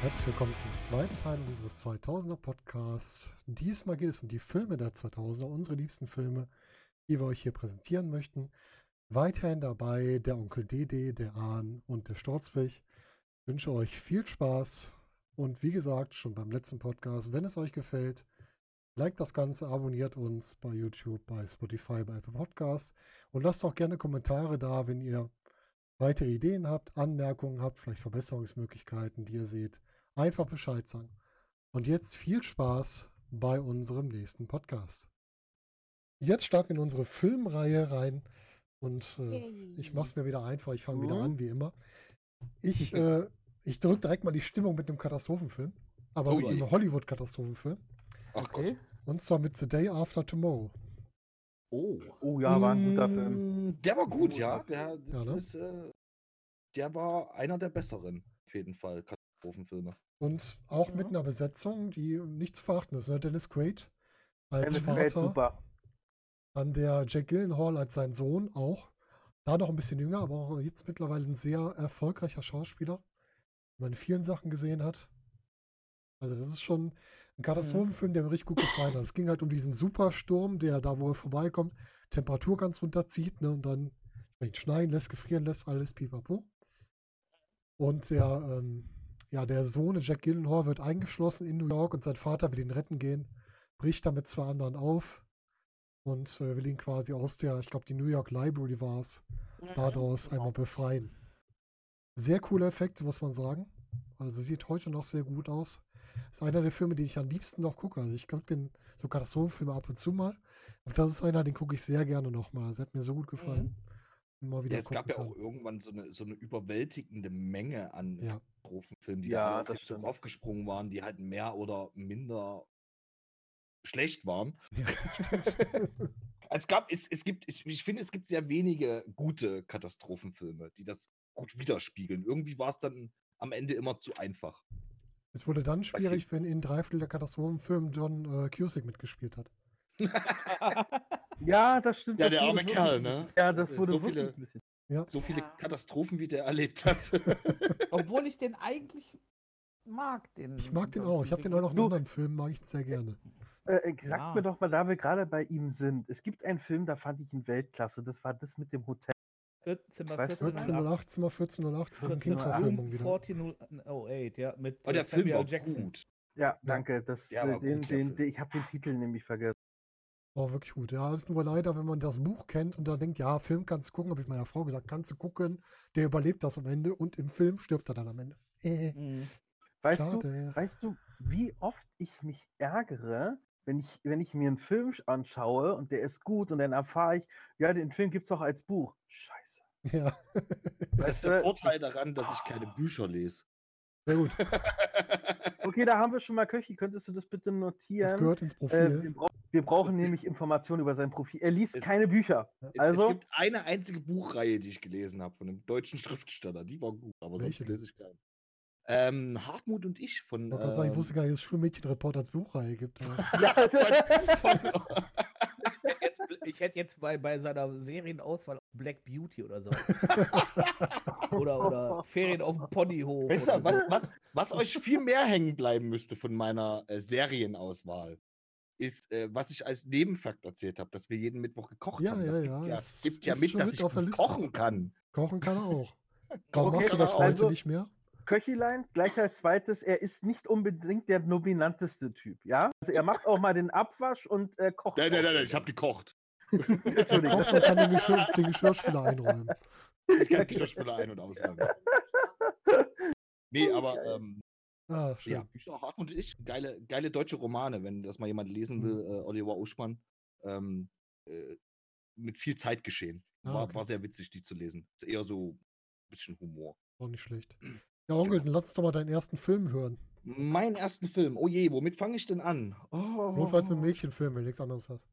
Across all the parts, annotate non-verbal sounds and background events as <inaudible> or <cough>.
Herzlich willkommen zum zweiten Teil unseres 2000er Podcasts. Diesmal geht es um die Filme der 2000er, unsere liebsten Filme, die wir euch hier präsentieren möchten. Weiterhin dabei der Onkel Dede, der Ahn und der Sturzwig. Ich wünsche euch viel Spaß und wie gesagt, schon beim letzten Podcast, wenn es euch gefällt, liked das Ganze, abonniert uns bei YouTube, bei Spotify, bei Apple Podcast und lasst auch gerne Kommentare da, wenn ihr weitere Ideen habt, Anmerkungen habt, vielleicht Verbesserungsmöglichkeiten, die ihr seht einfach Bescheid sagen. Und jetzt viel Spaß bei unserem nächsten Podcast. Jetzt starten wir in unsere Filmreihe rein und äh, ich mache es mir wieder einfach. Ich fange wieder Mhm. an, wie immer. <laughs> Ich, äh, ich drücke direkt mal die Stimmung mit einem Katastrophenfilm, aber Oh mit einem Hollywood-Katastrophenfilm. Ach Okay. Und zwar mit The Day After Tomorrow. Oh. Oh ja, war ein guter Film. Mm, Der war gut, ja. Der, das ne? ist, äh, der war einer der besseren, auf jeden Fall, Katastrophenfilme. Und auch mit Mhm. einer Besetzung, die nicht zu verachten ist. Ne? Dennis Quaid als Dennis Vater. Quaid, super. Dann der Jack Gyllenhaal als sein Sohn auch. Da noch ein bisschen jünger, aber auch jetzt mittlerweile ein sehr erfolgreicher Schauspieler, man in vielen Sachen gesehen hat. Also das ist schon ein Katastrophenfilm, der mir richtig gut gefallen hat. Es ging halt um diesen Supersturm, der da, wo er vorbeikommt, Temperatur ganz runterzieht ne, und dann schneien lässt, gefrieren lässt, alles pipapo. Und der, ähm, ja, der Sohn Jack Gyllenhaal wird eingeschlossen in New York und sein Vater will ihn retten gehen, bricht da mit zwei anderen auf und äh, will ihn quasi aus der, ich glaube, die New York Library war es, daraus einmal befreien. Sehr coole Effekte, muss man sagen. Also sieht heute noch sehr gut aus. Ist einer der Filme, die ich am liebsten noch gucke. Also ich gucke den so Katastrophenfilme ab und zu mal. Aber das ist einer, den gucke ich sehr gerne nochmal. Also hat mir so gut gefallen. Immer wieder Ja, es gab ja gucken auch irgendwann so eine, so eine überwältigende Menge an kann. Ja. Katastrophenfilmen, die Ja, da das aufgesprungen waren, die halt mehr oder minder schlecht waren. ja, <laughs> das stimmt. <laughs> Es gab, es, es gibt, ich, ich finde, es gibt sehr wenige gute Katastrophenfilme, die das gut widerspiegeln. Irgendwie war es dann am Ende immer zu einfach. es wurde dann schwierig, wenn in drei Viertel der Katastrophenfilmen John äh, Cusick mitgespielt hat. <laughs> Ja, das stimmt. Ja, das der arme wirklich Kerl, ne? Ja, das wurde so wirklich viele- ein bisschen. Ja. So viele Ja. Katastrophen, wie der erlebt hat. <laughs> Obwohl ich den eigentlich mag, den. Ich mag den auch. Ich habe den auch noch in anderen Filmen, mag ich sehr gerne. Äh, äh, sag Ja. mir doch mal, da wir gerade bei ihm sind. Es gibt einen Film, da fand ich ihn Weltklasse. Das war das mit dem Hotel. Zimmer Weißt du, 14 und 18 mal 14 und 18 14 King-Verfilmung wieder. 1408, ja, mit äh, der Film Samuel war Jackson. gut. Ja, danke. Das, Der äh, den, den, Film. den, ich habe den Titel nämlich vergessen. War wirklich gut. Ja, ist nur leider, wenn man das Buch kennt und dann denkt, ja, Film kannst du gucken, habe ich meiner Frau gesagt, kannst du gucken, der überlebt das am Ende und im Film stirbt er dann am Ende. Äh, Mhm. Weißt du, weißt du, wie oft ich mich ärgere, wenn ich, wenn ich mir einen Film sch- anschaue und der ist gut und dann erfahre ich, ja, den Film gibt es auch als Buch. Scheiße. Ja, Das ist der Vorteil daran, dass ich keine Bücher lese. sehr gut. <laughs> Okay, da haben wir schon mal Köchi. Könntest du das bitte Das notieren? gehört ins Äh, Profil. wir, brau wir brauchen nämlich Informationen über sein Profil. Er liest Es- keine Bücher. Es, Also, es gibt eine einzige Buchreihe, die ich gelesen habe von einem deutschen Schriftsteller. Die war gut, aber Welche sonst lese ich keine. Ähm, Hartmut und ich von. Ich gerade sagen, ich ähm, wusste gar nicht, dass es Schulmädchenreport als Buchreihe gibt. <laughs> ja, also, von, Ich hätte jetzt, bei, bei seiner Serienauswahl Black Beauty oder so. <laughs> oder, oder Ferien auf dem Ponyhof. Weißt du, was, was, was euch viel mehr hängen bleiben müsste von meiner äh, Serienauswahl, ist, äh, was ich als Nebenfakt erzählt habe, dass wir jeden Mittwoch gekocht Ja, haben. ja, Das gibt ja, ja, es gibt ja mit, dass mit ich kochen kann. Kochen kann er auch. <laughs> Warum Okay, machst du das aber heute also- nicht mehr? Köchilein, gleich als zweites, er ist nicht unbedingt der dominanteste Typ, ja? Also er macht auch mal den Abwasch und äh, kocht. Nein, nein, nein, nein, ich habe gekocht. Entschuldigung. Und kann den, Geschirr, den Geschirrspüler einräumen. Ich kann Geschirrspüler ein- und ausräumen. <laughs> Nee, aber Geil. ähm, Ah, schön. ja, Bücher Hartmut und ich, geile, geile deutsche Romane, wenn das mal jemand lesen Mhm. will, äh, Oliver Uschmann. Ähm, äh, mit viel Zeitgeschehen. Ah, War, okay. war sehr witzig, die zu lesen. Ist eher so ein bisschen Humor. Auch nicht schlecht. Ja, Onkel, dann lass uns doch mal deinen ersten Film hören. Meinen ersten Film. Oh je, womit fange ich denn an? Oh, Notfalls mit Mädchenfilm, wenn du nichts anderes hast.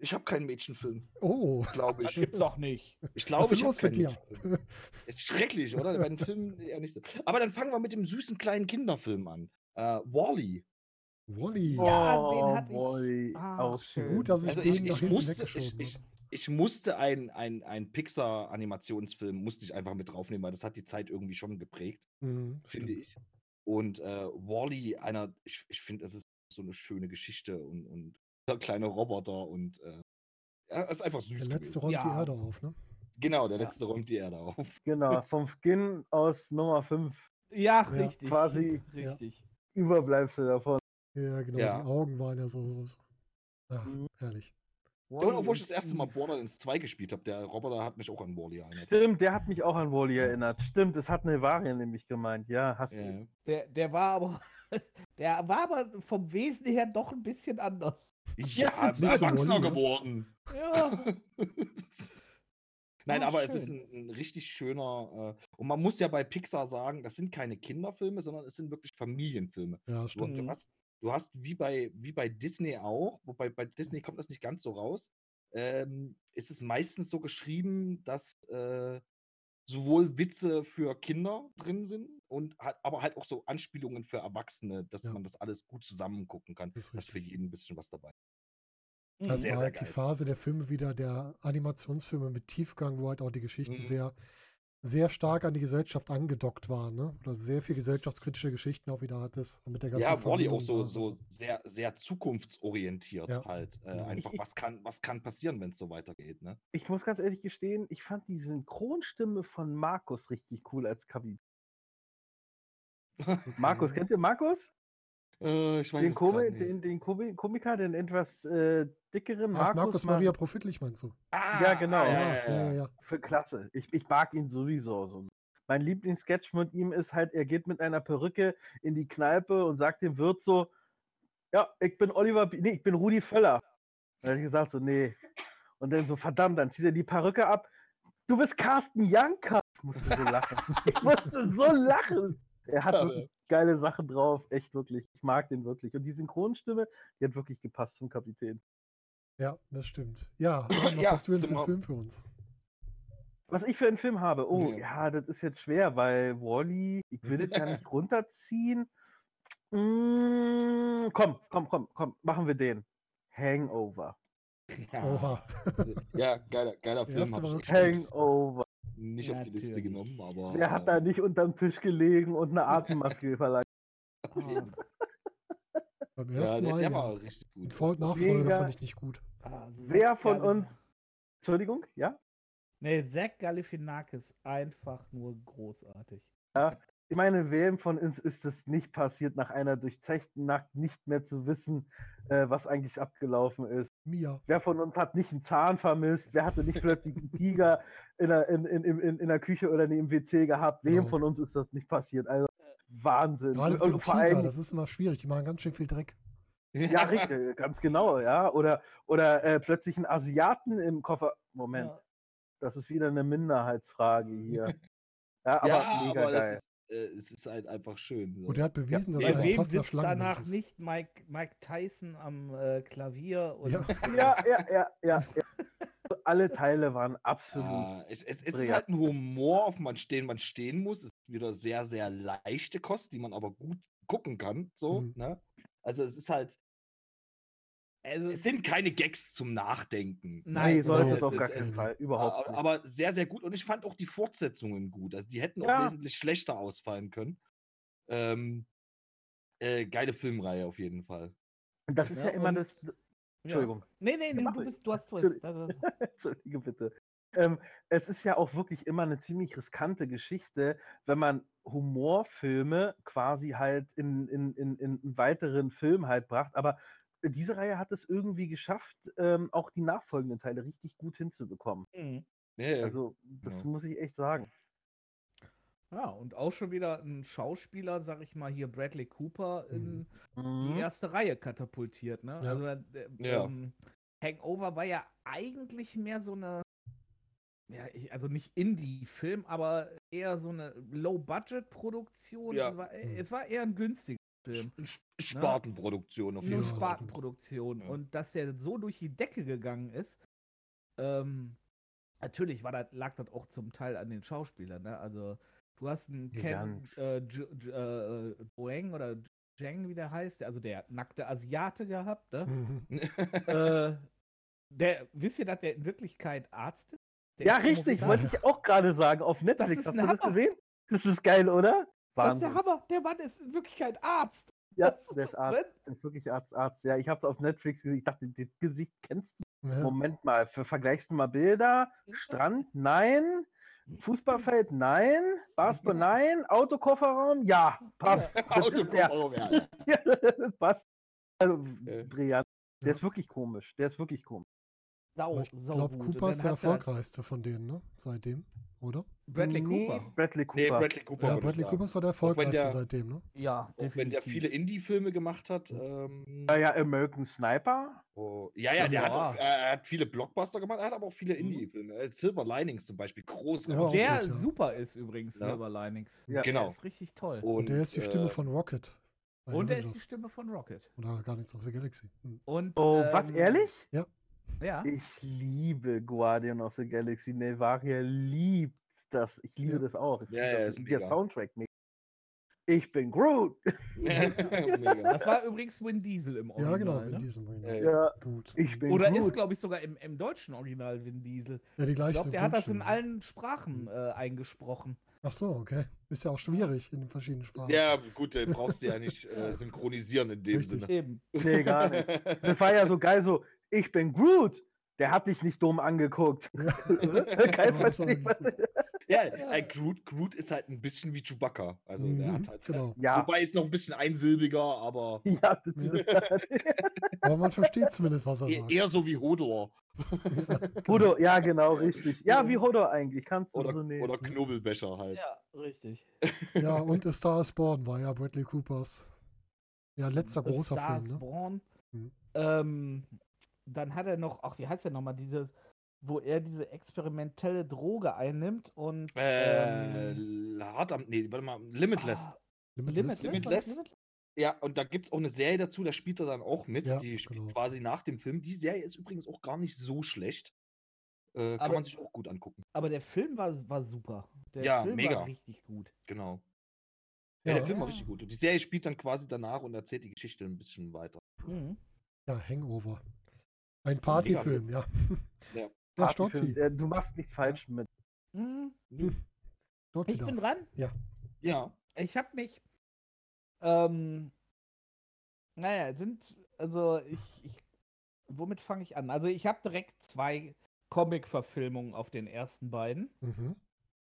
Ich habe keinen Mädchenfilm, Oh, glaube Das ich. gibt's doch nicht. Ich glaube, ich habe keinen dir? Mädchenfilm. Ist schrecklich, oder? Bei den Filmen eher nicht so. Aber dann fangen wir mit dem süßen kleinen Kinderfilm an. Äh, Wally. Wally. Ja, den oh, hatte ich- Wally. Ah, auch schön. Gut, dass ich Also den ich, ich, musste, ich, ich, ich musste ein, ein, ein Pixar-Animationsfilm, musste ich einfach mit draufnehmen, weil das hat die Zeit irgendwie schon geprägt, Mhm, finde stimmt. ich. Und äh, Wally, einer, ich, ich finde, es ist so eine schöne Geschichte und, und kleine Roboter und äh, ja, ist einfach süß. Der letzte gewesen. räumt die Ja. Erde auf, ne? Genau, der Ja. letzte räumt die Erde auf. <laughs> Genau, vom Skin aus Nummer 5. Ja, Ja. richtig. Quasi- Ja. Richtig. Überbleibsel davon. Ja, genau. Ja. Die Augen waren ja so. so. Ach, Mhm. herrlich. Und obwohl ich das erste Mal Borderlands 2 gespielt habe, der Roboter hat mich auch an Wally erinnert. Stimmt, der hat mich auch an Wally erinnert. Stimmt, es hat eine Varie nämlich gemeint. Ja, hast du. Ja. Der, der war aber. Der war aber vom Wesen her doch ein bisschen anders. Ja, so erwachsener ne? geworden. Ja. <laughs> Nein, aber es ist schön. ein, ein richtig schöner. Äh, und man muss ja bei Pixar sagen, das sind keine Kinderfilme, sondern es sind wirklich Familienfilme. Ja, Du, stimmt. du, Mhm. hast, du hast wie bei, wie bei Disney auch, wobei bei Disney kommt das nicht ganz so raus, ähm, ist es meistens so geschrieben, dass äh, sowohl Witze für Kinder drin sind und halt, aber halt auch so Anspielungen für Erwachsene, dass Ja. man das alles gut zusammen gucken kann. Das ist für jeden ein bisschen was dabei. Das sehr, war halt die. Phase der Filme wieder, der Animationsfilme mit Tiefgang, wo halt auch die Geschichten Mhm. sehr, sehr stark an die Gesellschaft angedockt waren, ne? Oder sehr viel gesellschaftskritische Geschichten auch wieder hattest. Und mit der ganzen Ja, Wally auch so, so sehr, sehr zukunftsorientiert Ja. halt. Äh, einfach, Ich- was kann, was kann passieren, wenn es so weitergeht, ne? Ich muss ganz ehrlich gestehen, ich fand die Synchronstimme von Markus richtig cool als Kapitän. <laughs> Markus, kennt ihr Markus? Äh, ich weiß Den, es Komi den, den Komi Komiker, den etwas äh, dickeren Ach, Markus, Markus Ma- Maria Profitlich meinst du? Ah, Ja, genau. ah, Ja, ja, ja, ja. ja. Für klasse. Ich, ich mag ihn sowieso. So. Mein Lieblingssketch mit ihm ist halt, er geht mit einer Perücke in die Kneipe und sagt dem Wirt so, ja, ich bin Oliver, B nee, ich bin Rudi Völler. Da habe ich gesagt so, nee. Und dann so, verdammt, dann zieht er die Perücke ab. Du bist Carsten Janka. Ich musste so lachen. <laughs> ich musste so lachen. Er hat wirklich geile Sachen drauf. Echt wirklich. Ich mag den wirklich. Und die Synchronstimme, die hat wirklich gepasst zum Kapitän. Ja, das stimmt. Ja, <clears throat> was Ja, hast du denn für einen Film für uns? Was ich für einen Film habe? Oh, Ja. ja, das ist jetzt schwer, weil Wally, ich will das ja nicht <laughs> runterziehen. Mm, komm, komm, komm, komm, machen wir den. Hangover. Ja, Oha. ja geiler, geiler Film. Hangover. nicht auf die Liste Natürlich. genommen, aber. Wer hat da äh, nicht unterm Tisch gelegen und eine <laughs> Atemmaske verlangt? Ah, Beim Ja, ersten der, Mal, der ja. war richtig gut. Den Vor- und Nachfolger Mega. fand ich nicht gut. Ah, Wer von Galif- uns. Entschuldigung, ja? Nee, Zach Galifianakis, einfach nur großartig. Ich meine, wem von uns ist es nicht passiert, nach einer durchzechten Nacht nicht mehr zu wissen, äh, was eigentlich abgelaufen ist? Mia. Wer von uns hat nicht einen Zahn vermisst? Wer hatte nicht plötzlich einen Tiger in der, in, in, in, in der Küche oder im WC gehabt? Wem Genau. von uns ist das nicht passiert? Also Wahnsinn. Gerade mit Und dem vor Tiger, allem, das ist immer schwierig. Die machen ganz schön viel Dreck. Ja, <laughs> richtig, ganz genau, ja. Oder, oder äh, plötzlich einen Asiaten im Koffer. Moment, Ja. das ist wieder eine Minderheitsfrage hier. <laughs> Ja, aber ja, mega aber geil. das ist, äh, es ist halt einfach schön. So. Und er hat bewiesen, dass Ja, er Bei ein passender sitzt Schlangenmensch danach ist. nicht Mike, Mike Tyson am äh, Klavier? Und, Ja. <laughs> Ja, ja, ja, ja. ja. Alle Teile waren absolut. Es, es, es ist halt ein Humor, auf man stehen man stehen muss. Es ist wieder sehr, sehr leichte Kost, die man aber gut gucken kann. So, Mhm. ne? Also es ist halt, Also, es sind keine Gags zum Nachdenken. Nein, nee, sollte genau. es auf gar keinen Fall. Überhaupt aber, nicht. aber sehr, sehr gut. Und ich fand auch die Fortsetzungen gut. Also die hätten auch Ja. wesentlich schlechter ausfallen können. Ähm, äh, geile Filmreihe auf jeden Fall. Und das ist ja, Ja, immer das. ja. Entschuldigung. Nee, nee, nee, mach du, bist, du hast das- das- <laughs> Entschuldige bitte. Ähm, es ist ja auch wirklich immer eine ziemlich riskante Geschichte, wenn man Humorfilme quasi halt in, in, in, in einen weiteren Film halt bracht. Aber diese Reihe hat es irgendwie geschafft, ähm, auch die nachfolgenden Teile richtig gut hinzubekommen. Mhm. Ja, ja. Also, das ja. muss ich echt sagen. Ja, und auch schon wieder ein Schauspieler, sag ich mal hier, Bradley Cooper, in die Mhm. erste Reihe katapultiert. Ne? Ja. Also, äh, Ja. ähm, Hangover war ja eigentlich mehr so eine, ja, ich, also nicht Indie-Film, aber eher so eine Low-Budget-Produktion. Ja. Es, war, Mhm. es war eher ein günstiger Film. Spartenproduktion auf jeden Fall. Spartenproduktion. Ja. Und dass der so durch die Decke gegangen ist, ähm, natürlich war das, lag das auch zum Teil an den Schauspielern. Ne? Also, du hast einen Ken äh, äh, Boeng oder Zheng, wie der heißt, also der nackte Asiate gehabt. Ne? Mhm. <laughs> äh, der, wisst ihr, dass der in Wirklichkeit Arzt ist? Der Ja, ist richtig, wollte ich auch gerade sagen. Auf Netflix, hast du das gesehen? Das ist geil, oder? Das ist der Wahnsinn. Hammer. Der Mann ist in Wirklichkeit Arzt. Ja, der ist Arzt. Der ist wirklich Arzt, Arzt. Ja, ich habe es auf Netflix gesehen. Ich dachte, das Gesicht kennst du. Ja. Moment mal, für, vergleichst du mal Bilder? Strand? Nein. Fußballfeld? Nein. Basketball? Nein. Autokofferraum? Ja, passt. Das ist der. Autokofferraum, ja. <laughs> Ja, passt. Also, Äh. brillant. Der Ja. ist wirklich komisch. Der ist wirklich komisch. Sau, ich glaube, Cooper ist der er erfolgreichste von denen, ne? Seitdem, oder? Bradley Nee, Cooper. Bradley Nee, Cooper. Bradley Cooper. Ja, Bradley. Cooper ist doch der erfolgreichste der- seitdem, ne? Ja, Auch wenn der definitiv. viele Indie-Filme gemacht hat. Ähm, ja, ja, American Sniper. oh, ja, ja, der hat, Ja. auch, er hat viele Blockbuster gemacht, er hat aber auch viele Mhm. Indie-Filme. Äh, Silver Linings zum Beispiel, großartig. Ja, Der gut, ja. super ist übrigens, Ja. Silver Linings. Ja. Genau. Der ist richtig toll. Und der ist die Stimme äh, von Rocket. Und er ist die. Stimme von Rocket. Oder Guardians of the Galaxy. Hm. Und, Oh, was, ähm, ehrlich? Ja. Ich liebe Guardian of the Galaxy. Nevaria liebt das. Ich liebe Ja. das auch. Ich Ja, ja, das, ist der. Soundtrack mega. Ich bin Groot. <laughs> <laughs> Das war übrigens Vin Diesel im Original. Ja, genau, Vin ne? Diesel. im Original. Ja, Gut. ich bin Oder Groot. ist, glaube ich, sogar im, im deutschen Original Vin Diesel. ja, die Ich gleiche glaube, der hat das in Synchronstimme. allen Sprachen äh, eingesprochen. Ach so, okay. Ist ja auch schwierig in den verschiedenen Sprachen. ja, gut, den brauchst du ja nicht äh, synchronisieren in dem Richtig. Sinne. Eben. Nee, gar nicht. <laughs> Das war ja so geil, so, ich bin Groot. Der hat dich nicht dumm angeguckt. Ja. <laughs> <laughs> Kein Ja, was <laughs> Ja, äh, Groot, Groot ist halt ein bisschen wie Chewbacca. Also der Mhm, hat halt. genau. Ja, Wobei ist noch ein bisschen einsilbiger, aber ja, das Aber man versteht zumindest, was er e- sagt. eher so wie Hodor Hudo, ja, genau, richtig. Ja, wie Hudo eigentlich, kannst du oder, so nehmen. oder Knobelbecher halt. Ja, richtig. Ja, und A Star is Born war ja Bradley Coopers ja, letzter A großer Star Film, is ne? Born. Mhm. Ähm, dann hat er noch, ach, wie heißt der nochmal, diese, wo er diese experimentelle Droge einnimmt und Äh, ähm, hart am. Nee, warte mal. Limitless. ah, Limitless. Limitless? Ja, und da gibt es auch eine Serie dazu, da spielt er dann auch mit. Ja, die spielt genau. quasi nach dem Film. Die Serie ist übrigens auch gar nicht so schlecht. Äh, kann Aber- man sich auch gut angucken. Aber der Film war, war super. Der Ja, Film mega. war richtig gut. Genau. Ja, Ja. der Film war richtig gut. Und die Serie spielt dann quasi danach und erzählt die Geschichte ein bisschen weiter. Mhm. Ja, Hangover. Ein Partyfilm, ja. <laughs> Ja. Der Partyfilm, Stotzi. äh, Du machst nichts falsch mit. Mhm. Stotzi Ich bin darf. dran. Ja. Ich habe mich, ähm, naja, sind, also ich, ich womit fange ich an? Also ich habe direkt zwei Comic-Verfilmungen auf den ersten beiden. Mhm.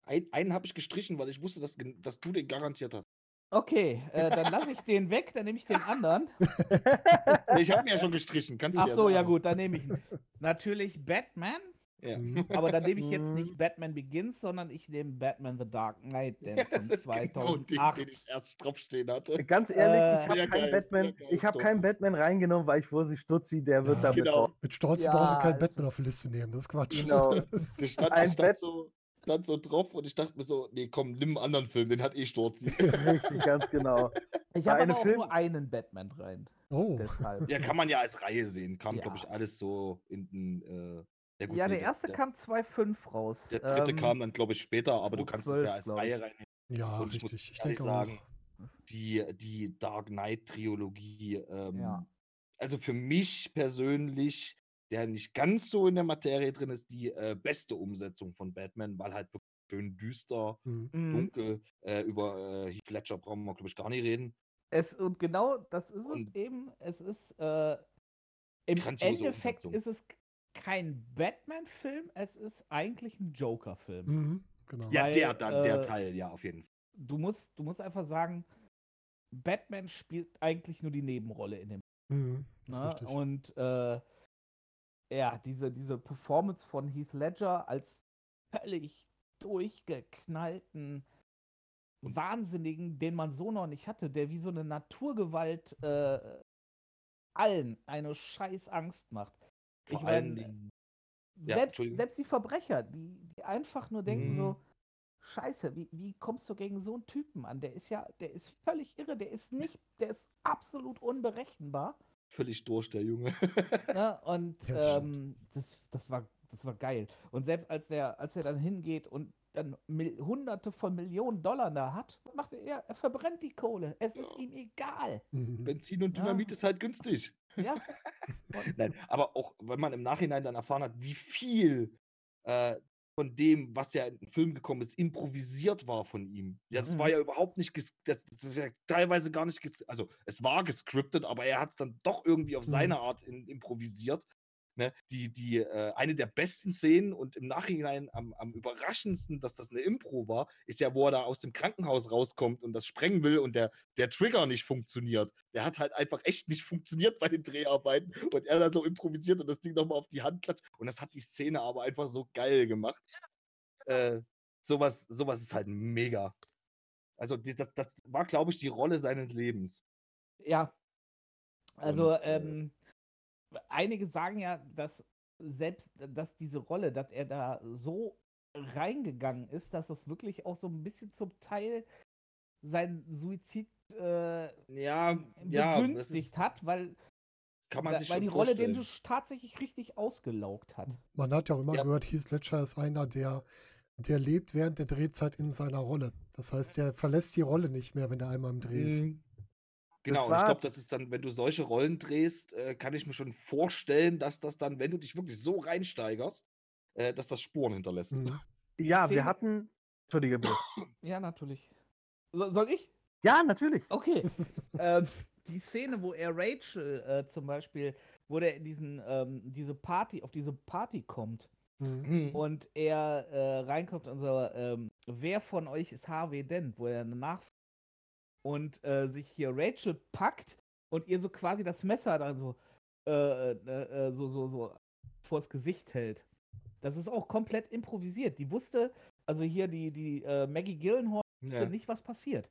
Ein, einen habe ich gestrichen, weil ich wusste, dass, dass du den garantiert hast. Okay, <laughs> äh, dann lasse ich den weg, dann nehme ich den anderen. <laughs> Ich habe mir ja schon gestrichen. Kannst du Ach so, ja sagen. gut, dann nehme ich ihn. Natürlich Batman, Ja. Mhm. aber dann nehme ich jetzt Mhm. nicht Batman Begins, sondern ich nehme Batman The Dark Knight, der Das von ist genau den, 2008. den ich erst draufstehen hatte. Ganz ehrlich, Äh, ich habe Sehr keinen Batman, ich habe keinen Batman reingenommen, weil ich wusste, Stutzi, der wird Ja, damit genau. Mit Stolz Ja, brauchst du keinen Batman auf die Liste nehmen, das ist Quatsch. Genau. Das- stand, Ein Bat- so, stand so drauf und ich dachte mir so, nee, komm, nimm einen anderen Film, den hat eh Sturzi. <laughs> Richtig, ganz genau. Ich habe aber auch Film- nur einen Batman rein. oh, Deshalb. ja, kann man ja als Reihe sehen. Kam, glaube Ja. ich, alles so in den. Äh, ja, gut, ja, nee, der erste der, kam 2.5 raus. Der dritte Ähm, kam dann, glaube ich, später, aber du kannst es 2012, ja als Reihe ich. reinnehmen. ja, Und ich muss richtig. Ich ehrlich denke sagen, auch. Die, die Dark Knight-Trilogie, ähm, Ja. also für mich persönlich, der nicht ganz so in der Materie drin ist, die äh, beste Umsetzung von Batman, weil halt wirklich schön düster, Mhm. Mhm. dunkel. Äh, über äh, Heath Ledger brauchen wir, glaube ich, gar nicht reden. Es, und genau das ist es Und- eben. Es ist äh, im Endeffekt Umsetzung. ist es kein Batman-Film, es ist eigentlich ein Joker-Film. Mhm. Genau. Ja, Weil, der, dann, der äh, Teil, ja, auf jeden Fall. Du musst, du musst einfach sagen, Batman spielt eigentlich nur die Nebenrolle in dem Mhm. Ist Ne? Und äh, ja, diese, diese Performance von Heath Ledger als völlig durchgeknallten Wahnsinnigen, den man so noch nicht hatte, der wie so eine Naturgewalt äh, allen eine scheiß Angst macht. Vor ich allen mein, Dingen. Ja, selbst, die Verbrecher, die, die einfach nur denken Mhm. so, Scheiße, wie, wie kommst du gegen so einen Typen an? Der ist ja, der ist völlig irre, der ist nicht, der ist absolut unberechenbar. Völlig durch, der Junge. Ne? <laughs> Und Ja, stimmt. ähm, das, das, war, das war geil. Und selbst als der, als er dann hingeht und dann Mil hunderte von Millionen Dollar da hat, macht er? Er verbrennt die Kohle. Es ist Ja. ihm egal. Mhm. Benzin und Ja. Dynamit ist halt günstig. Ja. <laughs> Nein, aber auch, wenn man im Nachhinein dann erfahren hat, wie viel äh, von dem, was ja in den Film gekommen ist, improvisiert war von ihm. Ja, das war Mhm. ja überhaupt nicht, das, das ist ja teilweise gar nicht, also es war gescriptet, aber er hat es dann doch irgendwie auf Mhm. seine Art in, improvisiert. Ne? Die, die, äh, eine der besten Szenen und im Nachhinein am, am überraschendsten, dass das eine Impro war, ist ja, wo er da aus dem Krankenhaus rauskommt und das sprengen will und der, der Trigger nicht funktioniert. Der hat halt einfach echt nicht funktioniert bei den Dreharbeiten und er da so improvisiert und das Ding nochmal auf die Hand klatscht. Und das hat die Szene aber einfach so geil gemacht. Äh, sowas, sowas ist halt mega. Also die, das, das war, glaube ich, die Rolle seines Lebens. Ja. Also, Und, äh, ähm, einige sagen ja, dass selbst, dass diese Rolle, dass er da so reingegangen ist, dass das wirklich auch so ein bisschen zum Teil sein Suizid äh, Ja, ja, begünstigt ist, hat, weil, kann man da, sich weil die Rolle den tatsächlich richtig ausgelaugt hat. Man hat ja auch immer Ja. gehört, Heath Ledger ist einer, der, der lebt während der Drehzeit in seiner Rolle. Das heißt, der verlässt die Rolle nicht mehr, wenn er einmal im Dreh ist. Genau, und ich glaube, das ist dann, wenn du solche Rollen drehst, äh, kann ich mir schon vorstellen, dass das dann, wenn du dich wirklich so reinsteigerst, äh, dass das Spuren hinterlässt. Mhm. <laughs> Ja, Szene- wir hatten. Entschuldige bitte. <coughs> Ja, natürlich. So, soll ich? Ja, natürlich. Okay. <laughs> ähm, die Szene, wo er Rachel äh, zum Beispiel, wo der in diesen, ähm, diese Party, auf diese Party kommt Mhm. Mhm. und er äh, reinkommt und so, ähm, wer von euch ist Harvey Dent, wo er nach und äh, sich hier Rachel packt und ihr so quasi das Messer dann so, äh, äh, äh, so, so, so vors Gesicht hält. Das ist auch komplett improvisiert. Die wusste, also hier die, die äh, Maggie Gyllenhaal Ja. wusste nicht, was passiert.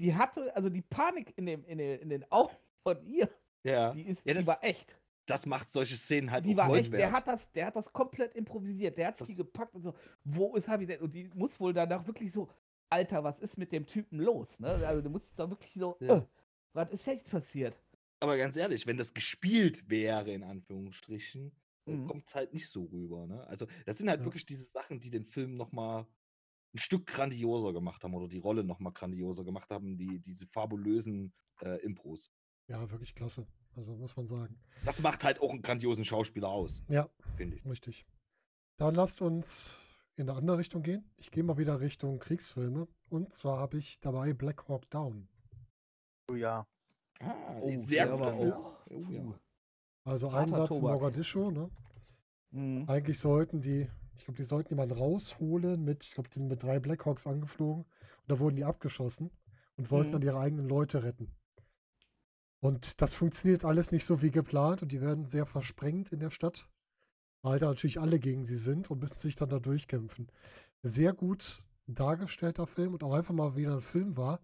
Die hatte, also die Panik in, dem, in, den, in den Augen von ihr, ja. die, ist, Ja, die das- war echt. Das macht solche Szenen halt Die war echt, der hat, das, der hat das komplett improvisiert. Der hat sich die Das- gepackt und so, wo ist Harvey denn? Und die muss wohl danach wirklich so, Alter, was ist mit dem Typen los? Ne? Also du musst da wirklich so, Ja. äh, was ist jetzt passiert? Aber ganz ehrlich, wenn das gespielt wäre, in Anführungsstrichen, Mhm. kommt es halt nicht so rüber. Ne? Also, das sind halt Ja. wirklich diese Sachen, die den Film nochmal ein Stück grandioser gemacht haben oder die Rolle nochmal grandioser gemacht haben, die, diese fabulösen äh, Impros. Ja, wirklich klasse. Also muss man sagen. Das macht halt auch einen grandiosen Schauspieler aus, Ja, finde ich. richtig. Dann lasst uns in eine andere Richtung gehen. Ich gehe mal wieder Richtung Kriegsfilme. Und zwar habe ich dabei Black Hawk Down. Oh ja. Ah, Oh, sehr Film. auch- Oh, ja. Also Einsatz in. Mogadischu. Ne? Mhm. Eigentlich sollten die, ich glaube, die sollten jemanden rausholen mit, ich glaube, die sind mit drei Blackhawks angeflogen. Und da wurden die abgeschossen und wollten Mhm. dann ihre eigenen Leute retten. Und das funktioniert alles nicht so wie geplant und die werden sehr versprengt in der Stadt, weil da natürlich alle gegen sie sind und müssen sich dann da durchkämpfen. Sehr gut dargestellter Film und auch einfach mal wieder ein Film war,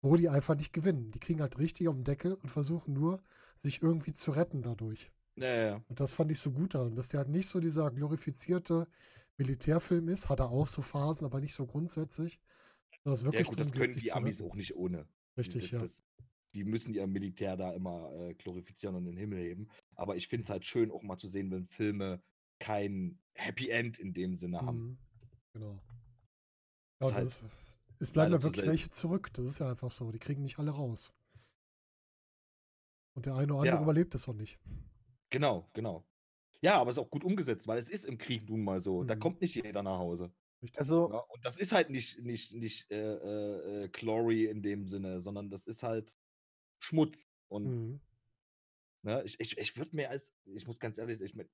wo die einfach nicht gewinnen. Die kriegen halt richtig auf den Deckel und versuchen nur, sich irgendwie zu retten dadurch. Ja, ja. Und das fand ich so gut daran, dass der halt nicht so dieser glorifizierte Militärfilm ist, hat er auch so Phasen, aber nicht so grundsätzlich. Sondern es ja wirklich gut, das können die Amis auch nicht ohne. Richtig, das, ja. das, die müssen ihr Militär da immer äh, glorifizieren und in den Himmel heben. Aber ich finde es halt schön, auch mal zu sehen, wenn Filme kein Happy End in dem Sinne haben. Mhm. Genau. Ja, und halt das, es bleiben ja wirklich welche zurück. Das ist ja einfach so. Die kriegen nicht alle raus. Und der eine oder andere Ja. überlebt es auch nicht. Genau, genau. Ja, aber es ist auch gut umgesetzt, weil es ist im Krieg nun mal so. Da Mhm. kommt nicht jeder nach Hause. Richtig. Also, Ja? Und das ist halt nicht, nicht, nicht äh, äh, äh, Glory in dem Sinne, sondern das ist halt Schmutz. Und Mhm. Ne, ich ich, ich würde mir als, ich muss ganz ehrlich sagen, ich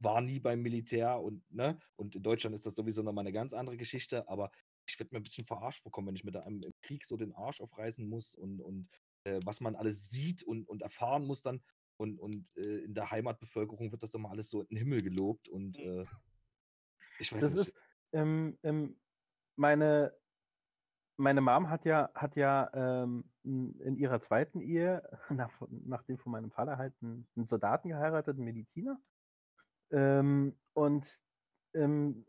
war nie beim Militär und, ne, und in Deutschland ist das sowieso nochmal eine ganz andere Geschichte, aber ich würde mir ein bisschen verarscht vorkommen, wenn ich mir da im, Krieg so den Arsch aufreißen muss und, und äh, was man alles sieht und, und erfahren muss dann. Und, und äh, in der Heimatbevölkerung wird das immer alles so in den Himmel gelobt und äh, ich weiß das nicht. ist, ähm, ähm, meine, meine Mom hat ja, hat ja ähm, in ihrer zweiten Ehe, <laughs> nach, nachdem von meinem Vater halt einen, einen Soldaten geheiratet, einen Mediziner. Ähm, und ähm,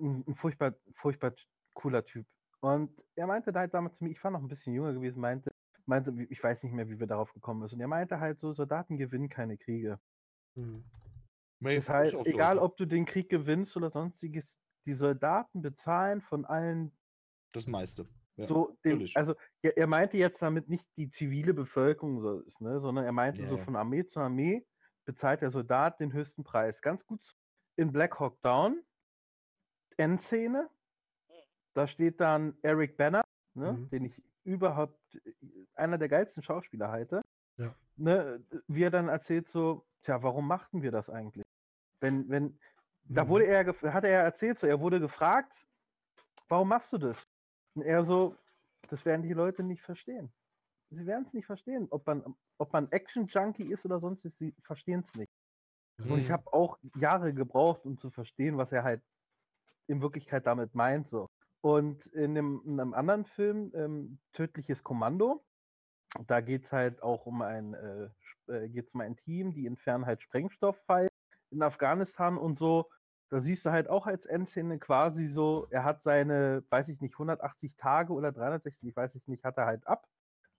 ein, furchtbar, furchtbar cooler Typ. Und er meinte da halt damals zu mir, ich war noch ein bisschen jünger gewesen, meinte, meinte, ich weiß nicht mehr, wie wir darauf gekommen sind. Und er meinte halt so, Soldaten gewinnen keine Kriege. Mhm. Das ist heißt, so. egal ob du den Krieg gewinnst oder sonstiges, die Soldaten bezahlen von allen Das meiste. Ja, so natürlich. also er, er meinte jetzt damit nicht die zivile Bevölkerung so ist, ne, sondern er meinte Ja, so ja. von Armee zu Armee bezahlt der Soldat den höchsten Preis. Ganz gut in Black Hawk Down, Endszene, da steht dann Eric Banner, ne, Mhm. den ich überhaupt äh, einer der geilsten Schauspieler halte. Ja. Ne, wie er dann erzählt so, tja, warum machten wir das eigentlich? Wenn, wenn, da Mhm. wurde er, hat er erzählt, so, er wurde gefragt, warum machst du das? Und er so, das werden die Leute nicht verstehen. Sie werden es nicht verstehen, ob man, ob man Action-Junkie ist oder sonst, sie verstehen es nicht. Und ich Mhm. habe auch Jahre gebraucht, um zu verstehen, was er halt in Wirklichkeit damit meint. So. Und in einem, in einem anderen Film, ähm, Tödliches Kommando, da geht es halt auch um ein, äh, äh, geht's um ein Team, die entfernen halt Sprengstofffall in Afghanistan und so. Da siehst du halt auch als Endszene quasi so, er hat seine, weiß ich nicht, 180 Tage oder 360, weiß ich nicht, hat er halt ab.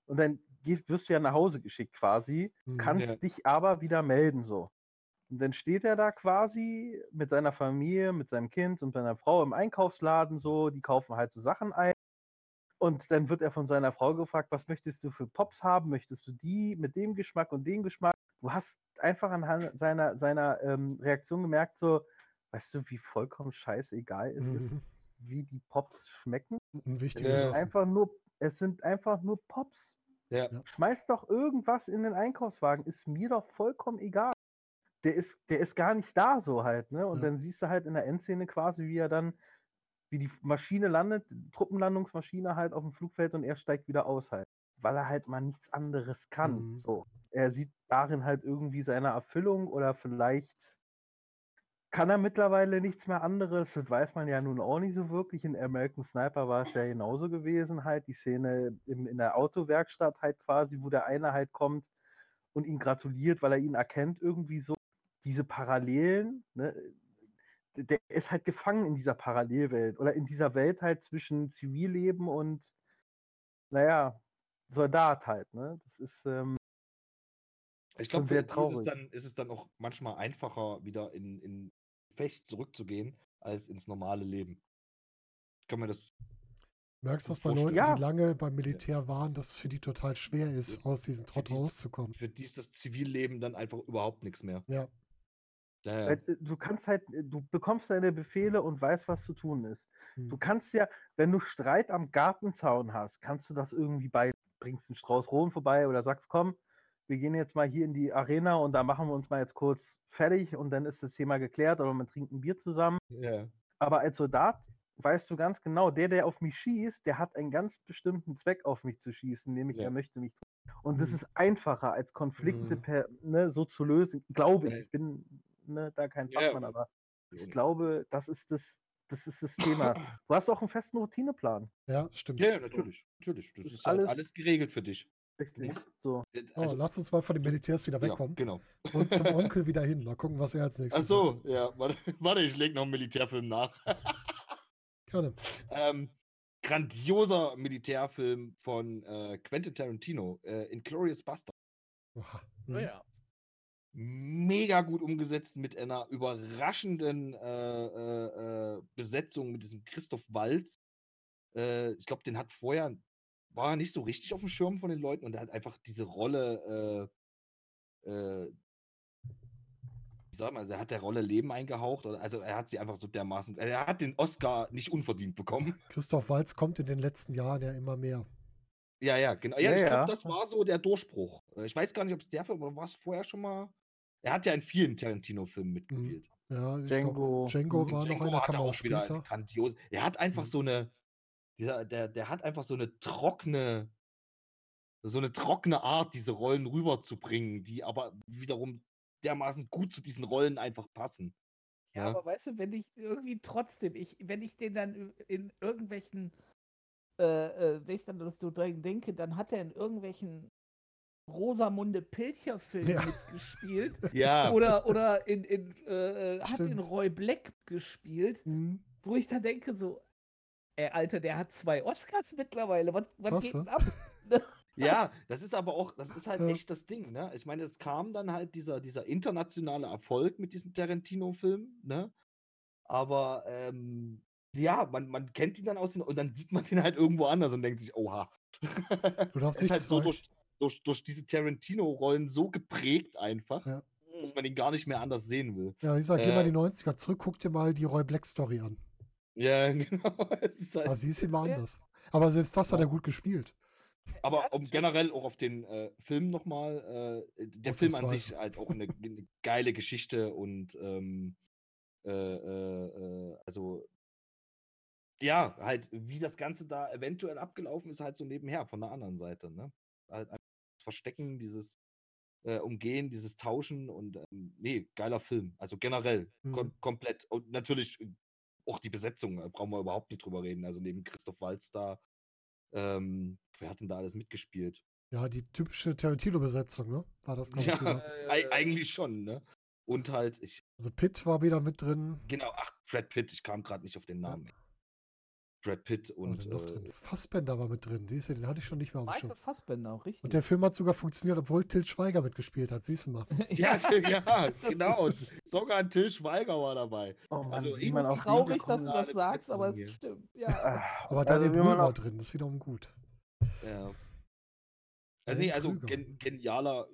Und dann wirst du ja nach Hause geschickt quasi, Mhm. kannst Ja. dich aber wieder melden so. Und dann steht er da quasi mit seiner Familie, mit seinem Kind und seiner Frau im Einkaufsladen so, die kaufen halt so Sachen ein. Und dann wird er von seiner Frau gefragt, was möchtest du für Pops haben? Möchtest du die mit dem Geschmack und dem Geschmack? Du hast einfach anhand seiner, seiner ähm, Reaktion gemerkt, so, weißt du, wie vollkommen scheißegal es ist, Mhm. wie die Pops schmecken? Unwichtige Es, Ja. sind Sachen. einfach nur, es sind einfach nur Pops. ja. Schmeiß doch irgendwas in den Einkaufswagen, ist mir doch vollkommen egal. Der ist, der ist gar nicht da so halt, ne? Und Ja. dann siehst du halt in der Endszene quasi, wie er dann, wie die Maschine landet, die Truppenlandungsmaschine halt auf dem Flugfeld und er steigt wieder aus halt. Weil er halt mal nichts anderes kann. Mhm. So. Er sieht darin halt irgendwie seine Erfüllung oder vielleicht kann er mittlerweile nichts mehr anderes. Das weiß man ja nun auch nicht so wirklich. In American Sniper war es ja genauso gewesen, halt. Die Szene im, in der Autowerkstatt halt quasi, wo der eine halt kommt und ihn gratuliert, weil er ihn erkennt, irgendwie so. Diese Parallelen, ne? Der ist halt gefangen in dieser Parallelwelt oder in dieser Welt halt zwischen Zivilleben und, naja, Soldat halt, ne? Das ist, ähm, Ich glaube, sehr die ist es, traurig. dann, ist es dann auch manchmal einfacher, wieder in, in Fecht zurückzugehen, als ins normale Leben. Kann mir das. Merkst du das bei Leuten, Ja. die lange beim Militär waren, dass es für die total schwer ist, aus diesem Trott die- rauszukommen. Für die ist das Zivilleben dann einfach überhaupt nichts mehr. Ja. Ja, Weil, äh, Du kannst halt, äh, du bekommst deine Befehle und weißt, was zu tun ist. Du Hm. kannst ja, wenn du Streit am Gartenzaun hast, kannst du das irgendwie bei, bringst einen Strauß Rohen vorbei oder sagst, komm, wir gehen jetzt mal hier in die Arena und da machen wir uns mal jetzt kurz fertig und dann ist das Thema geklärt oder man trinkt ein Bier zusammen. ja. Aber als Soldat weißt du ganz genau, der, der auf mich schießt, der hat einen ganz bestimmten Zweck, auf mich zu schießen, nämlich Ja. er möchte mich töten. Und das Mhm. ist einfacher, als Konflikte Mhm. per, ne, so zu lösen, glaube ich. Ich bin ne, da kein Fachmann, aber ich glaube, das ist das, das ist das Thema. Du hast auch einen festen Routineplan. Ja, stimmt. Ja, natürlich. natürlich. Das Ist ist, alles- alles geregelt für dich. Richtig. So. Äh, Oh, Also, lass uns mal von den Militärs wieder ja, wegkommen genau. und zum <laughs> Onkel wieder hin. Mal gucken, was er als nächstes Ach so, ja. Warte, <laughs> warte ich lege noch einen Militärfilm nach. hat. <laughs> Gerne. ähm, grandioser Militärfilm von äh, Quentin Tarantino, äh, Inglourious Bastard. Oha. Oh Mhm. ja. Mega gut umgesetzt mit einer überraschenden äh, äh, äh, Besetzung mit diesem Christoph Walz. Äh, ich glaube, den hat vorher, war er nicht so richtig auf dem Schirm von den Leuten und er hat einfach diese Rolle, äh, äh, wie sagt man, er hat der Rolle Leben eingehaucht. Oder, also er hat sie einfach so dermaßen, er hat den Oscar nicht unverdient bekommen. <laughs> Christoph Walz kommt in den letzten Jahren ja immer mehr. Ja, ja, genau. Ja, Ja, ich ja. glaube, das war so der Durchbruch. Äh, Ich weiß gar nicht, ob es der Film oder war es vorher schon mal. Er hat ja in vielen Tarantino-Filmen mitgespielt. Ja, ich Django. Glaub, Django Mhm. war noch Django einer, hatte kam auch später. grandios. Er hat einfach Mhm. so eine, dieser, der, der hat einfach so eine trockene, so eine trockene Art, diese Rollen rüberzubringen, die aber wiederum dermaßen gut zu diesen Rollen einfach passen. Ja, Ja. aber weißt du, wenn ich irgendwie trotzdem, ich, wenn ich den dann in irgendwelchen, äh, äh, wenn ich dann das so denke, dann hat er in irgendwelchen Rosamunde Pilcher-Filmen Ja. mitgespielt. <laughs> Ja, Oder, oder in, in, äh, äh, hat in. Roy Black gespielt, Mhm. wo ich dann denke, so, Ey, Alter, der hat zwei Oscars mittlerweile. Was, was Krass, geht ne? denn ab? <laughs> Ja, das ist aber auch, das ist halt Ja. echt das Ding, ne? Ich meine, es kam dann halt dieser, dieser internationale Erfolg mit diesen Tarantino-Filmen, ne? Aber ähm, ja, man, man kennt ihn dann aus den, und dann sieht man den halt irgendwo anders und denkt sich, oha. Du darfst <laughs> ist nicht halt so durch, durch, durch diese Tarantino-Rollen so geprägt einfach, Ja. dass man ihn gar nicht mehr anders sehen will. Ja, ich sag, geh mal Äh, in die 90er zurück, guck dir mal die Roy Black Story an. Ja, <laughs> genau. Es ist halt, Da siehst du ihn mal anders. Aber selbst das hat er gut gespielt. Aber um generell auch auf den äh, Film nochmal, äh, der Film an sich halt auch eine, eine geile Geschichte und ähm, äh, äh, äh, also ja, halt, wie das Ganze da eventuell abgelaufen ist, halt so nebenher von der anderen Seite, ne? Halt einfach das Verstecken, dieses äh, Umgehen, dieses Tauschen und ähm, nee, geiler Film. Also generell, kom Mhm. komplett. Und natürlich auch die Besetzung, äh, brauchen wir überhaupt nicht drüber reden. Also neben Christoph Waltz da, ähm, wer hat denn da alles mitgespielt? Ja, die typische Tarantino-Besetzung, ne? War das, glaube ich, Ja, wieder. Ei eigentlich schon, ne? Und halt, ich, Also Pitt war wieder mit drin. genau, ach, Brad Pitt, ich kam gerade nicht auf den Ja. Brad Pitt War und noch äh, drin? Fassbender war mit drin. Siehst du, den hatte ich schon nicht mehr am Schirm. Michael Fassbender, richtig. Und der Film hat sogar funktioniert, obwohl Till Schweiger mitgespielt hat. Siehst du mal. <laughs> ja, ja, genau. Sogar ein Till Schweiger war dabei. Oh Mann, Also wie ich man den Traurig, dass du das sagst, aber es stimmt. Ja. Ah, Aber also Daniel man Brühl war drin. Das ist wiederum gut. Ja. Also nee, also gen genialer,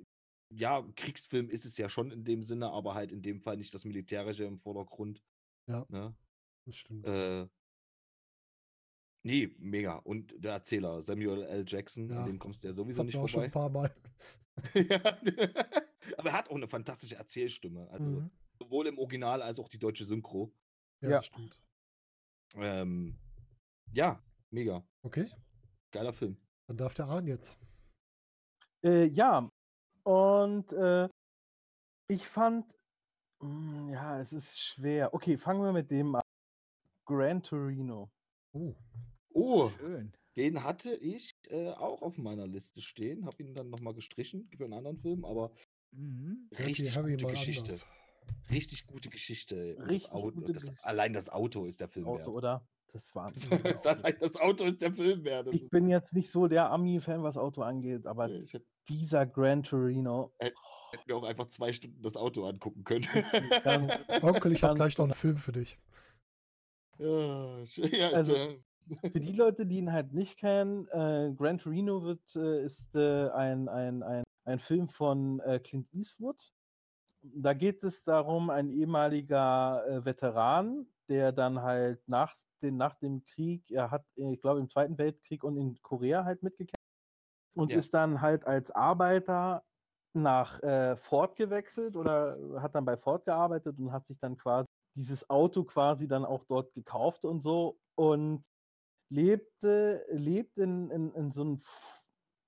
ja, Kriegsfilm ist es ja schon in dem Sinne, aber halt in dem Fall nicht das Militärische im Vordergrund. Ja. Ne? Das stimmt. Äh, nee, mega. Und der Erzähler, Samuel L. Jackson, Ja, an dem kommst du ja sowieso nicht auch schon ein vorbei. paar Mal. <laughs> ja. Aber er hat auch eine fantastische Erzählstimme. Also Mhm. sowohl im Original als auch die deutsche Synchro. Ja, Ja. das stimmt. Ähm, ja, mega. Okay, Geiler Film. dann darf der Ahn jetzt. Äh, ja, und äh, ich fand, mm, ja, es ist schwer. Okay, fangen wir mit dem an. Gran Torino. Oh, Oh, Schön. den hatte ich äh, auch auf meiner Liste stehen. Habe ihn dann nochmal gestrichen für einen anderen Film, aber Mhm. Richtig gute Geschichte. anders. Richtig gute Geschichte. Richtig das Auto, gute das, Geschichte. allein das Auto ist der Film Auto, wert. oder? Das <laughs> war. das, allein das Auto ist der Film wert. Das ich bin jetzt nicht so der Ami-Fan, was Auto angeht, aber ich hätte dieser Gran Torino. hätte mir auch einfach zwei Stunden das Auto angucken können. Ganz, <laughs> Onkel, ich habe gleich noch einen genau. Film für dich. ja, ja, Also, für die Leute, die ihn halt nicht kennen, äh, Gran Torino wird, äh, ist äh, ein, ein, ein, ein Film von äh, Clint Eastwood. Da geht es darum, ein ehemaliger äh, Veteran, der dann halt nach, den, nach dem Krieg, er hat, äh, ich glaube, im Zweiten Weltkrieg und in Korea halt mitgekämpft und Ja. ist dann halt als Arbeiter nach äh, Ford gewechselt oder hat dann bei Ford gearbeitet und hat sich dann quasi dieses Auto quasi dann auch dort gekauft und so und lebte, lebt in, in, in so einem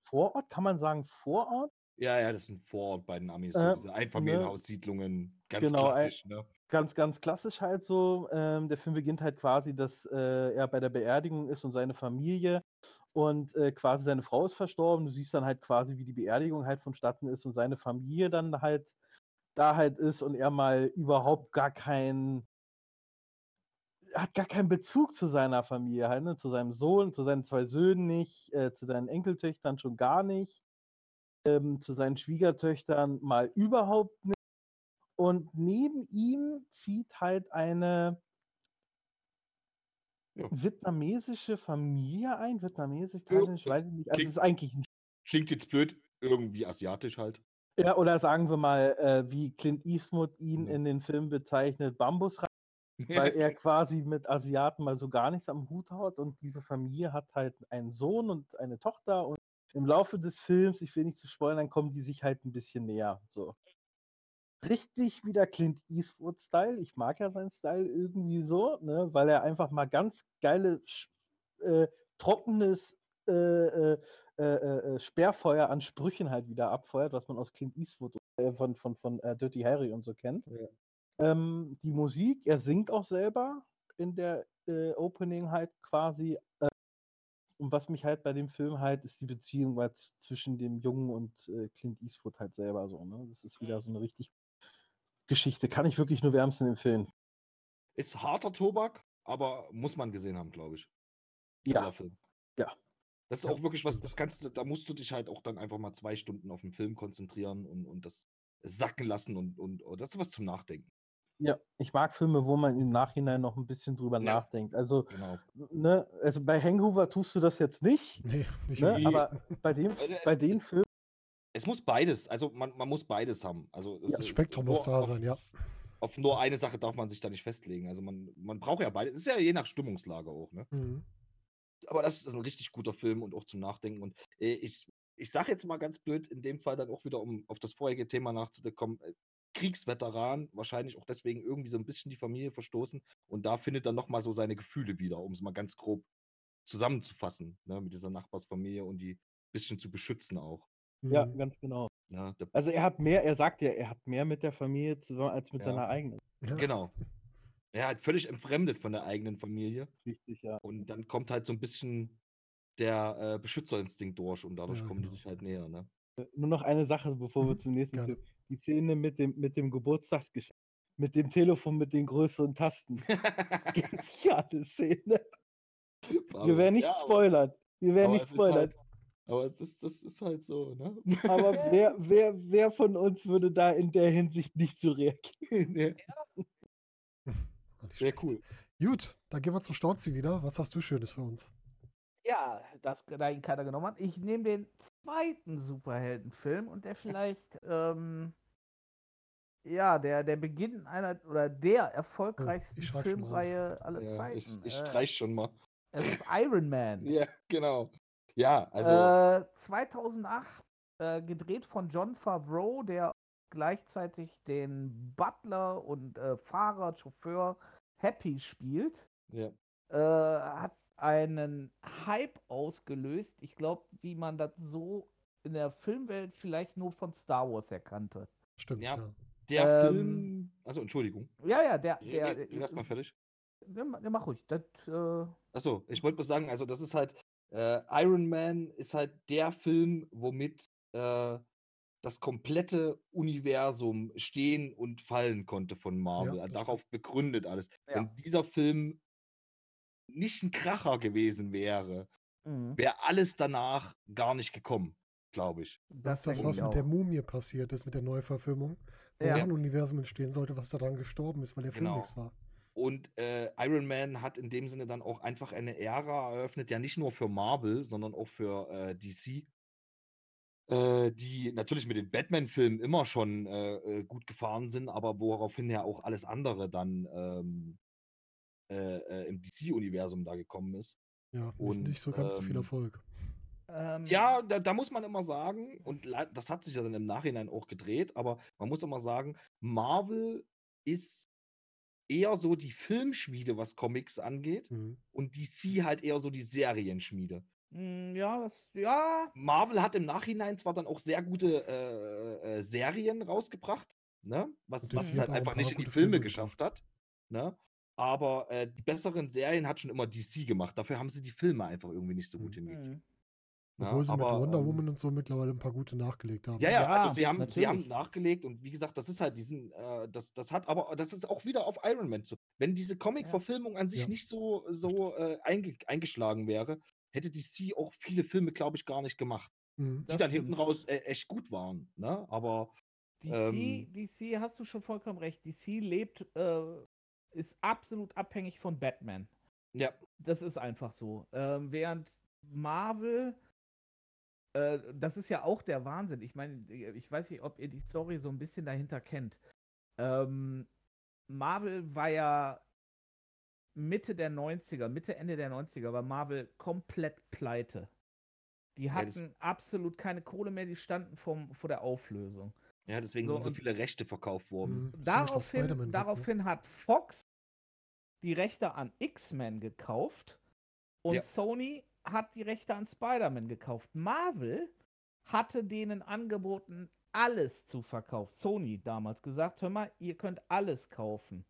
Vorort, kann man sagen Vorort? ja, ja, das ist ein Vorort bei den Amis. So Äh, diese Einfamilienhaussiedlungen. Ganz Genau, klassisch, ne? Ganz, ganz klassisch halt so. Ähm, der Film beginnt halt quasi, dass äh, er bei der Beerdigung ist und seine Familie und äh, quasi seine Frau ist verstorben. Du siehst dann halt quasi, wie die Beerdigung halt vonstatten ist und seine Familie dann halt da halt ist und er mal überhaupt gar kein hat gar keinen Bezug zu seiner Familie halt, ne? zu seinem Sohn, zu seinen zwei Söhnen nicht, äh, zu seinen Enkeltöchtern schon gar nicht, ähm, zu seinen Schwiegertöchtern mal überhaupt nicht. Und neben ihm zieht halt eine Ja. vietnamesische Familie ein, vietnamesisch, thailändisch, weiß ich nicht. Also es klingt- ist eigentlich ein Klingt jetzt blöd, irgendwie asiatisch halt. ja, oder sagen wir mal, äh, wie Clint Eastwood ihn Ja. in den Film bezeichnet, Bambusreis, weil <laughs> er quasi mit Asiaten mal so gar nichts am Hut hat und diese Familie hat halt einen Sohn und eine Tochter und im Laufe des Films, ich will nicht zu spoilern, kommen die sich halt ein bisschen näher. So. Richtig wieder Clint Eastwood-Style. Ich mag ja seinen Style irgendwie so, ne, weil er einfach mal ganz geile, äh, trockenes äh, äh, äh, äh, Sperrfeuer an Sprüchen halt wieder abfeuert, was man aus Clint Eastwood äh, von, von, von äh, Dirty Harry und so kennt. Ja. Ähm, die Musik, er singt auch selber in der äh, Opening halt quasi. Äh, und was mich halt bei dem Film halt, ist die Beziehung halt zwischen dem Jungen und äh, Clint Eastwood halt selber so. Ne? Das ist wieder so eine richtig Geschichte. Kann ich wirklich nur wärmsten empfehlen. Ist harter Tobak, aber muss man gesehen haben, glaube ich. Ja. Ja. Das ist auch wirklich was, das kannst du, da musst du dich halt auch dann einfach mal zwei Stunden auf den Film konzentrieren und, und das sacken lassen und, und, und das ist was zum Nachdenken. Ja, ich mag Filme, wo man im Nachhinein noch ein bisschen drüber Ja. nachdenkt. Also, Genau. ne, also bei Hangover tust du das jetzt nicht, <laughs> Nee, nicht ne, aber bei dem, Äh, bei den Filmen, Es muss beides, also man, man muss beides haben. Also Ja, Das Spektrum muss da auf, sein, ja. Auf nur eine Sache darf man sich da nicht festlegen. Also man, man braucht ja beides. Es ist ja je nach Stimmungslage auch, ne? Mhm. Aber das ist ein richtig guter Film und auch zum Nachdenken. Und äh, ich, ich sage jetzt mal ganz blöd, in dem Fall dann auch wieder, um auf das vorherige Thema nachzukommen, äh, Kriegsveteran, wahrscheinlich auch deswegen irgendwie so ein bisschen die Familie verstoßen. Und da findet er nochmal so seine Gefühle wieder, um es mal ganz grob zusammenzufassen, ne, mit dieser Nachbarsfamilie und die ein bisschen zu beschützen auch. ja, Mhm. ganz genau. Ne? Der, Also er hat mehr, er sagt ja, er hat mehr mit der Familie zusammen als mit Ja. seiner eigenen. Ja. Genau. Er hat völlig entfremdet von der eigenen Familie. Richtig, ja. Und dann kommt halt so ein bisschen der äh, Beschützerinstinkt durch und dadurch Ja, kommen die genau. sich halt näher. Ne? Nur noch eine Sache, bevor wir Mhm, zum nächsten. Film. Die Szene mit dem, mit dem Geburtstagsgeschenk. Mit dem Telefon mit den größeren Tasten. <laughs> Geniale Szene. Wir werden nicht Ja, aber- spoilern. Wir werden aber nicht es ist spoilern. Halt, aber es ist, das ist halt so, ne? Aber <laughs> wer, wer, wer von uns würde da in der Hinsicht nicht so reagieren? nee, <laughs> Nicht sehr cool. Gut, dann gehen wir zum Storzi wieder. Was hast du Schönes für uns? Ja, das da ihn keiner genommen hat. Ich nehme den zweiten Superheldenfilm und der vielleicht, ähm, ja, der, der Beginn einer oder der erfolgreichsten schon mal auf. Filmreihe aller Ja, ich, Zeiten. ich Äh, streich schon mal. es ist Iron Man. <laughs> Ja, genau. Ja, also. Äh, 2008 äh, gedreht von John Favreau, der gleichzeitig den Butler und äh, Fahrer, Chauffeur Happy spielt. ja. äh, hat einen Hype ausgelöst. Ich glaube, wie man das so in der Filmwelt vielleicht nur von Star Wars erkannte. Stimmt, Ja. ja. Der Ähm, Film. Also, Entschuldigung. Ja, ja, der. Der, nee, du erst mal fertig. der, der mach ruhig. Das, äh, Achso, ich wollte bloß sagen, also das ist halt, äh, Iron Man ist halt der Film, womit äh, das komplette Universum stehen und fallen konnte von Marvel. das Darauf begründet alles. Ja. Wenn dieser Film nicht ein Kracher gewesen wäre, mh, wäre alles danach gar nicht gekommen, glaube ich. Das ist das, was mit der. Mumie passiert ist, mit der Neuverfilmung. Ja. Universum entstehen sollte, was daran gestorben ist, weil der Genau. nichts war. Und äh, Iron Man hat in dem Sinne dann auch einfach eine Ära eröffnet, ja nicht nur für Marvel, sondern auch für äh, DC, äh, die natürlich mit den Batman-Filmen immer schon äh, äh, gut gefahren sind, aber woraufhin ja auch alles andere dann ähm, äh, im DC-Universum da gekommen ist. Ja, Und, nicht so ganz so viel ähm, Erfolg. Ähm, Ja, da, da muss man immer sagen, und das hat sich ja dann im Nachhinein auch gedreht, aber man muss immer sagen, Marvel ist eher so die Filmschmiede, was Comics angeht, Mhm. und DC halt eher so die Serienschmiede. mh, ja, das, ja, Marvel hat im Nachhinein zwar dann auch sehr gute äh, äh, Serien rausgebracht, ne? was, was es halt ein einfach nicht in die Filme Filme geschafft hat. Ne? Aber äh, die besseren Serien hat schon immer DC gemacht. Dafür haben sie die Filme einfach irgendwie nicht so gut Mhm. hingekriegt. Obwohl sie mit Aber, Wonder ähm, Woman und so mittlerweile ein paar gute nachgelegt haben. Ja, ja, also sie haben, sie haben nachgelegt und wie gesagt, das ist halt diesen, äh, das, das hat aber, das ist auch wieder auf Iron Man zu. Wenn diese Comic-Verfilmung an sich Ja. nicht so, so äh, einge eingeschlagen wäre, hätte DC auch viele Filme, glaube ich, gar nicht gemacht, Mhm. die Das dann hinten stimmt. raus äh, echt gut waren. Ne? Aber DC, Ähm, DC, hast du schon vollkommen recht. DC lebt, äh, ist absolut abhängig von Batman. ja, Das ist einfach so. Ähm, während Marvel, äh, das ist ja auch der Wahnsinn. Ich meine, ich weiß nicht, ob ihr die Story so ein bisschen dahinter kennt. Ähm, Marvel war ja Mitte der 90er, Mitte, Ende der 90er, war Marvel komplett pleite. Die Ja, das- hatten absolut keine Kohle mehr, die standen vom, vor der Auflösung. ja, deswegen So, sind so viele Rechte verkauft worden. Mhm. Daraufhin, ne? daraufhin hat Fox die Rechte an X-Men gekauft und Ja. Sony hat die Rechte an Spider-Man gekauft. Marvel hatte denen angeboten, alles zu verkaufen. Sony damals gesagt, hör mal, ihr könnt alles kaufen.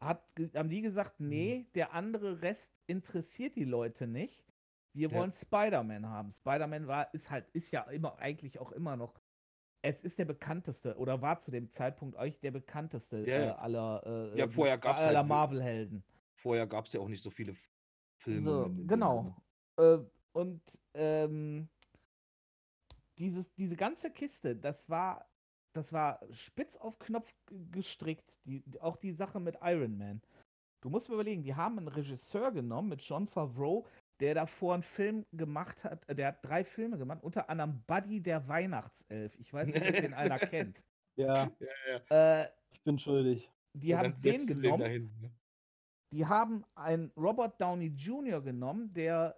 Hat, haben die gesagt, Mhm. nee, der andere Rest interessiert die Leute nicht. Wir Ja. wollen Spider-Man haben. Spider-Man war, ist halt, ist ja immer, eigentlich auch immer noch es ist der bekannteste oder war zu dem Zeitpunkt euch der bekannteste Ja, äh, aller, äh, Ja, vorher gab's aller halt Marvel-Helden. Vorher gab es ja auch nicht so viele Filme. So, genau. Äh, und ähm, dieses, diese ganze Kiste, das war, das war spitz auf Knopf gestrickt. Die, auch die Sache mit Iron Man. Du musst mir überlegen, die haben einen Regisseur genommen mit John Favreau, der davor einen Film gemacht hat, äh, der hat drei Filme gemacht, unter anderem Buddy der Weihnachtself. Ich weiß nicht, ob den einer <laughs> kennt. Ja, Äh, ich bin schuldig. die Und haben den genommen. dahin, ne? Die haben einen Robert Downey Jr. genommen, der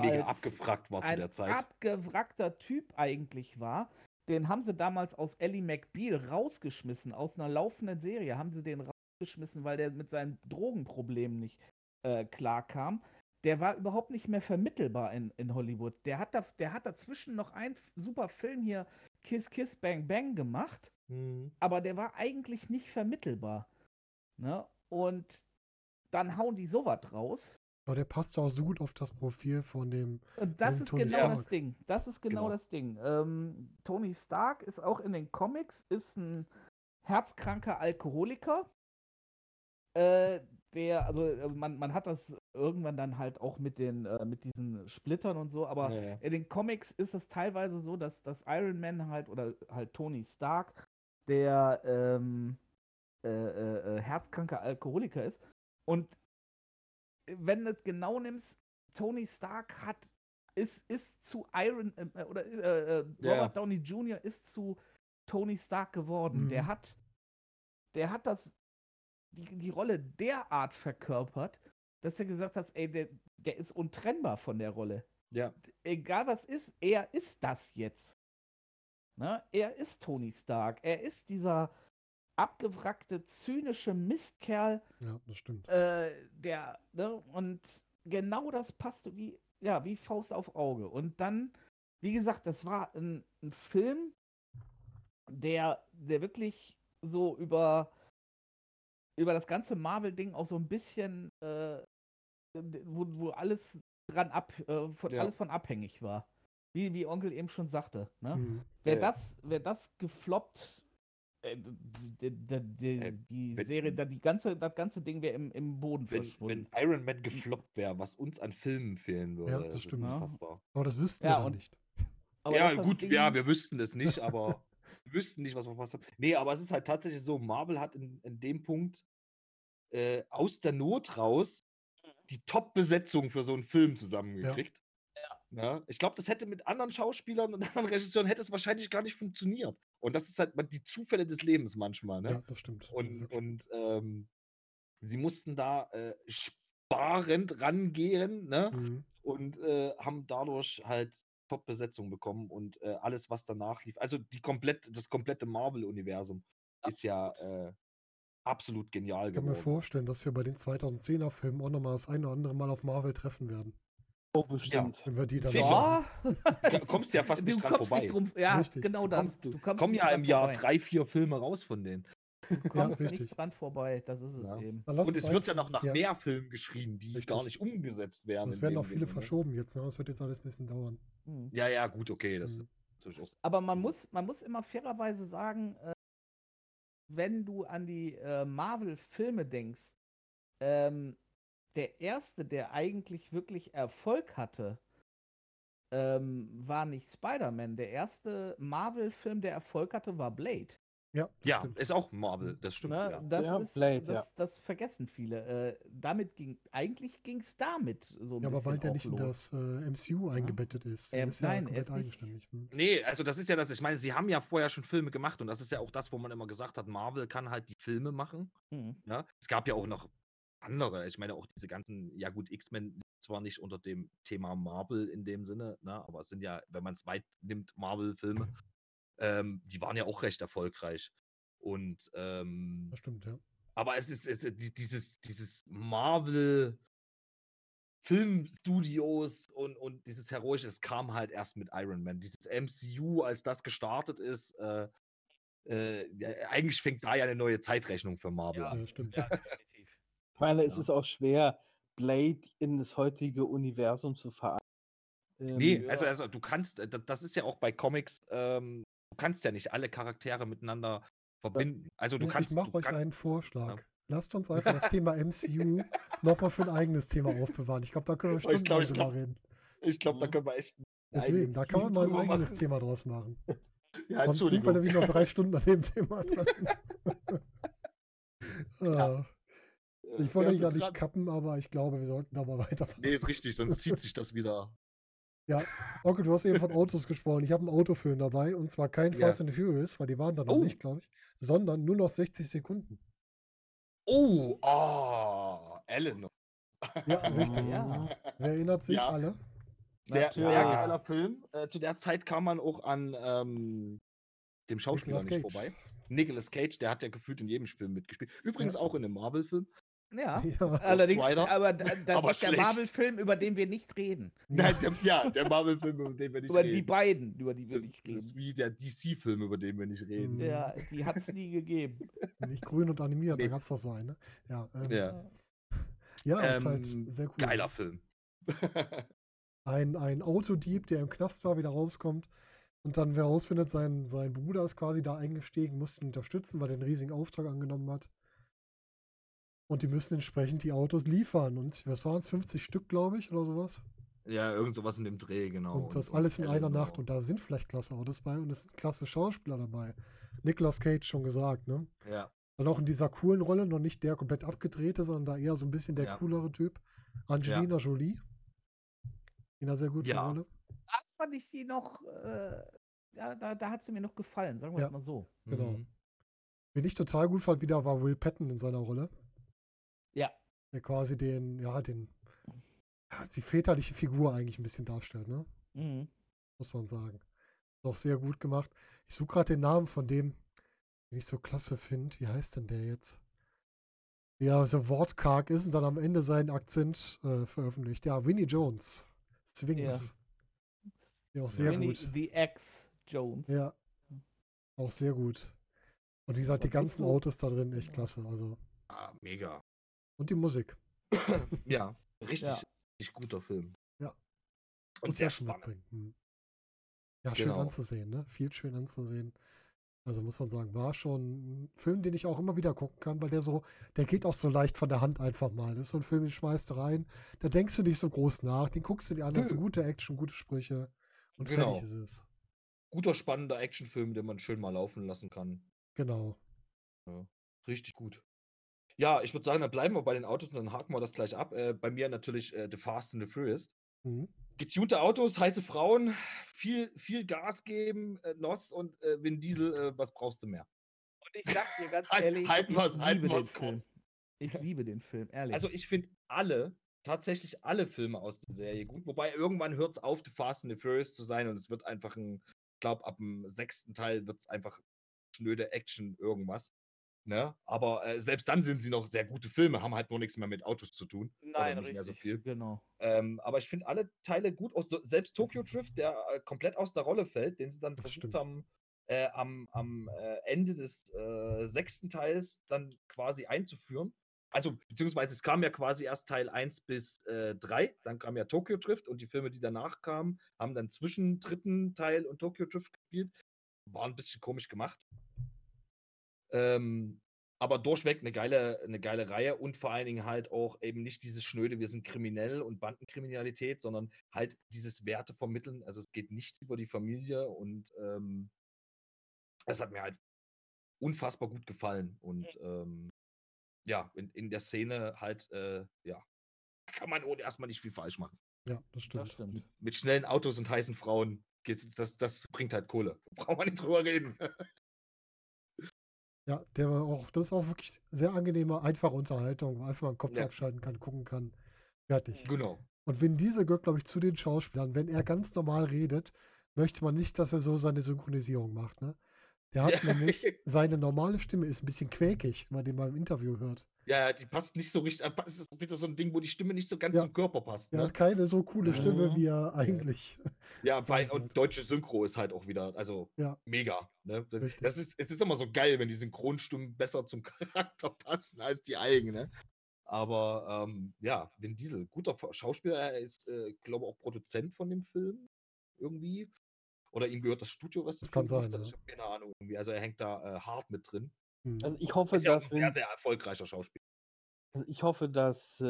Mega als abgefragt war zu der Zeit. abgewrackter Typ eigentlich war. Den haben sie damals aus Ellie McBeal rausgeschmissen, aus einer laufenden Serie haben sie den rausgeschmissen, weil der mit seinen Drogenproblemen nicht äh, klarkam. Der war überhaupt nicht mehr vermittelbar in, in Hollywood. Der hat, da, der hat dazwischen noch einen super Film hier, Kiss Kiss Bang Bang, gemacht, Mhm. aber der war eigentlich nicht vermittelbar. Ne? Und dann hauen die sowas raus. Aber der passt auch so gut auf das Profil von dem. Und das ist Tony genau Stark. das Ding. Das ist genau, Genau. das Ding. Ähm, Tony Stark ist auch in den Comics, ist ein herzkranker Alkoholiker. Äh, der, also äh, man, man hat das irgendwann dann halt auch mit den, äh, mit diesen Splittern und so, aber Ja, ja. in den Comics ist es teilweise so, dass, dass Iron Man halt oder halt Tony Stark der ähm, äh, äh, äh, herzkranke Alkoholiker ist. Und wenn du es genau nimmst, Tony Stark hat ist, ist zu Iron äh, oder äh, äh, Robert Ja. Downey Jr. ist zu Tony Stark geworden. Der Mhm. hat der hat das die, die Rolle derart verkörpert, dass er gesagt hat, ey, der, der ist untrennbar von der Rolle ja. egal was ist, er ist das jetzt. Ne? Er ist Tony Stark. Er ist dieser abgewrackte, zynische Mistkerl, Ja, das stimmt. äh, der, ne? Und genau das passte wie, ja, wie Faust auf Auge. Und dann, wie gesagt, das war ein, ein Film, der, der wirklich so über, über das ganze Marvel-Ding auch so ein bisschen, äh, wo, wo alles dran ab, äh, von, Ja. alles von abhängig war. Wie, wie Onkel eben schon sagte. Ne? Mhm. Wäre Ja, das, wär das gefloppt, äh, d- d- d- Äh, die wenn- Serie, da- die ganze, das ganze Ding wäre im, im Boden Wenn, verschwunden. wenn Iron Man gefloppt wäre, was uns an Filmen fehlen würde, Ja, das ist stimmt. Ja. unfassbar. Aber das wüssten Ja, wir und- nicht. Aber ja, das gut, Ding- ja, wir wüssten es nicht, aber wir wüssten nicht, was verpasst haben. Nee, aber es ist halt tatsächlich so, Marvel hat in, in dem Punkt äh, aus der Not raus die Top-Besetzung für so einen Film zusammengekriegt. Ja. Ich glaube, das hätte mit anderen Schauspielern und <laughs> anderen Regisseuren hätte es wahrscheinlich gar nicht funktioniert. Und das ist halt die Zufälle des Lebens manchmal, ne? Ja, das stimmt. Das Und, wirklich- und ähm, sie mussten da äh, sparend rangehen, ne? Mhm. und äh, haben dadurch halt Top-Besetzung bekommen und äh, alles, was danach lief. Also die komplett, das komplette Marvel-Universum ist ja äh, absolut genial Ich kann mir geworden. vorstellen, dass wir bei den 2010er Filmen auch nochmal das eine oder andere Mal auf Marvel treffen werden. Oh, bestimmt. Wenn wir die dann. Ja, Ko- kommst ja fast du nicht dran kommst vorbei. Nicht drum, ja, Richtig. genau Du das. kommst- du kommst Kommen ja dran im Jahr vorbei. drei, vier Filme raus von denen. Du kommst richtig. nicht dran vorbei, das ist es Ja. eben. Und es wird ja noch nach ja, mehr Filmen geschrien, die gar Richtig. nicht umgesetzt werden. Es werden auch viele Sinne, ne? verschoben jetzt. Ne? Das wird jetzt alles ein bisschen dauern. Hm. Ja, ja, gut, okay. Das Mhm. ist natürlich auch. Aber man muss, man muss immer fairerweise sagen, äh, wenn du an die äh, Marvel-Filme denkst, ähm, der erste, der eigentlich wirklich Erfolg hatte, ähm, war nicht Spider-Man. Der erste Marvel-Film, der Erfolg hatte, war Blade. Ja, das Ja, stimmt. ist auch Marvel, das stimmt. Ne? Ja. Das, Ja, ist, Blade, das, ja. das vergessen viele. Äh, damit ging, eigentlich ging es damit so ein Ja, aber weil der nicht in das äh, MCU eingebettet ist. Ähm, ist ja nein, er nicht- eigenständig. Hm. Nee, also das ist ja das, ich meine, sie haben ja vorher schon Filme gemacht und das ist ja auch das, wo man immer gesagt hat, Marvel kann halt die Filme machen. Hm. Ja? Es gab ja auch noch andere, ich meine auch diese ganzen, ja gut, X-Men liegt zwar nicht unter dem Thema Marvel in dem Sinne, ne, aber es sind ja, wenn man es weit nimmt, Marvel-Filme, ähm, die waren ja auch recht erfolgreich. Und ähm, Das stimmt, ja. aber es ist, es ist die- dieses, dieses Marvel Filmstudios und, und dieses Heroische, es kam halt erst mit Iron Man. Dieses MCU, als das gestartet ist, äh, äh, eigentlich fängt da ja eine neue Zeitrechnung für Marvel Ja. an. <laughs> Ja, stimmt. Ja. Ich meine, es Ja. ist auch schwer, Blade in das heutige Universum zu vereinen. Ähm, Nee, ja. also, also du kannst, äh, da- das ist ja auch bei Comics, ähm, du kannst ja nicht alle Charaktere miteinander verbinden. Also du Ich kannst. mache du euch kann- einen Vorschlag. lasst uns <laughs> einfach das Thema MCU nochmal für ein eigenes Thema aufbewahren. Ich glaube, da können wir Oh, ich glaub, stundenlang ich drüber glaub- reden. Ich glaube, da können wir echt. Deswegen, da kann man mal ein eigenes machen. Thema draus machen. <laughs> Ja, Sonst sind wir nämlich noch drei Stunden an dem Thema <laughs> dran. Ah, ich wollte ja nicht kappen, aber ich glaube, wir sollten da mal <laughs> weiterfahren. Nee, ist richtig, sonst zieht sich das wieder. Onkel, du hast eben von Autos gesprochen. Ich habe einen Autofilm dabei und zwar kein Ja. Fast and Furious, weil die waren da noch Oh. nicht, glaube ich, sondern nur noch 60 Sekunden. Oh, ah, Ellen. Ja, <laughs> richtig. Ja. Wer erinnert sich? Ja. Alle? Sehr, sehr geiler Film. Äh, zu der Zeit kam man auch an ähm, dem Schauspieler Nicolas nicht Cage. vorbei. Nicolas Cage, der hat ja gefühlt in jedem Film mitgespielt. Übrigens Ja. auch in einem Marvel-Film. Ja. <laughs> Ja. Allerdings, aber da- das Aber ist der schlecht. Marvel-Film, über den wir nicht reden. Nein, der, ja, der Marvel-Film, über den wir nicht Über die reden. beiden, über die wir Das, nicht das ist reden. wie der DC-Film, über den wir nicht reden. Ja, die hat es nie gegeben. <laughs> Nicht grün und animiert, Nee. da gab es doch so einen. Ne? Ja, ähm, Ja. ja ist halt Ähm, sehr cool. Geiler Film. <laughs> Ein, ein Autodieb, der im Knast war, wieder rauskommt und dann herausfindet, sein, sein Bruder ist quasi da eingestiegen, musste ihn unterstützen, weil er einen riesigen Auftrag angenommen hat. Und die müssen entsprechend die Autos liefern. Und was waren es? 50 Stück, glaube ich, oder sowas. ja, irgend sowas in dem Dreh, genau. und das alles in einer auch. Nacht. Und da sind vielleicht klasse Autos bei und es sind klasse Schauspieler dabei. Nicolas Cage schon gesagt, ne? Ja, Dann auch in dieser coolen Rolle, noch nicht der komplett abgedrehte, sondern da eher so ein bisschen der Ja. coolere Typ. Angelina Jolie. In einer sehr guten Ja. Rolle. Da fand ich sie noch, äh, ja, da, da hat sie mir noch gefallen, sagen wir Ja. es mal so. Genau. Mhm. Wen ich total gut fand, wieder war Will Patton in seiner Rolle. Ja. Der quasi den, ja, den, ja, die väterliche Figur eigentlich ein bisschen darstellt, ne? Mhm. Muss man sagen. Ist auch sehr gut gemacht. Ich suche gerade den Namen von dem, den ich so klasse finde. Wie heißt denn der jetzt? Der so wortkarg ist und dann am Ende seinen Akzent äh, veröffentlicht. Ja, Winnie Jones. Swings. Ja, auch sehr Winnie gut. The Ex Jones. Ja. Auch sehr gut. Und wie gesagt, die ganzen? Autos da drin, echt klasse. Also. Ah, mega. Und die Musik. <laughs> Ja, richtig, Ja. richtig guter Film. Ja. Und Muss sehr ja schon spannend. Hm. Ja, schön Genau. anzusehen, ne? Viel schön anzusehen. Also muss man sagen, war schon ein Film, den ich auch immer wieder gucken kann, weil der so, der geht auch so leicht von der Hand einfach mal. Das ist so ein Film, den schmeißt du rein, da denkst du nicht so groß nach, den guckst du dir an, das ist gute Action, gute Sprüche und Genau. fertig ist es. Guter, spannender Actionfilm, den man schön mal laufen lassen kann. Genau. Richtig gut. Ja, ich würde sagen, dann bleiben wir bei den Autos und dann haken wir das gleich ab. Äh, bei mir natürlich äh, The Fast and the Furious. Mhm. Getunte Autos, heiße Frauen, viel, viel Gas geben, äh, Nos und äh, Vin Diesel, äh, was brauchst du mehr? Und ich sag dir ganz <laughs> Halt- ehrlich, halten ich wir's- liebe halten den Film. Ich liebe den Film, ehrlich. Also ich finde alle, tatsächlich alle Filme aus der Serie gut, wobei irgendwann hört es auf, The Fast and the Furious zu sein und es wird einfach ein, ich glaube, ab dem sechsten Teil wird es einfach schnöde Action irgendwas. Ne? Aber äh, selbst dann sind sie noch sehr gute Filme, haben halt nur nichts mehr mit Autos zu tun. Nein, nicht mehr so richtig. viel. Genau. Ähm, aber ich finde alle Teile gut. Auch so, selbst Tokyo Drift, der äh, komplett aus der Rolle fällt, den sie dann versucht haben, äh, am, am äh, Ende des äh, sechsten Teils dann quasi einzuführen. Also, beziehungsweise es kam ja quasi erst Teil 1 bis äh, 3, dann kam ja Tokyo Drift und die Filme, die danach kamen, haben dann zwischen dritten Teil und Tokyo Drift gespielt. War ein bisschen komisch gemacht. Ähm, aber durchweg eine geile, eine geile Reihe und vor allen Dingen halt auch eben nicht dieses Schnöde, wir sind kriminell und Bandenkriminalität, sondern halt dieses Werte vermitteln. Also es geht nichts über die Familie und ähm, das hat mir halt unfassbar gut gefallen. Und ähm, ja, in, in der Szene halt, äh, ja, kann man ohne erstmal nicht viel falsch machen. Ja, das stimmt. Das stimmt. Mit schnellen Autos und heißen Frauen, das, das bringt halt Kohle. <laughs> Braucht man nicht drüber reden. Ja, der war auch, das ist auch wirklich sehr angenehme, einfache Unterhaltung, wo man einfach mal den Kopf Ja. abschalten kann, gucken kann. Fertig. genau. Und Vin Diesel gehört, glaube ich, zu den Schauspielern. Wenn er ganz normal redet, möchte man nicht, dass er so seine Synchronisierung macht. Ne? Der hat Ja. nämlich, <laughs> seine normale Stimme ist ein bisschen quäkig, wenn man den mal im Interview hört. Ja, die passt nicht so richtig. Es ist wieder so ein Ding, wo die Stimme nicht so ganz Ja. zum Körper passt. Er Ne? hat keine so coole Stimme, wie er eigentlich. <laughs> Ja, weil, und deutsche Synchro ist halt auch wieder, also Ja. mega. Ne? Das- Richtig. Das ist, es ist immer so geil, wenn die Synchronstimmen besser zum <laughs> Charakter passen als die eigene. Aber ähm, ja, Vin Diesel, guter Schauspieler, er ist, äh, glaube auch Produzent von dem Film irgendwie. Oder ihm gehört das Studio, was Das den kann sein, ja. Ich habe keine Ahnung irgendwie. Also er hängt da äh, hart mit drin. Hm. Also ich hoffe, Ist ja auch dass ein sehr, wenn, sehr erfolgreicher Schauspieler. also ich hoffe, dass äh,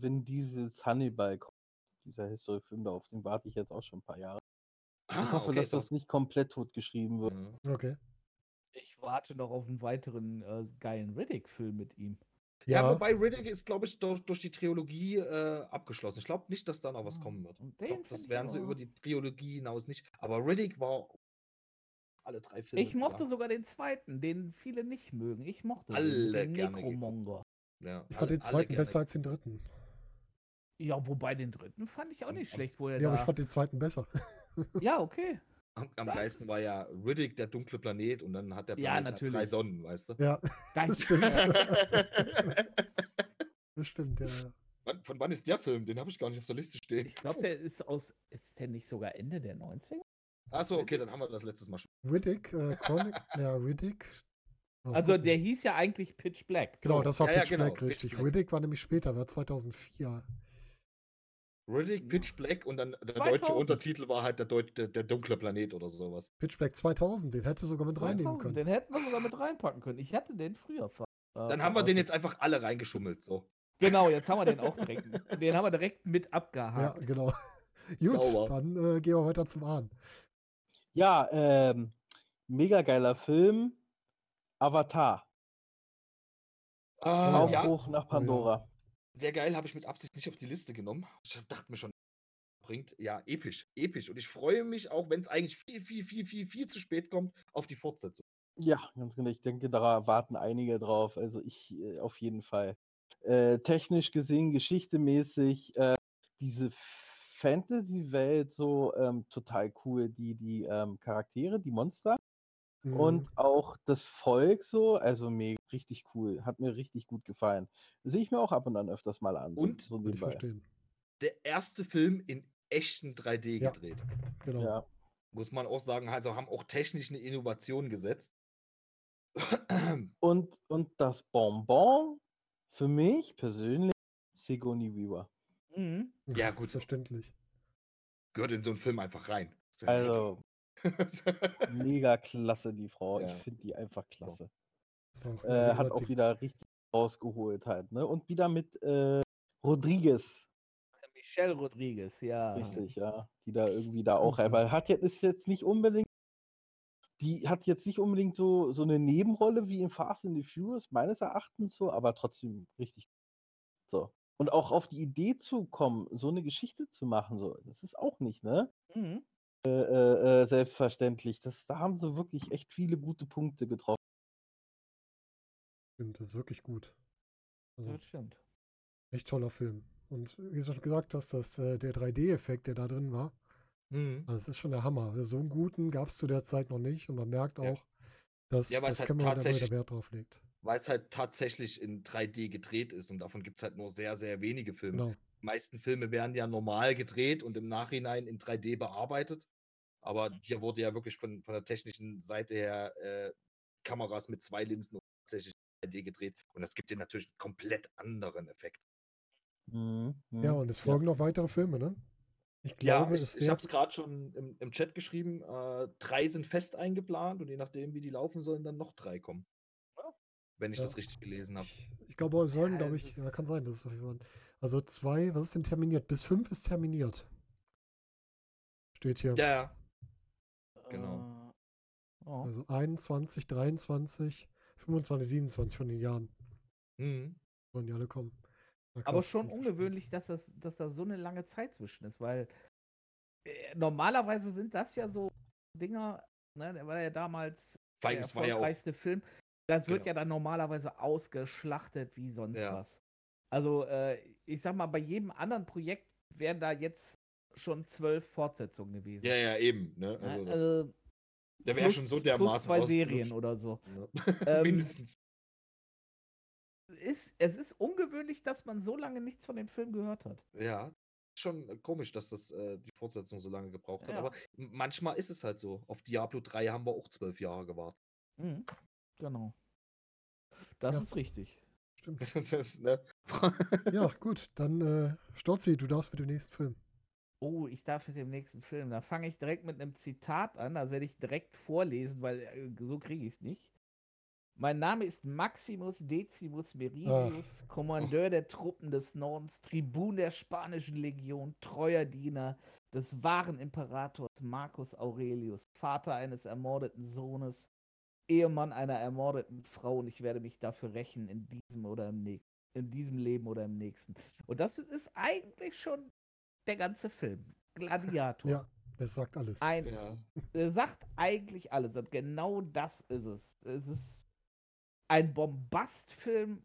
wenn dieses Hannibal kommt, dieser History-Film da auf den warte ich jetzt auch schon ein paar Jahre. ich Ah, hoffe, okay, dass das nicht komplett tot geschrieben wird. Mhm. Okay. Ich warte noch auf einen weiteren äh, geilen Riddick-Film mit ihm. Ja, Ja, wobei Riddick ist, glaube ich, durch, durch die Trilogie äh, abgeschlossen. Ich glaube nicht, dass da noch was Ah, kommen wird. den glaub, das werden sie über die Trilogie hinaus nicht. Aber Riddick war alle drei Filme. Ich mochte ja. sogar den zweiten, den viele nicht mögen. Ich mochte den, Alle geguckt. Necromonger. Ja, ich fand alle- den zweiten besser als den dritten. Ja, wobei den dritten fand ich auch nicht und- schlecht, wo er Ja, aber ich fand den zweiten besser. ja, okay. Am, am geilsten war ja Riddick, der dunkle Planet, und dann hat der Ja, Planet halt drei natürlich. Sonnen, weißt du? Ja, das stimmt. Das stimmt, <laughs> ja. ja. Wann, von wann ist der Film? Den habe ich gar nicht auf der Liste stehen. Ich glaube, der ist aus. Ist der nicht sogar Ende der 90er? Achso, okay, dann haben wir das letztes Mal schon. Riddick, äh, Chronic, <laughs> ja, Riddick. Also der hieß ja eigentlich Pitch Black. Genau, So, das war ja, ja, Pitch genau, Black, Pitch richtig. Black. Riddick war nämlich später, war 2004. Riddick, Pitch Black und dann der 2000. deutsche Untertitel war halt der, Deut der, der dunkle Planet oder sowas. Pitch Black 2000, den hätte sogar mit reinnehmen 2000, können. Den hätten wir sogar mit reinpacken können. Ich hatte den früher. äh, Dann haben wir den jetzt einfach alle reingeschummelt. So. Genau, jetzt haben wir den <laughs> auch direkt. Den haben wir direkt mit Ja, abgehakt. genau. <laughs> Gut, Sauber. dann äh, gehen wir weiter zum Ahn. Ja, ähm, mega geiler Film. Avatar. Ah, ja, Aufbruch nach Pandora. Sehr geil, habe ich mit Absicht nicht auf die Liste genommen. Ich dachte mir schon, bringt, ja, episch, episch. Und ich freue mich auch, wenn es eigentlich viel, viel, viel, viel, viel zu spät kommt, auf die Fortsetzung. Ja, ganz genau. Ich denke, da warten einige drauf. Also ich äh, auf jeden Fall. Äh, technisch gesehen, geschichtemäßig, äh, diese Fantasy-Welt so ähm, total cool. Die, die ähm, Charaktere, die Monster Mhm. und auch das Volk so, also mir richtig cool. Hat mir richtig gut gefallen. Sehe ich mir auch ab und an öfters mal an. Und? so, so Würde ich verstehen. Der erste Film in echten 3D Ja. gedreht. Genau. Ja. Muss man auch sagen, also haben auch technisch eine Innovation gesetzt. <clears throat> Und, und das Bonbon für mich persönlich Sigourney Weaver. Mhm. <laughs> Ja, gut. Verständlich. Gehört in so einen Film einfach rein. Also <laughs> mega klasse, die Frau. Ja. Ich finde die einfach klasse. Auch, Äh, hat auch wieder richtig rausgeholt halt, ne? Und wieder mit äh, Rodriguez, Michelle Rodriguez, ja. richtig, ja. Die da irgendwie da auch, aber hat jetzt, ist jetzt nicht unbedingt, die hat jetzt nicht unbedingt so, so eine Nebenrolle wie in Fast and the Furious, meines Erachtens so, aber trotzdem richtig. So. Und auch auf die Idee zu kommen, so eine Geschichte zu machen, so, das ist auch nicht, ne? Mhm. Äh, äh, äh, selbstverständlich. Das, da haben sie wirklich echt viele gute Punkte getroffen. Stimmt, das ist wirklich gut. Also, Das stimmt. echt toller Film. Und wie du schon gesagt hast, dass äh, der 3D-Effekt, der da drin war, Mhm. also das ist schon der Hammer. So einen guten gab es zu der Zeit noch nicht und man merkt Ja. auch, dass Ja, das halt Cameron da wieder Wert drauf legt. Weil es halt tatsächlich in 3D gedreht ist und davon gibt es halt nur sehr, sehr wenige Filme. Genau. Die meisten Filme werden ja normal gedreht und im Nachhinein in 3D bearbeitet. Aber hier wurde ja wirklich von, von der technischen Seite her äh, Kameras mit zwei Linsen und tatsächlich in 3D gedreht. Und das gibt dir natürlich einen komplett anderen Effekt. Mhm, Ja, mhm. und es folgen noch weitere Filme, ne? Ich Ja, glaube, ich, es ich habe es gerade schon im, im Chat geschrieben. Äh, drei sind fest eingeplant und je nachdem, wie die laufen, sollen dann noch drei kommen. Wenn ich Ja. das richtig gelesen habe. Ich, ich glaube, es sollen, Ja, glaube ich, ja, kann sein, dass es auf jeden Fall. Also zwei, was ist denn terminiert? Bis fünf ist terminiert. Steht hier. Ja, ja. Oh. Also 21, 23, 25, 27 von den Jahren Mhm. wollen die alle kommen. Aber schon ungewöhnlich, dass, das, dass da so eine lange Zeit zwischen ist, weil äh, normalerweise sind das ja so Dinger, ne, der war ja damals Vor der war ja erfolgreichste Film. Das wird Genau. ja dann normalerweise ausgeschlachtet wie sonst Ja. was. Also, äh, ich sag mal, bei jedem anderen Projekt wären da jetzt schon zwölf Fortsetzungen gewesen. Ja, ja, eben. Ne? Also, das, Also, der wäre plus- schon so plus dermaßen zwei ausgelutscht, Serien oder so. Ne? <laughs> Ähm, Mindestens. Ist, es ist ungewöhnlich, dass man so lange nichts von dem Film gehört hat. Ja. Schon komisch, dass das äh, die Fortsetzung so lange gebraucht hat. Ja. Aber m- manchmal ist es halt so. Auf Diablo 3 haben wir auch zwölf Jahre gewartet. Mhm. Genau. Das Ja. ist richtig. Stimmt. <laughs> Das ist, ne? Ja, gut, dann äh, Stolzi, du darfst mit dem nächsten Film. Oh, ich darf mit dem nächsten Film. Da fange ich direkt mit einem Zitat an. Das werde ich direkt vorlesen, weil äh, so kriege ich es nicht. Mein Name ist Maximus Decimus Meridius, Kommandeur der Truppen des Nordens, Tribun der spanischen Legion, treuer Diener des wahren Imperators Marcus Aurelius, Vater eines ermordeten Sohnes, Ehemann einer ermordeten Frau und ich werde mich dafür rächen in diesem oder im nächsten, in diesem Leben oder im nächsten. Und das ist eigentlich schon der ganze Film. Gladiator. Ja, das sagt alles. Ein, Ja. er sagt eigentlich alles und genau das ist es. Es ist ein Bombastfilm,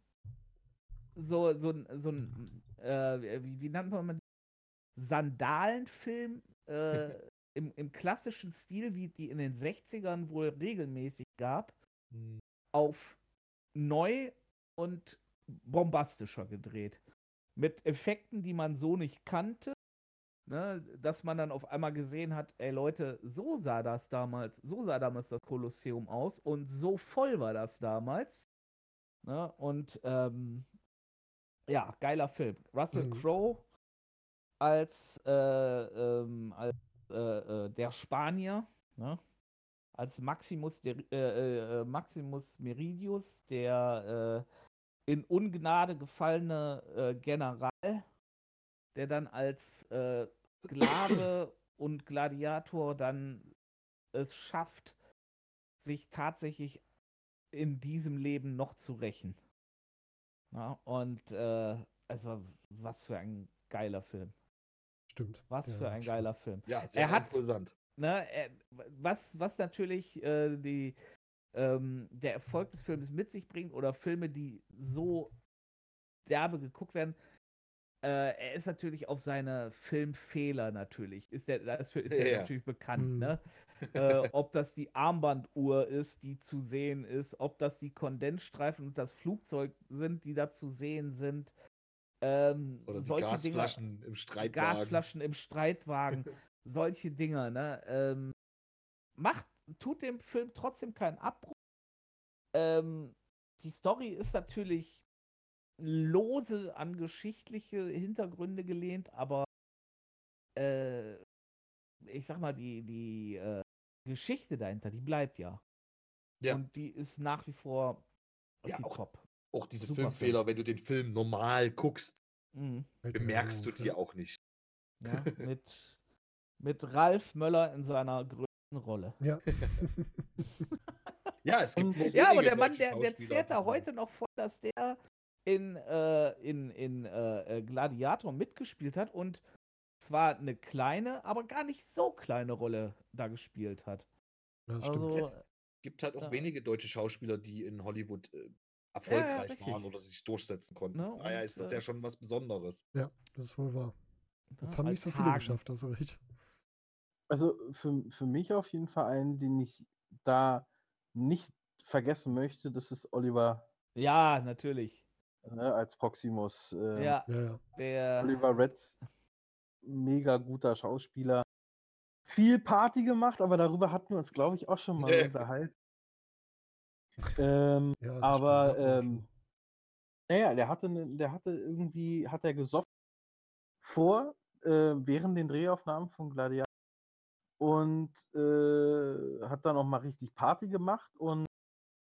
so, so, ein- so ein, äh, wie, wie nennt man Sandalenfilm äh, <laughs> im, im klassischen Stil, wie die in den 60ern wohl regelmäßig gab, Hm. auf neu und bombastischer gedreht. Mit Effekten, die man so nicht kannte. Ne, dass man dann auf einmal gesehen hat, ey Leute, so sah das damals, so sah damals das Kolosseum aus und so voll war das damals. Ne, und ähm, ja, geiler Film. Russell Mhm. Crowe als, äh, ähm, als äh, äh, der Spanier, ne? als Maximus, der, äh, äh, Maximus Meridius, der äh, in Ungnade gefallene äh, General, der dann als äh, Sklave <coughs> und Gladiator dann es schafft, sich tatsächlich in diesem Leben noch zu rächen. Ja, und äh, also was für ein geiler Film. Stimmt. Was Ja, für ein stimmt. geiler Film. Ja, sehr hat- impulsant. Ne, äh, was, was natürlich äh, die, ähm, der Erfolg des Films mit sich bringt oder Filme, die so derbe geguckt werden, er ist natürlich auf seine Filmfehler natürlich. Ist der, dafür ist er Ja. natürlich bekannt, Mhm. ne? <laughs> äh, ob das die Armbanduhr ist, die zu sehen ist, ob das die Kondensstreifen und das Flugzeug sind, die da zu sehen sind. Ähm, Oder die solche Gasflaschen im Dinge, Streitwagen. Gasflaschen im Streitwagen, <laughs> solche Dinge, ne? Ähm, macht, tut dem Film trotzdem keinen Abbruch. Ähm, die Story ist natürlich lose an geschichtliche Hintergründe gelehnt, aber äh, ich sag mal, die, die äh, Geschichte dahinter, die bleibt ja. Ja. Und die ist nach wie vor Ja, auch- top. Auch diese Super Film. Filmfehler, wenn du den Film normal guckst, Mhm. Bemerkst du die ja. auch nicht. Ja, mit, mit Ralf Möller in seiner größten Rolle. Ja. <laughs> Ja, es gibt Und- Ja, aber der Mann, der, der zählt da heute noch vor, dass der in, äh, in, in äh, äh, Gladiator mitgespielt hat und zwar eine kleine, aber gar nicht so kleine Rolle da gespielt hat. Ja, das stimmt. Also, Es gibt halt auch Ja. wenige deutsche Schauspieler, die in Hollywood äh, erfolgreich richtig. waren oder sich durchsetzen konnten. Ne, Von Daher ist das äh, ja schon was Besonderes. Ja, das ist wohl wahr. Das ja, haben nicht so viele Hagen. geschafft, das ist recht. Also für, für mich auf jeden Fall einen, den ich da nicht vergessen möchte, das ist Oliver Ja, natürlich. Ne, als Proximus. ähm, Ja, Ja, der. Oliver Reds, mega guter Schauspieler. Viel Party gemacht, aber darüber hatten wir uns, glaube ich, auch schon mal Nee. unterhalten. Ähm, ja aber ähm, naja, der hatte, ne- der hatte irgendwie, hat er gesoffen vor, äh, während den Drehaufnahmen von Gladiator und äh, hat dann auch mal richtig Party gemacht und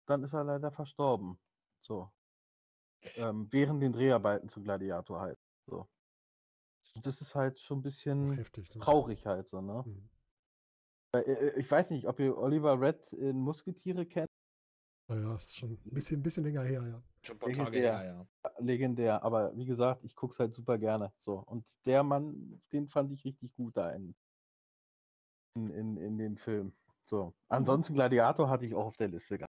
dann ist er leider verstorben. So. Ähm, während den Dreharbeiten zu Gladiator halt. So. Und das ist halt schon ein bisschen heftig. das- traurig halt so, ne? Mhm. Weil, äh, Ich weiß nicht, ob ihr Oliver Red in Musketiere kennt. Naja, das ist schon ein bisschen, ein bisschen länger her, ja. Schon ein paar Tage legendär. her, ja. legendär, aber wie gesagt, ich gucke es halt super gerne. So. Und der Mann, den fand ich richtig gut da in, in, in, in dem Film. So. Ansonsten Gladiator hatte ich auch auf der Liste gehabt.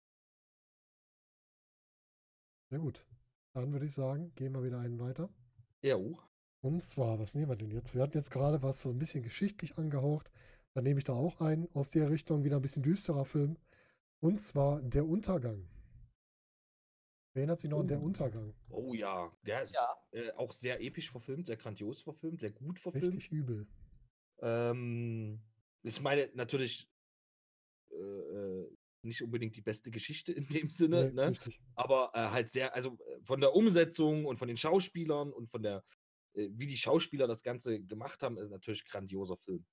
Sehr gut. Dann würde ich sagen, gehen wir wieder einen weiter. Ja, uh. Und zwar, was nehmen wir denn jetzt? Wir hatten jetzt gerade was so ein bisschen geschichtlich angehaucht. Dann nehme ich da auch einen aus der Richtung, wieder ein bisschen düsterer Film. Und zwar Der Untergang. Wer erinnert sich noch an Der Oh. Untergang? Oh ja, der ist Ja. äh, auch sehr episch verfilmt, sehr grandios verfilmt, sehr gut verfilmt. Richtig übel. Ähm, ich meine natürlich nicht unbedingt die beste Geschichte in dem Sinne, Nee, ne? aber äh, halt sehr, also äh, von der Umsetzung und von den Schauspielern und von der, äh, wie die Schauspieler das Ganze gemacht haben, ist natürlich ein grandioser Film.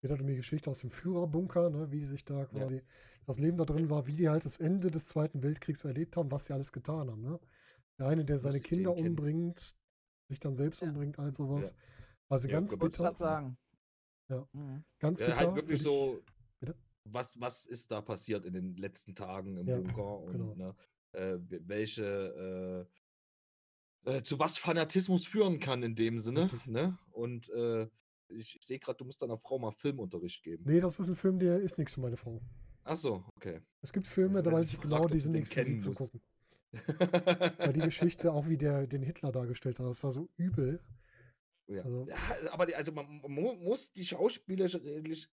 geht halt um die Geschichte aus dem Führerbunker, ne, wie sich da quasi das Leben da drin war, wie die halt das Ende des Zweiten Weltkriegs erlebt haben, was sie alles getan haben. Ne? Der eine, der seine ich Kinder kennen? umbringt, sich dann selbst Ja. umbringt, all sowas. Also Ja, ganz bitter. gerade sagen. Ja. Mhm. Ganz Ja, bitter. halt wirklich ich- so? Was, was ist da passiert in den letzten Tagen im Ja, Bunker und genau. ne, äh, we- welche, äh, äh, zu was Fanatismus führen kann in dem Sinne. Richtig. Ne? Und äh, ich, sehe gerade, du musst deiner Frau mal Filmunterricht geben. Nee, das ist ein Film, der ist nichts für meine Frau. Ach so, okay. Es gibt Filme, da Weil weiß ich fragt, genau, die sind nichts für sie zu gucken. Weil die Geschichte, auch wie der den Hitler dargestellt hat, das war so übel. Ja. also- ja, aber die, also man, man mu- muss die schauspielerische,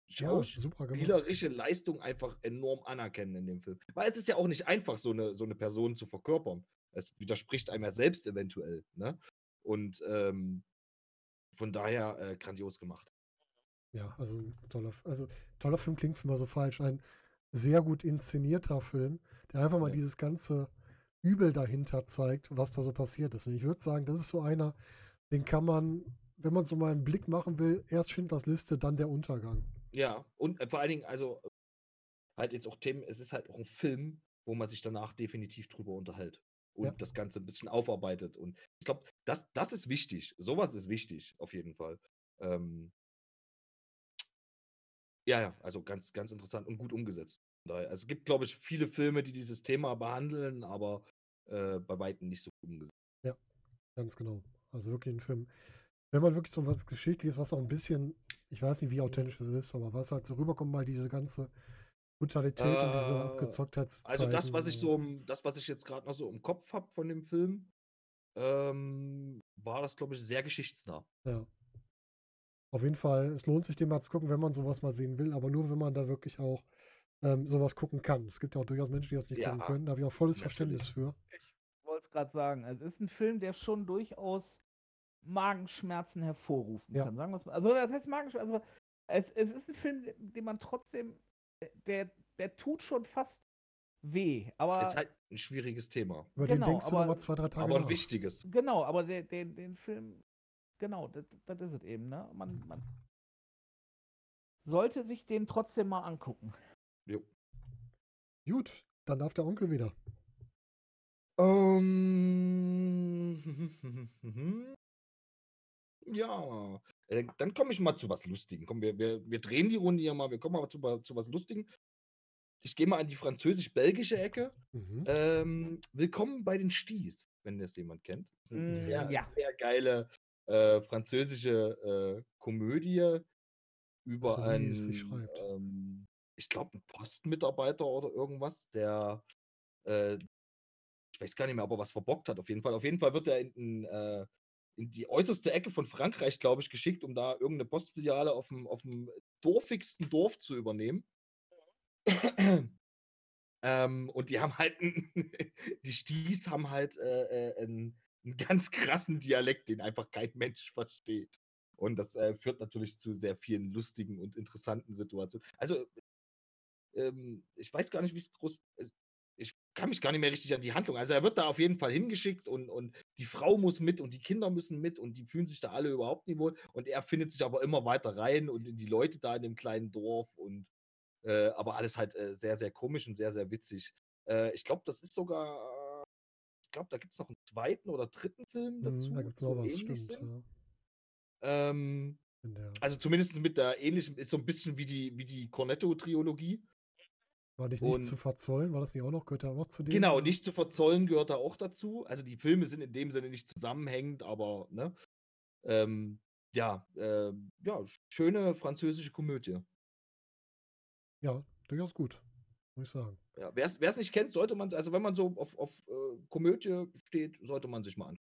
Ja, super gemacht. spielerische Leistung einfach enorm anerkennen in dem Film. Weil es ist ja auch nicht einfach, so eine, so eine Person zu verkörpern. Es widerspricht einem ja selbst eventuell. Ne? Und ähm, von daher äh, grandios gemacht. Ja, also ein toller, also toller Film klingt für mal so falsch. Ein sehr gut inszenierter Film, der einfach mal Ja. dieses ganze Übel dahinter zeigt, was da so passiert ist. Und ich würde sagen, das ist so einer, den kann man, wenn man so mal einen Blick machen will, erst Schindlers Liste, dann der Untergang. Ja, und äh, vor allen Dingen, also halt jetzt auch Themen, es ist halt auch ein Film, wo man sich danach definitiv drüber unterhält und Ja. das Ganze ein bisschen aufarbeitet. Und ich glaube, das, das ist wichtig. Sowas ist wichtig, auf jeden Fall. Ähm, ja, ja, also ganz, ganz interessant und gut umgesetzt. Daher- Also es gibt, glaube ich, viele Filme, die dieses Thema behandeln, aber äh, bei weitem nicht so gut umgesetzt. Ganz genau. Also wirklich ein Film. Wenn man wirklich so was Geschichtliches, was auch ein bisschen, ich weiß nicht, wie authentisch es ist, aber was halt so rüberkommt, mal diese ganze Brutalität und diese Äh, Abgezocktheit. Also das, was ich so, im- das, was ich jetzt gerade noch so im Kopf habe von dem Film, ähm, war das, glaube ich, sehr geschichtsnah. Ja. Auf jeden Fall, es lohnt sich, den mal zu gucken, wenn man sowas mal sehen will, aber nur, wenn man da wirklich auch ähm, sowas gucken kann. Es gibt ja auch durchaus Menschen, die das nicht gucken Ja, können. Da habe ich auch volles natürlich. Verständnis für. Ich wollte es gerade sagen. Es ist ein Film, der schon durchaus Magenschmerzen hervorrufen Ja. kann. Sagen wir es mal. Also, das heißt Magenschmerzen. Also, es, es ist ein Film, den man trotzdem. Der, der tut schon fast weh. Aber. Ist halt ein schwieriges Thema, Über Genau, den denkst du aber- nochmal zwei, drei Tage aber ein wichtiges. Genau, aber der, der, den Film, genau, das, das ist es eben, ne? Man, man sollte sich den trotzdem mal angucken. Jo. Gut, dann darf der Onkel wieder. Ähm, <laughs> ja, äh, dann komme ich mal zu was Lustigem. Komm, wir, wir, wir drehen die Runde hier mal, wir kommen mal zu, zu was Lustigem. Ich gehe mal an die französisch-belgische Ecke. Mhm. Ähm, willkommen bei den Sties, wenn das jemand kennt. Das ist eine Mm, sehr, ja. sehr geile äh, französische äh, Komödie über einen, ähm, ich glaube, einen Postmitarbeiter oder irgendwas, der, äh, ich weiß gar nicht mehr, ob er was verbockt hat, auf jeden Fall. Auf jeden Fall wird er in, äh, in die äußerste Ecke von Frankreich, glaube ich, geschickt, um da irgendeine Postfiliale auf dem, auf dem dorfigsten Dorf zu übernehmen. <clears throat> ähm, und die haben halt, <laughs> die Sties haben halt äh, äh, einen, einen ganz krassen Dialekt, den einfach kein Mensch versteht. Und das äh, führt natürlich zu sehr vielen lustigen und interessanten Situationen. Also, ähm, ich weiß gar nicht, wie es groß. Kann mich gar nicht mehr richtig an die Handlung. Also, er wird da auf jeden Fall hingeschickt und, und die Frau muss mit und die Kinder müssen mit und die fühlen sich da alle überhaupt nicht wohl. Und er findet sich aber immer weiter rein und in die Leute da in dem kleinen Dorf und äh, aber alles halt äh, sehr, sehr komisch und sehr, sehr witzig. Äh, ich glaube, das ist sogar. Ich glaube, da gibt es noch einen zweiten oder dritten Film dazu. Mhm, da gibt es noch was, stimmt. Ja. Ähm, also zumindest mit der ähnlichen, ist so ein bisschen wie die, wie die Cornetto-Triologie. War dich nicht und- zu verzollen? War das nicht auch noch? Gehört ja auch noch zu dem? Genau, nicht zu verzollen gehört da auch dazu. Also die Filme sind in dem Sinne nicht zusammenhängend, aber ne? Ähm, ja, ähm, ja, schöne französische Komödie. Ja, durchaus gut, muss ich sagen. Ja, wer es nicht kennt, sollte man, also wenn man so auf, auf äh, Komödie steht, sollte man sich mal anschauen.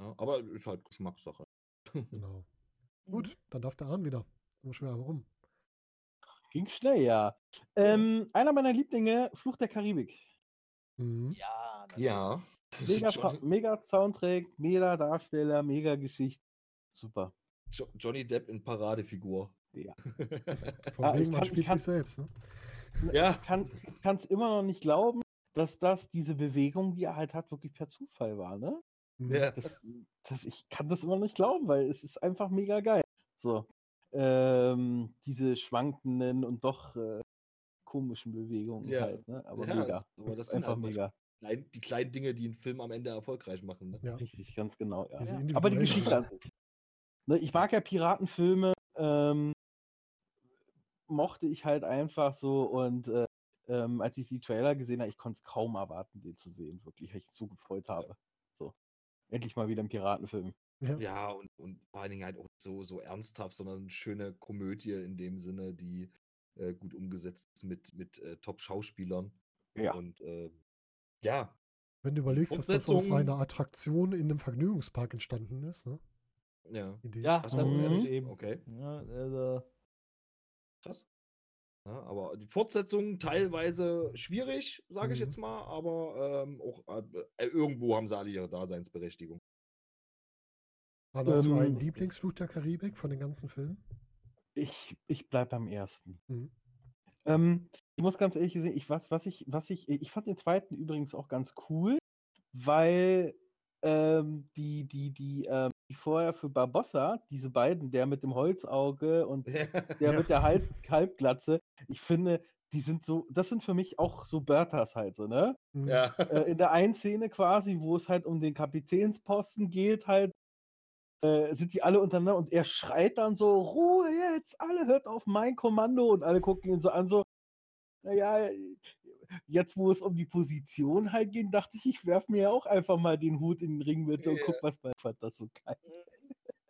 Ja, aber ist halt Geschmackssache. <laughs> Genau. Gut, dann darf der Arn wieder. Sind wir schon wieder rum. Ging schnell, ja. Ähm, einer meiner Lieblinge, Fluch der Karibik. Mhm. Ja, Ja. Mega, mega Soundtrack, mega Darsteller, mega Geschichte. Super. Jo- Johnny Depp in Paradefigur. Ja. <laughs> Von Ah, ich wegen, man kann- ich spielt kann- sich selbst. Ne? Ja, Kann es immer noch nicht glauben, dass das diese Bewegung, die er halt hat, wirklich per Zufall war, ne? Mhm. ja. Das, das, ich kann das immer noch nicht glauben, weil es ist einfach mega geil. So. Ähm, diese schwankenden und doch äh, komischen Bewegungen Ja. halt, ne? Aber Ja, mega. das- aber das <laughs> sind Einfach halt mega. Klein, die kleinen Dinge, die einen Film am Ende erfolgreich machen. Ne? Ja. Richtig, ganz genau, ja. Aber die Geschichte an sich. Ne, ich mag ja Piratenfilme, ähm, mochte ich halt einfach so und äh, ähm, als ich die Trailer gesehen habe, ich konnte es kaum erwarten, den zu sehen, wirklich, weil ich so gefreut habe. So. Endlich mal wieder ein Piratenfilm. Ja. Ja, und, und vor allen Dingen halt auch so, so ernsthaft, sondern eine schöne Komödie in dem Sinne, die äh, gut umgesetzt ist mit, mit äh, Top-Schauspielern. Ja. Und äh, ja, Wenn du überlegst, dass das aus einer Attraktion in einem Vergnügungspark entstanden ist, ne? ja. Idee. Ja, Ach so, das ist Mhm. eben. Okay, Ja, also, krass. Ja, aber die Fortsetzung teilweise schwierig, sage ich Mhm. jetzt mal, aber ähm, auch äh, irgendwo haben sie alle ihre Daseinsberechtigung. Dann hast du einen Ähm, Lieblingsflug der Karibik von den ganzen Filmen? Ich, ich bleib beim ersten. Mhm. Ähm, ich muss ganz ehrlich sehen, ich, was, was ich, was ich, ich fand den zweiten übrigens auch ganz cool, weil ähm, die, die, die, ähm, die vorher für Barbossa, diese beiden, der mit dem Holzauge und <laughs> der Ja. mit der Halb <laughs> Halbglatze, ich finde, die sind so, das sind für mich auch so Berthas halt so, ne? Mhm. ja. äh, in der einen Szene quasi, wo es halt um den Kapitänsposten geht, halt, äh, sind die alle untereinander und er schreit dann so, Ruhe jetzt, alle hört auf mein Kommando und alle gucken ihn so an, so, naja, jetzt wo es um die Position halt ging, dachte ich, ich werfe mir ja auch einfach mal den Hut in den Ring mit und Ja. guck, was bei fand das so geil.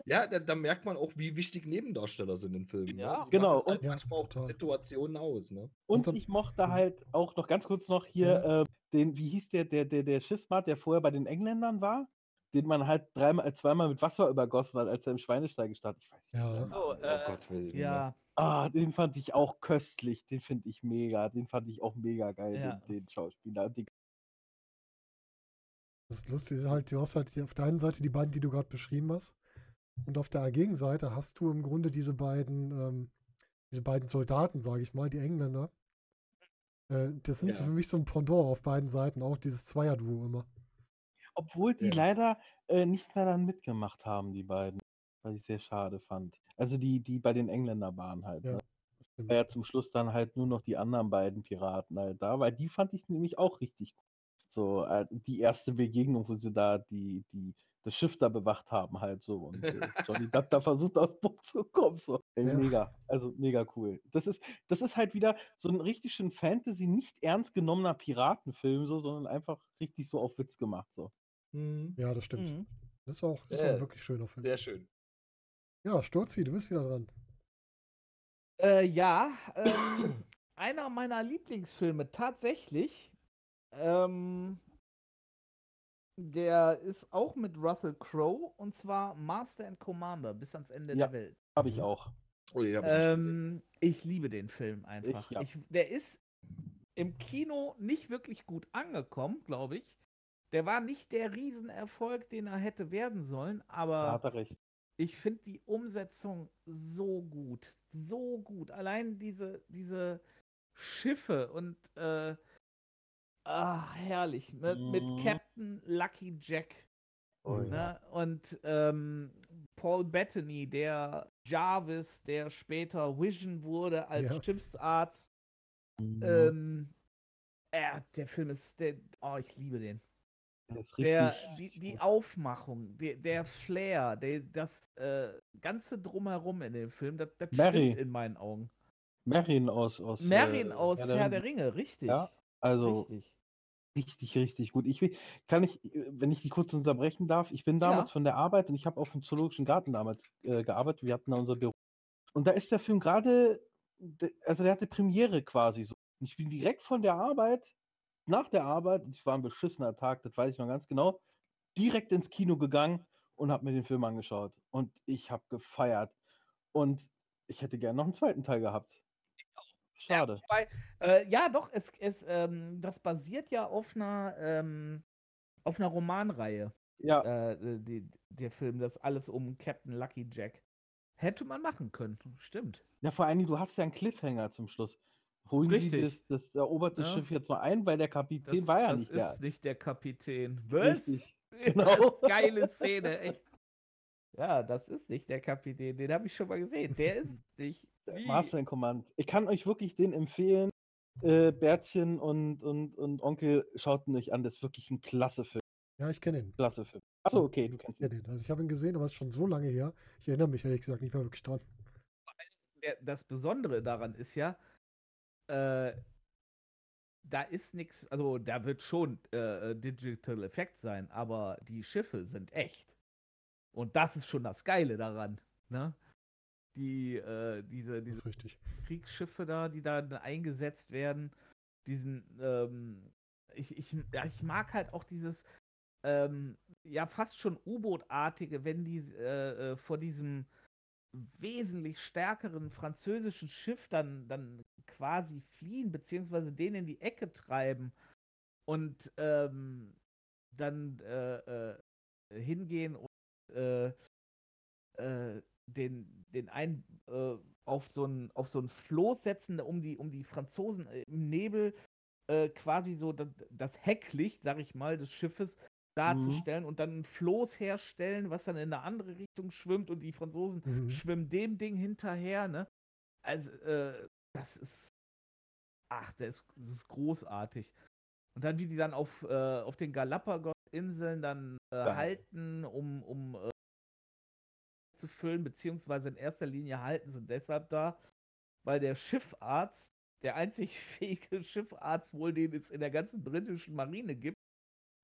Ja, da, da merkt man auch, wie wichtig Nebendarsteller sind in Filmen. Ja, ne? Genau, Halt und- Ja, manchmal auch total. Situationen aus, ne? Und, ich mochte Mhm. halt auch noch ganz kurz noch hier äh, den, wie hieß der, der, der, der Schiffsmart, der vorher bei den Engländern war, den man halt dreimal, zweimal mit Wasser übergossen hat, als er im Schweinestall gestartet. Ich weiß nicht. Ja. So, Name oh äh, Gott, will ja, Ah, den fand ich auch köstlich. Den finde ich mega. Den fand ich auch mega geil, Ja. den, den Schauspieler. Die, Das ist lustig, halt, du hast halt auf der einen Seite die beiden, die du gerade beschrieben hast. Und auf der Gegenseite hast du im Grunde diese beiden, ähm, diese beiden Soldaten, sage ich mal, die Engländer. Äh, das sind so Ja. für mich so ein Pendant auf beiden Seiten, auch dieses Zweierduo immer. Obwohl die Ja. leider äh, nicht mehr dann mitgemacht haben, die beiden. Was ich sehr schade fand. Also die, die bei den Engländern waren halt. Ja, Ne? War ja zum Schluss dann halt nur noch die anderen beiden Piraten halt da, weil die fand ich nämlich auch richtig cool. So, äh, die erste Begegnung, wo sie da die, die, das Schiff da bewacht haben, halt so. Und äh, <laughs> Johnny Depp da versucht aufs Boot zu kommen. So. Ey, Ja. Mega, also mega cool. Das ist, das ist halt wieder so ein richtig schön Fantasy, nicht ernst genommener Piratenfilm, so, sondern einfach richtig so auf Witz gemacht. So. Mhm. Ja, das stimmt. Mhm. Das ist auch, das ist auch ein Ja. wirklich schöner Film. Sehr schön. Ja, Sturzi, du bist wieder dran. Äh, ja, ähm, <clears throat> einer meiner Lieblingsfilme tatsächlich. Ähm, der ist auch mit Russell Crowe und zwar Master and Commander bis ans Ende Ja. der Welt. Habe ich auch. Oh, hab ich. Ähm, ich liebe den Film einfach. ja. Ich, der ist im Kino nicht wirklich gut angekommen, glaube ich. Der war nicht der Riesenerfolg, den er hätte werden sollen, aber er ich finde die Umsetzung so gut. So gut. Allein diese, diese Schiffe und äh, ah, herrlich. Mit, mit Mhm. Captain Lucky Jack. Oh, Mhm. ja. Ne? Und ähm, Paul Bettany, der Jarvis, der später Vision wurde als Ja. Schiffsarzt. Mhm. Ähm, äh, der Film ist, der, oh, ich liebe den. Der die, die Aufmachung, der, der Flair, der, das äh, ganze Drumherum in dem Film, das, das Mary. stimmt in meinen Augen. Merin aus, aus äh, aus Herr Herr der Ringe, richtig. Ja, also richtig. richtig, richtig gut. Ich will, kann ich, äh, wenn ich die kurz unterbrechen darf, ich bin damals Ja. von der Arbeit und ich habe auf dem Zoologischen Garten damals äh, gearbeitet. Wir hatten da unser Büro. Und da ist der Film gerade, de- also der hatte Premiere quasi so. Ich bin direkt von der Arbeit, nach der Arbeit, es war ein beschissener Tag, das weiß ich noch ganz genau, direkt ins Kino gegangen und habe mir den Film angeschaut. Und ich habe gefeiert. Und ich hätte gern noch einen zweiten Teil gehabt. Schade. Wobei, äh, ja, doch, es, es, ähm, das basiert ja auf einer, ähm, auf einer Romanreihe, Ja, äh, die, der Film, das alles um Captain Lucky Jack. Hätte man machen können, stimmt. Ja, vor allen Dingen, du hast ja einen Cliffhanger zum Schluss. Holen Sie Richtig. das, das eroberte Ja. Schiff jetzt noch ein, weil der Kapitän Das, war ja das nicht ist der. nicht der Kapitän. Was? Richtig. <laughs> Das Genau. ist Geile Szene, echt. <laughs> Ja, das ist nicht der Kapitän, den habe ich schon mal gesehen. Der ist nicht. Wie? Master in Command. Ich kann euch wirklich den empfehlen. Äh, Bärtchen und, und, und Onkel, schaut ihn euch an. Das ist wirklich ein klasse Film. Ja, ich kenne ihn. Klasse Film. Achso, okay, du kennst Ich kenn ihn. ihn. Also ich habe ihn gesehen, aber es ist schon so lange her. Ich erinnere mich ehrlich gesagt nicht mehr wirklich dran. das Besondere daran ist ja, äh, da ist nichts, also da wird schon äh, äh, Digital Effekt sein, aber die Schiffe sind echt. Und das ist schon das Geile daran. Ne? Die, äh, diese, diese. Kriegsschiffe da, die da eingesetzt werden, diesen, ähm, ich, ich, ja, ich mag halt auch dieses, ähm, ja, fast schon U-Boot-artige, wenn die äh, äh, vor diesem wesentlich stärkeren französischen Schiff dann, dann quasi fliehen, beziehungsweise den in die Ecke treiben und ähm, dann äh, äh, hingehen und äh, äh, den, den einen äh, auf so ein auf so ein Floß setzen, um die, um die Franzosen äh, im Nebel quasi so das, das Hecklicht, sag ich mal, des Schiffes darzustellen und dann ein Floß herstellen, was dann in eine andere Richtung schwimmt und die Franzosen Mhm. schwimmen dem Ding hinterher, ne? Also, äh, das ist. Ach, das ist, das ist großartig. Und dann, wie die dann auf, äh, auf den Galapagos-Inseln dann äh, halten, um, um äh, zu füllen, beziehungsweise in erster Linie halten sie deshalb da, weil der Schiffarzt, der einzig <laughs> fähige Schiffarzt wohl, den es in der ganzen britischen Marine gibt,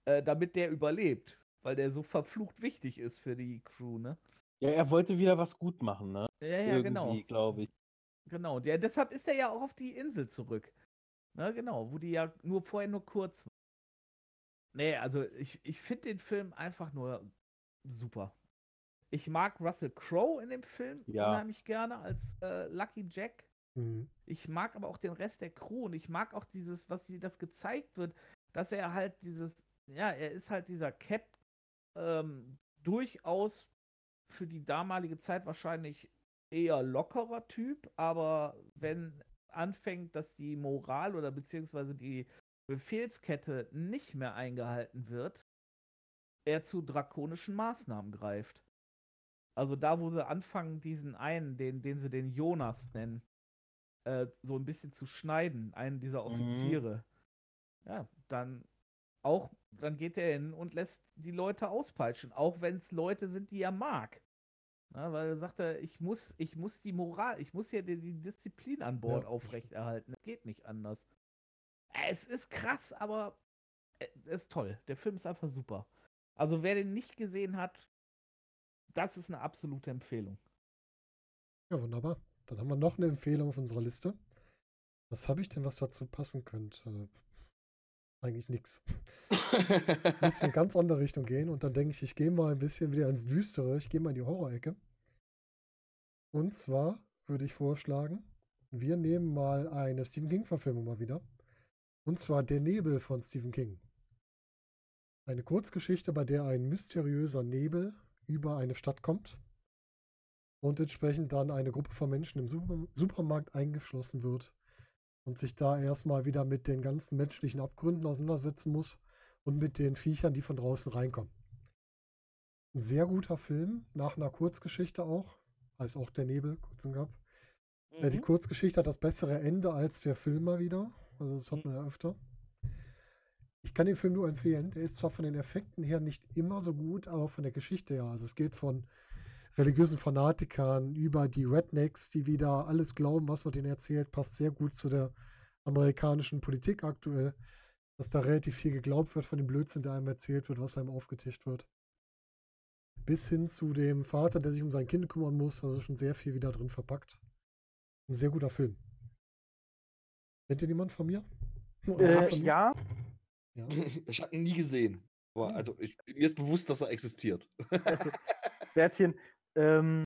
äh, damit der überlebt. Weil der so verflucht wichtig ist für die Crew, ne? Ja, er wollte wieder was gut machen, ne? Ja, ja, Irgendwie, genau. glaube ich. Genau, der, deshalb ist er ja auch auf die Insel zurück. Ne, genau, wo die ja nur vorher nur kurz war. Nee, also ich, ich finde den Film einfach nur super. Ich mag Russell Crowe in dem Film Ja. unheimlich gerne als äh, Lucky Jack. Mhm. Ich mag aber auch den Rest der Crew und ich mag auch dieses, was sie das gezeigt wird, dass er halt dieses, ja, er ist halt dieser Cap ähm, durchaus für die damalige Zeit wahrscheinlich eher lockerer Typ, aber wenn anfängt, dass die Moral oder beziehungsweise die Befehlskette nicht mehr eingehalten wird, er zu drakonischen Maßnahmen greift. Also da, wo sie anfangen, diesen einen, den, den sie den Jonas nennen, äh, so ein bisschen zu schneiden, einen dieser Mhm. Offiziere. Ja, dann auch, dann geht er hin und lässt die Leute auspeitschen, auch wenn es Leute sind, die er mag. Na, weil er sagt, er, ich muss, ich muss die Moral, ich muss ja die, die Disziplin an Bord Ja. aufrechterhalten. Es geht nicht anders. Äh, Es ist krass, aber äh, es ist toll. Der Film ist einfach super. Also wer den nicht gesehen hat, das ist eine absolute Empfehlung. Ja, wunderbar. Dann haben wir noch eine Empfehlung auf unserer Liste. Was habe ich denn, was dazu passen könnte? Eigentlich nichts. Ich muss in eine ganz andere Richtung gehen und dann denke ich, ich gehe mal ein bisschen wieder ins Düstere. Ich gehe mal in die Horrorecke. Und zwar würde ich vorschlagen, wir nehmen mal eine Stephen King-Verfilmung mal wieder. Und zwar Der Nebel von Stephen King. Eine Kurzgeschichte, bei der ein mysteriöser Nebel über eine Stadt kommt und entsprechend dann eine Gruppe von Menschen im Super Supermarkt eingeschlossen wird und sich da erstmal wieder mit den ganzen menschlichen Abgründen auseinandersetzen muss und mit den Viechern, die von draußen reinkommen. Ein sehr guter Film, nach einer Kurzgeschichte auch, heißt auch Der Nebel, kurz und knapp. Äh, die Mhm. Kurzgeschichte hat das bessere Ende als der Film mal wieder. Also das hat man ja öfter. Ich kann den Film nur empfehlen. Der ist zwar von den Effekten her nicht immer so gut, aber von der Geschichte her. Also es geht von religiösen Fanatikern über die Rednecks, die wieder alles glauben, was man denen erzählt, passt sehr gut zu der amerikanischen Politik aktuell, dass da relativ viel geglaubt wird von dem Blödsinn, der einem erzählt wird, was einem aufgetischt wird. Bis hin zu dem Vater, der sich um sein Kind kümmern muss, also schon sehr viel wieder drin verpackt. Ein sehr guter Film. Kennt ihr jemand von mir? Äh, ja, ja. <laughs> Ich habe ihn nie gesehen. Aber Hm. also ich, mir ist bewusst, dass er existiert. also, <laughs> Bärtchen, ähm,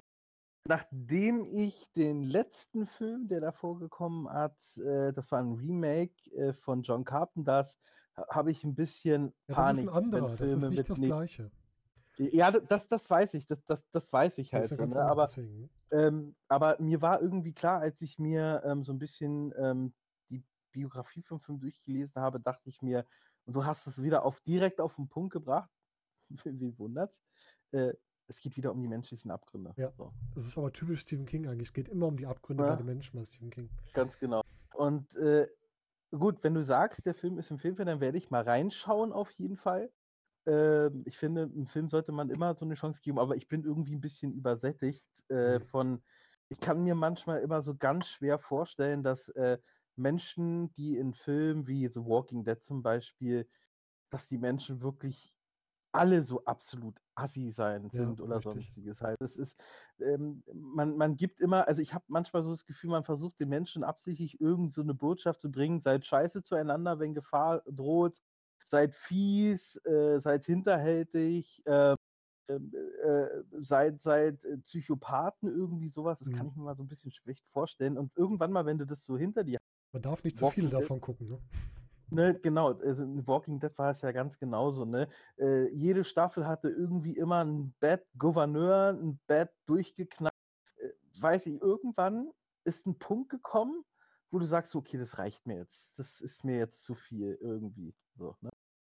nachdem ich den letzten Film, der davor gekommen hat, äh, das war ein Remake äh, von John Carpenters, ha- habe ich ein bisschen Ja, das Panik. ist ein anderer, das ist nicht das gleiche. Ja, das, das weiß ich, das, das, das weiß ich Das halt ja so, ne? aber. Ähm, aber mir war irgendwie klar, als ich mir ähm, so ein bisschen ähm, die Biografie vom Film durchgelesen habe, dachte ich mir, und du hast es wieder auf direkt auf den Punkt gebracht, <laughs> wie wundert's, äh, es geht wieder um die menschlichen Abgründe. Ja. So. Das ist aber typisch Stephen King eigentlich. Es geht immer um die Abgründe Ja. bei den Menschen bei Stephen King. Ganz genau. Und äh, gut, wenn du sagst, der Film ist empfehlenswert, dann werde ich mal reinschauen auf jeden Fall. Ähm, ich finde, im Film sollte man immer so eine Chance geben, aber ich bin irgendwie ein bisschen übersättigt äh, Mhm. von, ich kann mir manchmal immer so ganz schwer vorstellen, dass äh, Menschen, die in Filmen wie The Walking Dead zum Beispiel, dass die Menschen wirklich alle so absolut assi sein Ja, sind oder richtig. sonstiges halt. Es ist, ähm, man, man gibt immer, also ich habe manchmal so das Gefühl, man versucht den Menschen absichtlich irgend so eine Botschaft zu bringen, seid scheiße zueinander, wenn Gefahr droht, seid fies, äh, seid hinterhältig, äh, äh, seid, seid äh, Psychopathen irgendwie sowas, das kann Mhm. ich mir mal so ein bisschen schlecht vorstellen. Und irgendwann mal, wenn du das so hinter dir Man darf nicht zu viele Dead. davon gucken, ne? Ne, genau, also in Walking Dead war es ja ganz genauso, ne? Äh, jede Staffel hatte irgendwie immer einen Bad Gouverneur, einen Bad durchgeknallt. Äh, weiß ich, irgendwann ist ein Punkt gekommen, wo du sagst, okay, das reicht mir jetzt. Das ist mir jetzt zu viel irgendwie. So, ne?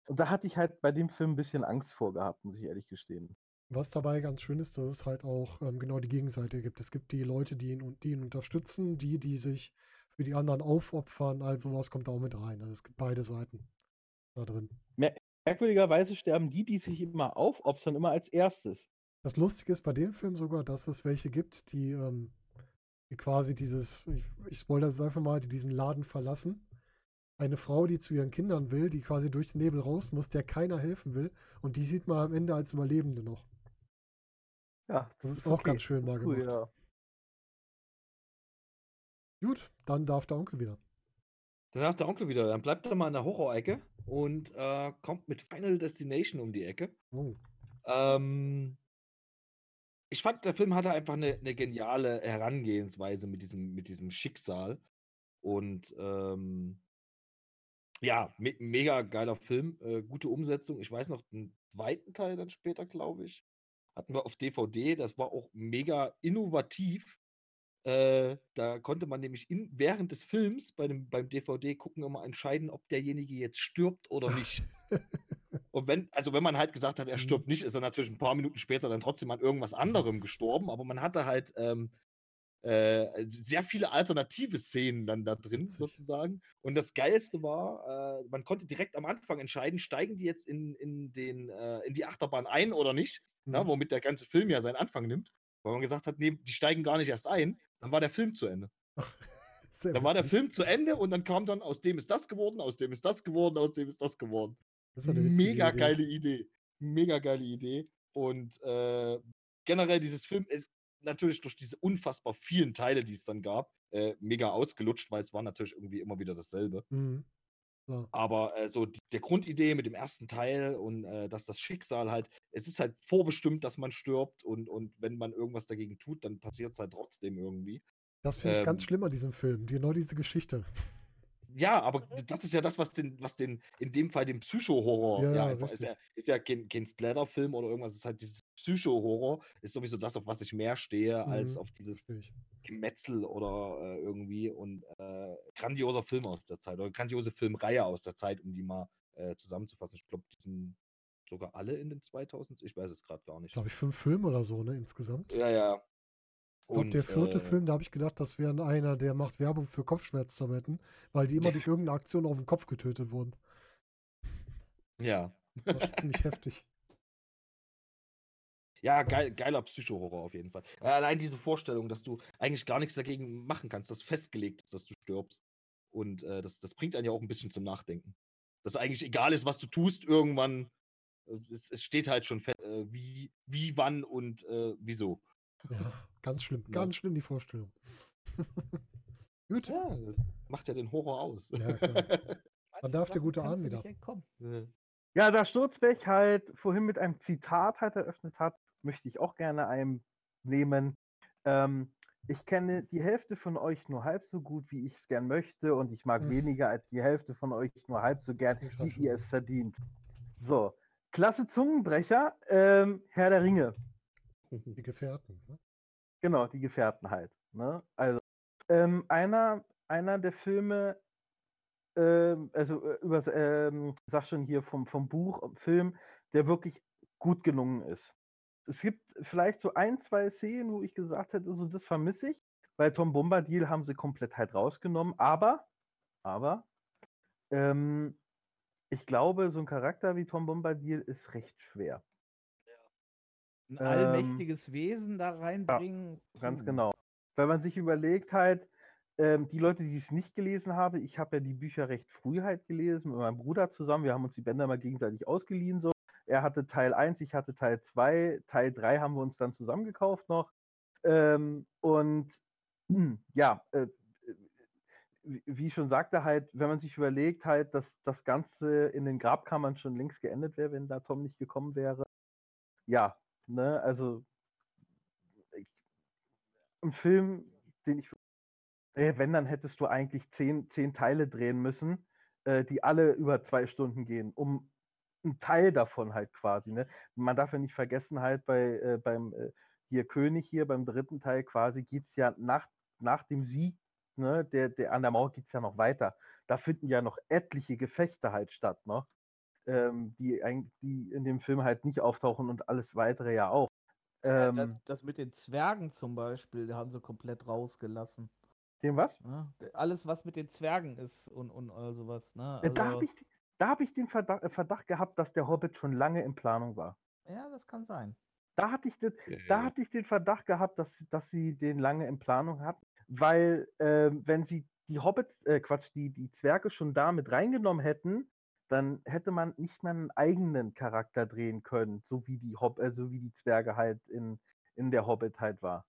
Und da hatte ich halt bei dem Film ein bisschen Angst vor gehabt, muss ich ehrlich gestehen. Was dabei ganz schön ist, dass es halt auch ähm, genau die Gegenseite gibt. Es gibt die Leute, die ihn, die ihn unterstützen, die, die sich für die anderen aufopfern, all sowas kommt da auch mit rein. Also es gibt beide Seiten da drin. Merkwürdigerweise sterben die, die sich immer aufopfern, immer als erstes. Das Lustige ist bei dem Film sogar, dass es welche gibt, die, ähm, die quasi dieses, ich, ich spoilere es einfach mal, die diesen Laden verlassen. Eine Frau, die zu ihren Kindern will, die quasi durch den Nebel raus muss, der keiner helfen will. Und die sieht man am Ende als Überlebende noch. Ja, Das ist auch ganz schön das mal ist cool, gemacht. ja. Gut, dann darf der Onkel wieder. Dann sagt der Onkel wieder, dann bleibt er mal in der Horror-Ecke und äh, kommt mit Final Destination um die Ecke. Oh, Ähm, ich fand, der Film hatte einfach eine, eine geniale Herangehensweise mit diesem, mit diesem Schicksal. Und ähm, ja, me mega geiler Film, äh, gute Umsetzung. Ich weiß noch, den zweiten Teil dann später, glaube ich, hatten wir auf DVD. Das war auch mega innovativ. Äh, da konnte man nämlich in, während des Films bei dem, beim DVD gucken immer entscheiden, ob derjenige jetzt stirbt oder nicht. <laughs> Und wenn, also wenn man halt gesagt hat, er Mhm. stirbt nicht, ist er natürlich ein paar Minuten später dann trotzdem an irgendwas anderem gestorben, aber man hatte halt ähm, äh, sehr viele alternative Szenen dann da drin, sozusagen. Und das Geilste war, äh, man konnte direkt am Anfang entscheiden, steigen die jetzt in, in, den, äh, in die Achterbahn ein oder nicht, ne, Mhm. womit der ganze Film ja seinen Anfang nimmt. Weil man gesagt hat, nee, die steigen gar nicht erst ein, dann war der Film zu Ende. <laughs> sehr Dann war der witzig. Film zu Ende und dann kam dann, aus dem ist das geworden, aus dem ist das geworden, aus dem ist das geworden. Das ist eine Mega Idee. geile Idee. Mega geile Idee. Und äh, generell dieses Film ist natürlich durch diese unfassbar vielen Teile, die es dann gab, äh, mega ausgelutscht, weil es war natürlich irgendwie immer wieder dasselbe. Mhm. So. Aber äh, so die, der Grundidee mit dem ersten Teil und äh, dass das Schicksal halt, es ist halt vorbestimmt, dass man stirbt und, und wenn man irgendwas dagegen tut, dann passiert es halt trotzdem irgendwie. Das finde ich ganz Ähm, schlimm an diesem Film. Genau diese Geschichte. Ja, aber das ist ja das, was den, was den, in dem Fall den Psycho-Horror, Ja, ja, ja, einfach, ist richtig. ja, ist ja kein, kein Splatter-Film oder irgendwas, ist halt dieses Psycho-Horror, ist sowieso das, auf was ich mehr stehe, als Mhm. auf dieses ich. Gemetzel oder äh, irgendwie und äh, grandioser Film aus der Zeit oder grandiose Filmreihe aus der Zeit, um die mal äh, zusammenzufassen. Ich glaube, die sind sogar alle in den 2000s, ich weiß es gerade gar nicht. Glaube ich, fünf Filme oder so, ne, insgesamt. Ja, ja. Glaube, der vierte äh, Film, da habe ich gedacht, das wäre einer, der macht Werbung für Kopfschmerztabletten, weil die immer durch irgendeine Aktion auf den Kopf getötet wurden. Ja. Das war schon ziemlich heftig. Ja, geil, geiler Psycho-Horror auf jeden Fall. Äh, Allein diese Vorstellung, dass du eigentlich gar nichts dagegen machen kannst, dass festgelegt ist, dass du stirbst. Und äh, das, das bringt einen ja auch ein bisschen zum Nachdenken. Dass eigentlich egal ist, was du tust, irgendwann, äh, es, es steht halt schon fest, äh, wie, wie, wann und äh, wieso. Ja, ganz schlimm. Ja. Ganz schlimm, die Vorstellung. <laughs> Gut. Ja, das macht ja den Horror aus. Ja. Dann <laughs> darf der gute Ahn wieder. Ja, da Sturzbech halt vorhin mit einem Zitat halt eröffnet hat, möchte ich auch gerne einnehmen. Ähm, ich kenne die Hälfte von euch nur halb so gut, wie ich es gern möchte, und ich mag Hm. weniger als die Hälfte von euch nur halb so gern, wie ihr es verdient. So, klasse Zungenbrecher, ähm, Herr der Ringe. <laughs> Die Gefährten. Ne? Genau, die Gefährten halt. Ne? Also, ähm, einer, einer der Filme, ähm, also äh, über, ähm, sag schon hier vom, vom Buch, Film, der wirklich gut gelungen ist. Es gibt vielleicht so ein, zwei Szenen, wo ich gesagt hätte, so das vermisse ich. Bei Tom Bombadil haben sie komplett halt rausgenommen, aber, aber, ähm, ich glaube, so ein Charakter wie Tom Bombadil ist recht schwer. Ein Ähm, allmächtiges Wesen da reinbringen. Ganz puh. genau. Wenn man sich überlegt halt, ähm, die Leute, die es nicht gelesen haben, ich habe ja die Bücher recht früh halt gelesen mit meinem Bruder zusammen. Wir haben uns die Bänder mal gegenseitig ausgeliehen. So. Er hatte Teil 1, ich hatte Teil 2. Teil 3 haben wir uns dann zusammen gekauft noch. Ähm, und <clears throat> ja, äh, wie wie ich schon sagte, halt, wenn man sich überlegt, halt, dass das Ganze in den Grabkammern schon längst geendet wäre, wenn da Tom nicht gekommen wäre. Ja, ne, also ich, ein Film, den ich, äh, wenn, dann hättest du eigentlich zehn, zehn Teile drehen müssen, äh, die alle über zwei Stunden gehen, um ein Teil davon halt quasi. Ne? Man darf ja nicht vergessen, halt bei äh, beim äh, hier König hier, beim dritten Teil quasi geht es ja nach, nach dem Sieg, ne, der, der an der Mauer geht es ja noch weiter. Da finden ja noch etliche Gefechte halt statt, ne? Ähm, die, die in dem Film halt nicht auftauchen und alles weitere ja auch. Ja, Ähm, das, das mit den Zwergen zum Beispiel, da haben sie komplett rausgelassen. dem was? Ne? Alles, was mit den Zwergen ist und, und äh, sowas. Ne? Äh, da Also, habe ich, da hab ich den Verdacht, äh, Verdacht gehabt, dass der Hobbit schon lange in Planung war. ja, das kann sein. Da hatte ich, den, Ja, da ja. hatte ich den Verdacht gehabt, dass, dass sie den lange in Planung hatten, weil ähm, wenn sie die Hobbits, äh, Quatsch, die, die Zwerge schon da mit reingenommen hätten, dann hätte man nicht mal einen eigenen Charakter drehen können, so wie die Hob äh, so wie die Zwerge halt in, in der Hobbit halt war.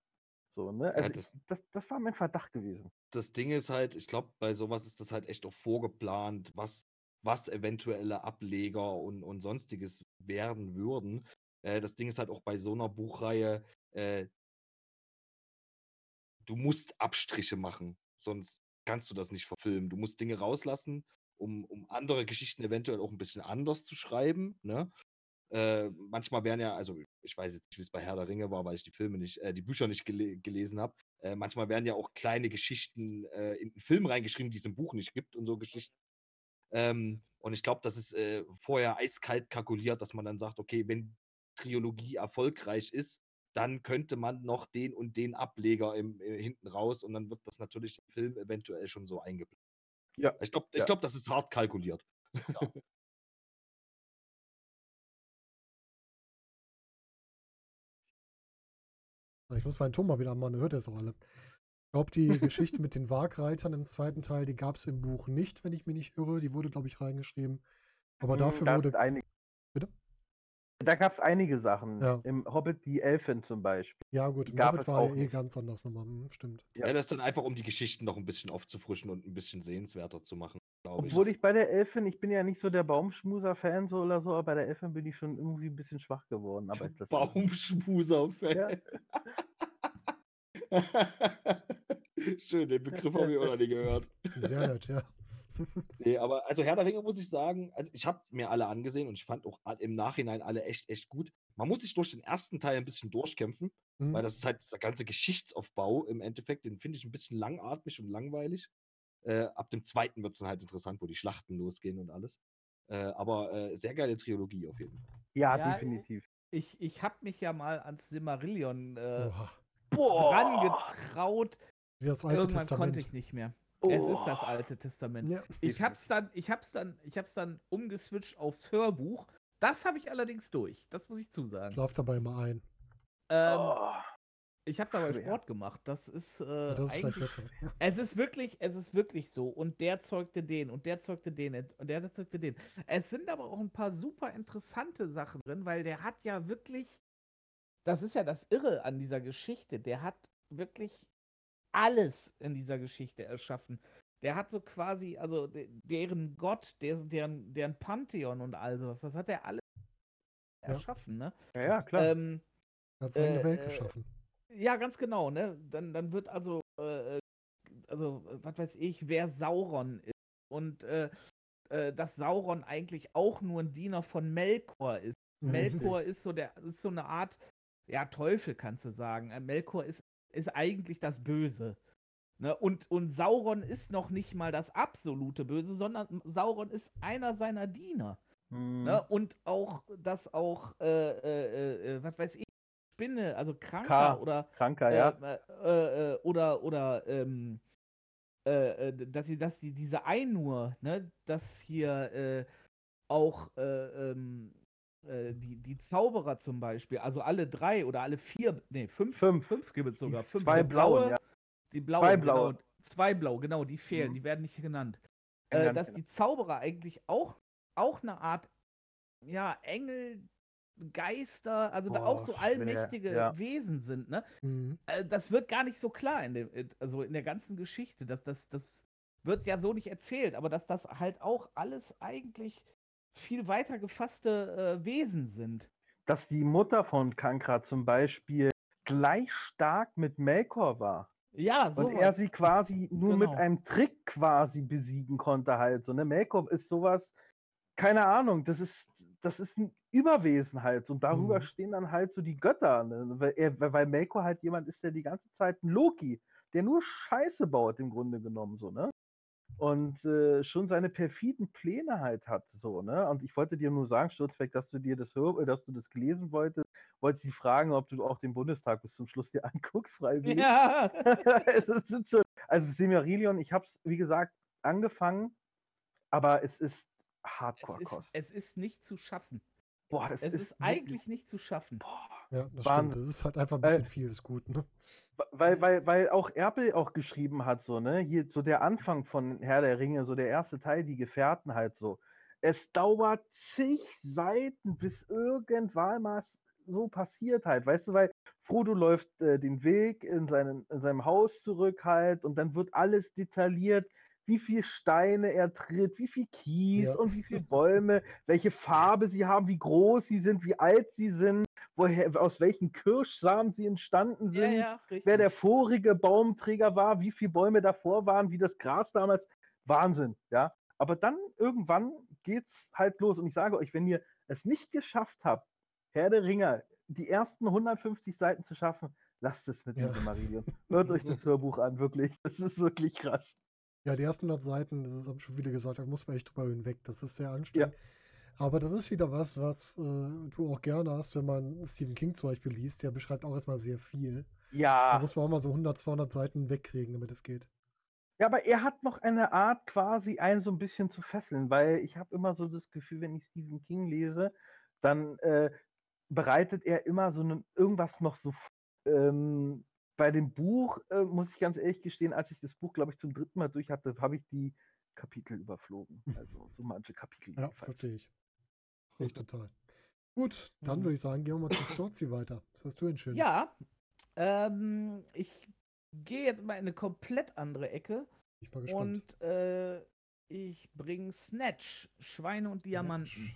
So, ne? Also das- ich, das, das war mein Verdacht gewesen. das Ding ist halt, ich glaube, bei sowas ist das halt echt auch vorgeplant, was, was eventuelle Ableger und, und sonstiges werden würden. Äh, das Ding ist halt auch bei so einer Buchreihe, äh, du musst Abstriche machen, sonst kannst du das nicht verfilmen. Du musst Dinge rauslassen, um, um andere Geschichten eventuell auch ein bisschen anders zu schreiben. Ne? Äh, manchmal werden ja, also ich weiß jetzt nicht, wie es bei Herr der Ringe war, weil ich die Filme nicht, äh, die Bücher nicht gele gelesen habe. Äh, manchmal werden ja auch kleine Geschichten äh, in einen Film reingeschrieben, die es im Buch nicht gibt und so Geschichten. Ähm, und ich glaube, das ist äh, vorher eiskalt kalkuliert, dass man dann sagt, okay, wenn Trilogie erfolgreich ist, dann könnte man noch den und den Ableger im, äh, hinten raus und dann wird das natürlich im Film eventuell schon so eingeplant. Ja. Ich glaube, ich Ja. glaub, das ist hart kalkuliert. <laughs> Ich muss meinen Ton mal wieder anmachen, hört er es auch alle. Ich glaube, die Geschichte mit den Wagreitern im zweiten Teil, die gab es im Buch nicht, wenn ich mich nicht irre. Die wurde, glaube ich, reingeschrieben. Aber Mm, dafür da wurde. einige, Bitte? Da gab es einige Sachen. Ja. Im Hobbit die Elfen zum Beispiel. Ja, gut, im gab Hobbit es war ja auch eh nicht. ganz anders nochmal. Hm, stimmt. Ja. Ja. das ist dann einfach, um die Geschichten noch ein bisschen aufzufrischen und ein bisschen sehenswerter zu machen, glaube ich. Obwohl ich bei der Elfin, ich bin ja nicht so der Baumschmuser-Fan so oder so, aber bei der Elfin bin ich schon irgendwie ein bisschen schwach geworden. Aber <laughs> das Baumschmuser-Fan. <laughs> <laughs> Schön, den Begriff habe ich auch noch nie gehört. Sehr nett, ja. Nee, aber also Herr der Ringe muss ich sagen, also ich habe mir alle angesehen und ich fand auch im Nachhinein alle echt, echt gut. Man muss sich durch den ersten Teil ein bisschen durchkämpfen, Hm. weil das ist halt der ganze Geschichtsaufbau im Endeffekt, den finde ich ein bisschen langatmig und langweilig. Äh, ab dem zweiten wird es dann halt interessant, wo die Schlachten losgehen und alles. Äh, aber äh, sehr geile Trilogie auf jeden Fall. Ja, Ja, definitiv. Ich, ich habe mich ja mal ans Silmarillion äh, Oha. rangetraut. Wie das alte Irgendwann Testament. konnte ich nicht mehr. Es ist das Oh. Alte Testament. Ja. Ich hab's dann, ich hab's dann, ich hab's dann umgeswitcht aufs Hörbuch. Das habe ich allerdings durch. Das muss ich zusagen. Schlaf dabei immer ein. Ähm, Oh, ich habe dabei schwer. Sport gemacht. Das ist, äh, Ja, das ist eigentlich, besser. Es ist wirklich, es ist wirklich so. Und der zeugte den und der zeugte den und der zeugte den. Es sind aber auch ein paar super interessante Sachen drin, weil der hat ja wirklich, das ist ja das Irre an dieser Geschichte. Der hat wirklich alles in dieser Geschichte erschaffen. Der hat so quasi, also de- deren Gott, der, deren, deren Pantheon und all sowas, das hat er alles Ja. erschaffen, ne? ja, ja, klar. Ähm, Er hat seine Äh, Welt äh, geschaffen. ja, ganz genau, ne? Dann, dann wird also, äh, also, äh, was weiß ich, wer Sauron ist. Und äh, äh, dass Sauron eigentlich auch nur ein Diener von Melkor ist. Mhm. Melkor ist so der, ist so eine Art, ja, Teufel kannst du sagen. Melkor ist, ist eigentlich das Böse. Ne? Und, und Sauron ist noch nicht mal das absolute Böse, sondern Sauron ist einer seiner Diener. Hm. Ne? Und auch, dass auch, äh, äh, äh, was weiß ich, Spinne, also kranker K. oder Kranker, äh, ja. äh, äh, oder oder ähm, äh, äh, dass sie, dass sie diese Einur, ne, dass hier äh, auch äh, ähm, äh, die, die Zauberer zum Beispiel, also alle drei oder alle vier, nee, fünf, Fünf. fünf gibt es Die sogar. Fünf. zwei Die blauen, blaue, ja. Die blauen, Zwei blaue. Genau, zwei blau, genau, die fehlen, Mhm. die werden nicht genannt. Äh, dass genau. die Zauberer eigentlich auch, auch eine Art, ja, Engel, Geister, also da auch Boah, so schwer, allmächtige ja. Wesen sind, ne? Mhm. Äh, das wird gar nicht so klar in dem, also in der ganzen Geschichte. Das, das, das wird ja so nicht erzählt, aber dass das halt auch alles eigentlich viel weiter gefasste äh, Wesen sind. Dass die Mutter von Kankra zum Beispiel gleich stark mit Melkor war. Ja, so. Und er sie quasi nur mit Genau. einem Trick quasi besiegen konnte halt. So, ne? Melkor ist sowas, keine Ahnung, das ist, das ist ein Überwesen halt. Und darüber Mhm. stehen dann halt so die Götter. Ne? Weil, er, weil Melkor halt jemand ist, der die ganze Zeit ein Loki, der nur Scheiße baut im Grunde genommen, so, ne? Und äh, schon seine perfiden Pläne halt hat, so, ne? Und ich wollte dir nur sagen, Sturzweg, dass du dir das äh, dass du das gelesen wolltest, wollte ich dich fragen, ob du auch den Bundestag bis zum Schluss dir <laughs> anguckst, freiwillig. Ja. <laughs> es sind schon, also Semirailion, ich habe es, wie gesagt, angefangen, aber es ist es, Hardcore-Kost. es ist nicht zu schaffen. Boah, das Es ist, ist, wirklich- eigentlich nicht zu schaffen. Boah, Ja, das Wahnsinn. stimmt. Das ist halt einfach ein bisschen viel, ist gut, ne? weil, weil, weil auch Erpel auch geschrieben hat, so, ne, hier so der Anfang von Herr der Ringe, so der erste Teil, die Gefährten halt so. Es dauert zig Seiten, bis irgendwann mal so passiert halt, weißt du, weil Frodo läuft äh, den Weg in, seinen, in seinem Haus zurück halt und dann wird alles detailliert, wie viel Steine er tritt, wie viel Kies Ja. und wie viele <laughs> Bäume, welche Farbe sie haben, wie groß sie sind, wie alt sie sind, woher, aus welchen Kirschsamen sie entstanden Ja, sind ja, richtig. wer der vorige Baumträger war, wie viele Bäume davor waren, wie das Gras damals. Wahnsinn, ja. Aber dann irgendwann geht's halt los. Und ich sage euch, wenn ihr es nicht geschafft habt, Herr der Ringer, die ersten 150 Seiten zu schaffen, lasst es mit Ja. diesem Marillion. <laughs> Hört euch das Hörbuch an, wirklich. Das ist wirklich krass. Ja, die ersten 100 Seiten, das haben schon viele gesagt, da muss man echt drüber hinweg. Das ist sehr anstrengend. Aber das ist wieder was, was äh, du auch gerne hast, wenn man Stephen King zum Beispiel liest. Der beschreibt auch erstmal sehr viel. Da Ja. muss man auch mal so 100, 200 Seiten wegkriegen, damit es geht. Ja, aber er hat noch eine Art, quasi einen so ein bisschen zu fesseln, weil ich habe immer so das Gefühl, wenn ich Stephen King lese, dann äh, bereitet er immer so ne, irgendwas noch so. Ähm, bei dem Buch, äh, muss ich ganz ehrlich gestehen, als ich das Buch, glaube ich, zum dritten Mal durch hatte, habe ich die Kapitel überflogen. Also so manche Kapitel Ja, verstehe ich. Verstehe ich <laughs> total. Gut, dann Mhm. würde ich sagen, gehen wir mal zum Storzi weiter. Was hast du denn schönes? Ja, ähm, ich gehe jetzt mal in eine komplett andere Ecke Ich bin gespannt. und äh, ich bringe Snatch, Schweine und Diamanten.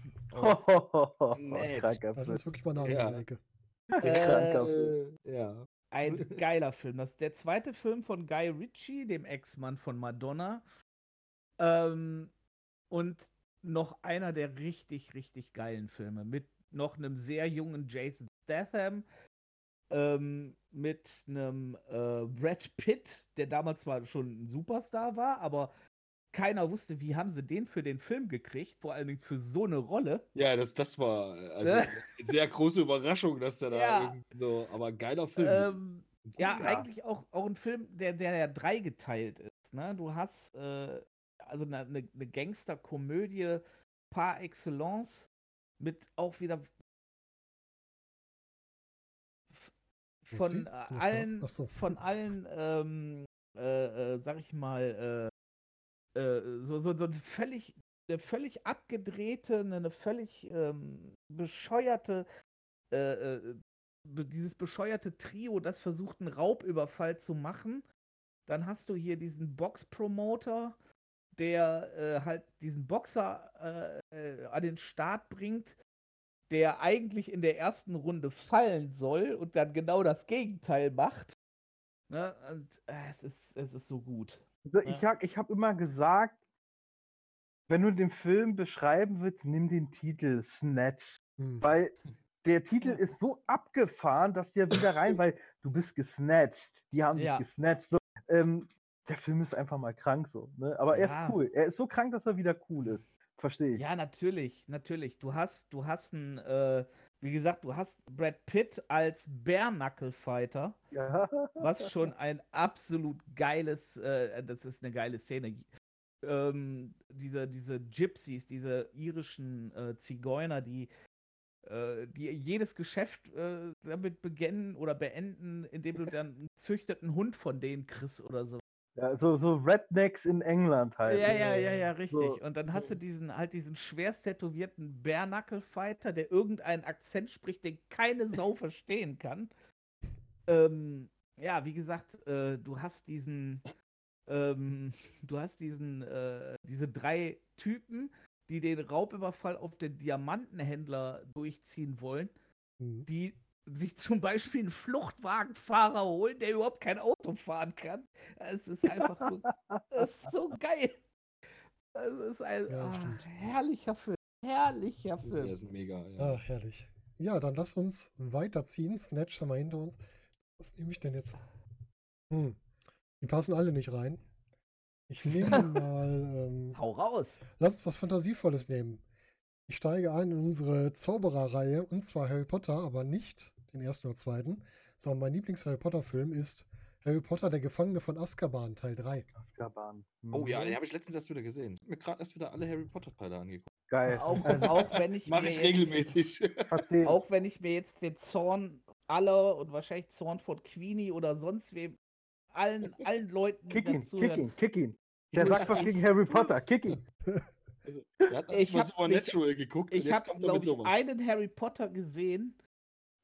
Nett. <laughs> Kranker Das Film. ist wirklich mal eine Ja. andere Ecke. Kranker Film. Äh, ja. Ein <laughs> geiler Film. Das ist der zweite Film von Guy Ritchie, dem Ex-Mann von Madonna. Ähm, und noch einer der richtig, richtig geilen Filme. Mit noch einem sehr jungen Jason Statham. Ähm, mit einem äh, Brad Pitt, der damals zwar schon ein Superstar war, aber keiner wusste, wie haben sie den für den Film gekriegt, vor allen Dingen für so eine Rolle. Ja, das, das war äh, also <laughs> eine sehr große Überraschung, dass der da Ja. irgendwie so, aber geiler Film. Ähm, ja, Ja. eigentlich auch, auch ein Film, der, der ja dreigeteilt ist. Ne? Du hast äh, also eine, eine, eine Gangsterkomödie par excellence mit auch wieder von äh, allen, so. von allen, ähm, äh, äh, sag ich mal, äh, so, so, so völlig, eine völlig abgedrehte, eine, völlig ähm, bescheuerte, äh, äh, dieses bescheuerte Trio, das versucht, einen Raubüberfall zu machen. Dann hast du hier diesen Box-Promoter, der äh, halt diesen Boxer äh, äh, an den Start bringt, der eigentlich in der ersten Runde fallen soll und dann genau das Gegenteil macht. Ne? Und es, ist, es ist so gut. Also ich habe ich hab immer gesagt, wenn du den Film beschreiben willst, nimm den Titel Snatch. Hm. Weil der Titel ist so abgefahren, dass der wieder rein, <laughs> weil du bist gesnatcht. Die haben Ja. dich gesnatcht. So, ähm, der Film ist einfach mal krank so. Ne? Aber er Ja. ist cool. Er ist so krank, dass er wieder cool ist. Verstehe ich. Ja, natürlich, natürlich. Du hast, du hast einen, äh, wie gesagt, du hast Brad Pitt als Bare Knuckle Fighter, Ja. was <laughs> schon ein absolut geiles, äh, das ist eine geile Szene. Ähm, diese, diese Gypsies, diese irischen äh, Zigeuner, die, äh, die jedes Geschäft äh, damit beginnen oder beenden, indem du <laughs> dann einen züchteten Hund von denen kriegst oder so. Ja so, so Rednecks in England halt. Ja, ja, ja, ja, richtig. So, Und dann hast du diesen halt diesen schwerst tätowierten Bare-Knuckle-Fighter, der irgendeinen Akzent spricht, den keine Sau <laughs> verstehen kann. Ähm, ja, wie gesagt, äh, du hast diesen, ähm, du hast diesen, äh, diese drei Typen, die den Raubüberfall auf den Diamantenhändler durchziehen wollen, Mhm. die sich zum Beispiel einen Fluchtwagenfahrer holen, der überhaupt kein Auto fahren kann. Es ist einfach so, <laughs> das ist so geil. Es ist ein Ja, ah, stimmt. herrlicher Film. Herrlicher Der Film. ist mega, ja. Ah, herrlich. Ja, dann lass uns weiterziehen. Snatch haben wir hinter uns. Was nehme ich denn jetzt? Hm. Die passen alle nicht rein. Ich nehme <laughs> mal. Ähm, Hau raus. lass uns was Fantasievolles nehmen. Ich steige ein in unsere Zaubererreihe und zwar Harry Potter, aber nicht den ersten oder zweiten, sondern mein Lieblings-Harry Potter-Film ist Harry Potter, der Gefangene von Azkaban, Teil 3. Azkaban. Oh ja, Mhm. den habe ich letztens erst wieder gesehen. Ich hab mir gerade erst wieder alle Harry Potter-Teile angeguckt. Geil. Auch, Also, auch wenn ich <laughs> Mache mir ich jetzt- regelmäßig. <laughs> versteh- Auch wenn ich mir jetzt den Zorn aller und wahrscheinlich Zorn von Queenie oder sonst wem, allen, allen Leuten, Kick ihn, kick ihn, kick ihn. Der sagt was gegen Harry Potter. Kick ihn. <laughs> Also, der hat Ich mal Supernatural geguckt Ich jetzt habe, er glaube ich, einen Harry Potter gesehen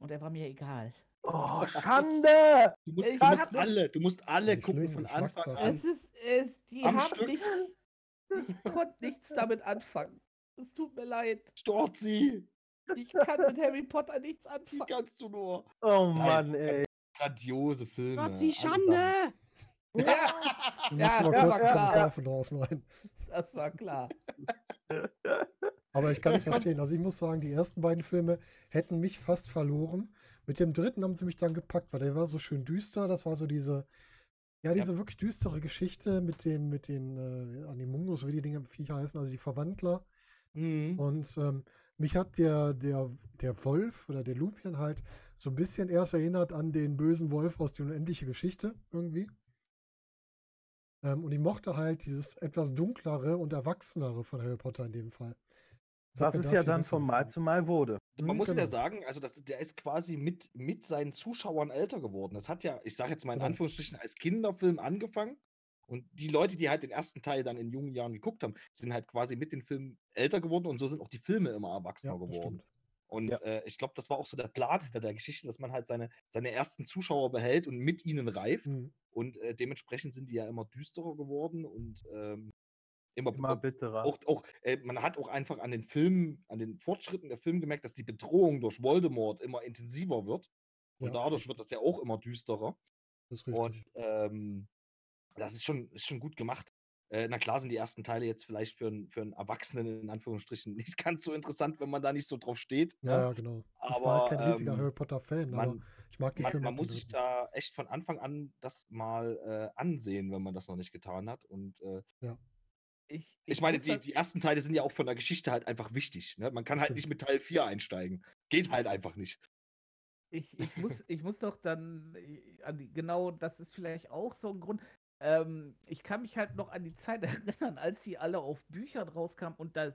und er war mir egal. Oh, Schande! Du musst, Ich du musst alle, du musst alle Die gucken schlimmen von Anfang an. Es ist, es, die Am haben Stück. nicht, ich konnte nichts damit anfangen. Es tut mir leid. Storzi, Ich kann mit Harry Potter nichts wie anfangen. kannst du nur? Oh Nein. Mann, ey. Grandiose Filme. Trotzi, allesamt. Schande! Du Ja, musst ja, mal das kurz war den klar. Das war klar. Aber ich kann es verstehen. Also ich muss sagen, die ersten beiden Filme hätten mich fast verloren. Mit dem dritten haben sie mich dann gepackt, weil der war so schön düster. Das war so diese, ja, diese wirklich düstere Geschichte mit dem, mit den äh, Animungos, wie die Dinge Viecher heißen, also die Verwandler. Mhm. Und ähm, mich hat der, der, der Wolf oder der Lupien halt so ein bisschen erst erinnert an den bösen Wolf aus die unendliche Geschichte irgendwie. Ähm, und ich mochte halt dieses etwas dunklere und erwachsenere von Harry Potter in dem Fall. Das hat Was mir es da ja dann von Mal zu Mal wurde. Man Mhm, muss ja genau. sagen, also das, der ist quasi mit, mit seinen Zuschauern älter geworden. Das hat ja, ich sage jetzt mal in Genau. Anführungsstrichen, als Kinderfilm angefangen. Und die Leute, die halt den ersten Teil dann in jungen Jahren geguckt haben, sind halt quasi mit den Filmen älter geworden und so sind auch die Filme immer erwachsener Ja, das geworden. stimmt. Und Ja. äh, ich glaube, das war auch so der Plan hinter der Geschichte, dass man halt seine, seine ersten Zuschauer behält und mit ihnen reift. Mhm. Und äh, dementsprechend sind die ja immer düsterer geworden und ähm, immer, Immer bitterer. auch, auch äh, man hat auch einfach an den Filmen, an den Fortschritten der Filme gemerkt, dass die Bedrohung durch Voldemort immer intensiver wird. Und Ja, dadurch wird das ja auch immer düsterer. Das ist Und richtig. ähm, das ist schon, ist schon gut gemacht. Äh, na klar sind die ersten Teile jetzt vielleicht für, einen- für einen Erwachsenen in Anführungsstrichen <laughs> nicht ganz so interessant, wenn man da nicht so drauf steht. Ja, ja, genau. ich war aber, halt kein riesiger ähm, Harry Potter-Fan, aber ich mag die man, Filme. man muss sich da echt von Anfang an das mal äh, ansehen, wenn man das noch nicht getan hat. Und äh, Ich, ich meine, muss die, halt- die ersten Teile sind ja auch von der Geschichte halt einfach wichtig. Ne? Man kann halt stimmt. nicht mit Teil 4 einsteigen. Geht halt einfach nicht. Ich, ich, muss, ich muss doch dann äh, genau, das ist vielleicht auch so ein Grund. Ähm, ich kann mich halt noch an die Zeit <laughs> erinnern, als sie alle auf Büchern rauskamen und da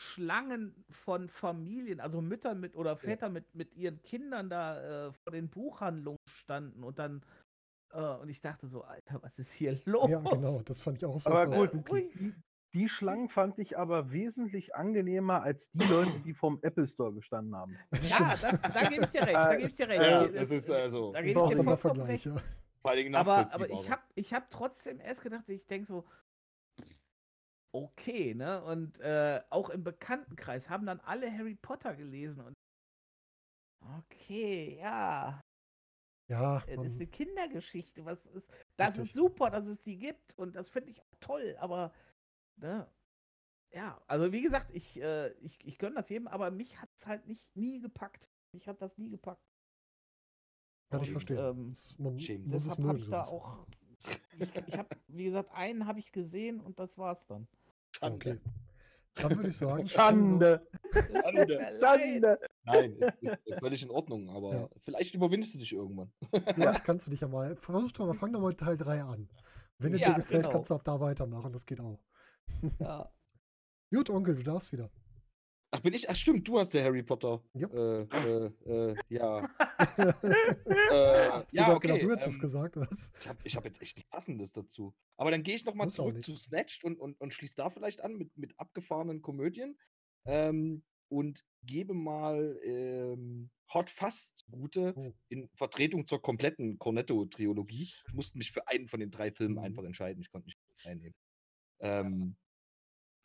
Schlangen von Familien, also Müttern mit oder Väter mit, mit ihren Kindern da äh, vor den Buchhandlungen standen und dann äh, und ich dachte so, Alter, was ist hier <laughs> los? Ja, genau. Das fand ich auch so Aber gut, spooky. Die Schlangen fand ich aber wesentlich angenehmer als die <laughs> Leute, die vom Apple Store gestanden haben. Ja, das, da gebe ich dir recht, da Äh, gebe ich dir recht. ja, Äh, das ist, also, da gebe ich auch dir vollkommen recht. Vergleich, ja. Vor allen Dingen Aber, aber ich habe ich hab trotzdem erst gedacht, ich denke so, okay, ne? Und äh, auch im Bekanntenkreis haben dann alle Harry Potter gelesen und okay, ja, Ja, es ist man, eine Kindergeschichte, was ist, das Richtig. ist super, dass es die gibt und das finde ich auch toll, aber ne? Ja, also wie gesagt, ich, äh, ich, ich gönne das jedem, aber mich hat es halt nicht nie gepackt. Mich hat das nie gepackt. Kann ich und, verstehen. ähm, Das- man Shame. muss es Deshalb habe mögen. ich da auch. Ich, ich habe, wie gesagt, einen habe ich gesehen und das war's dann. Ja, Schande. okay. Dann würde ich sagen, <laughs> Schande! Mir leid. Schande! Nein, <laughs> ist ist völlig in Ordnung, aber Ja. vielleicht überwindest du dich irgendwann. Vielleicht kannst du dich ja mal. Versuch doch mal, fang doch mal Teil 3 an. Wenn es Ja, dir gefällt, genau. kannst du ab da weitermachen. Das geht auch. Ja. <laughs> Gut, Onkel, du darfst wieder. Ach, bin ich? Ach, stimmt, du hast der Harry Potter. Ja. Äh, äh, äh, ja. <laughs> Äh, ja, genau okay. du hättest es ähm, gesagt. Ich habe ich hab jetzt echt nichts Passendes dazu. Aber dann gehe ich nochmal zurück zu Snatched und, und, und schließe da vielleicht an mit, mit abgefahrenen Komödien. Ähm, und gebe mal ähm, Hot Fuzz zugute Oh. in Vertretung zur kompletten Cornetto-Trilogie. Ich musste mich für einen von den drei Filmen Mhm. einfach entscheiden. Ich konnte nicht einnehmen. Ähm,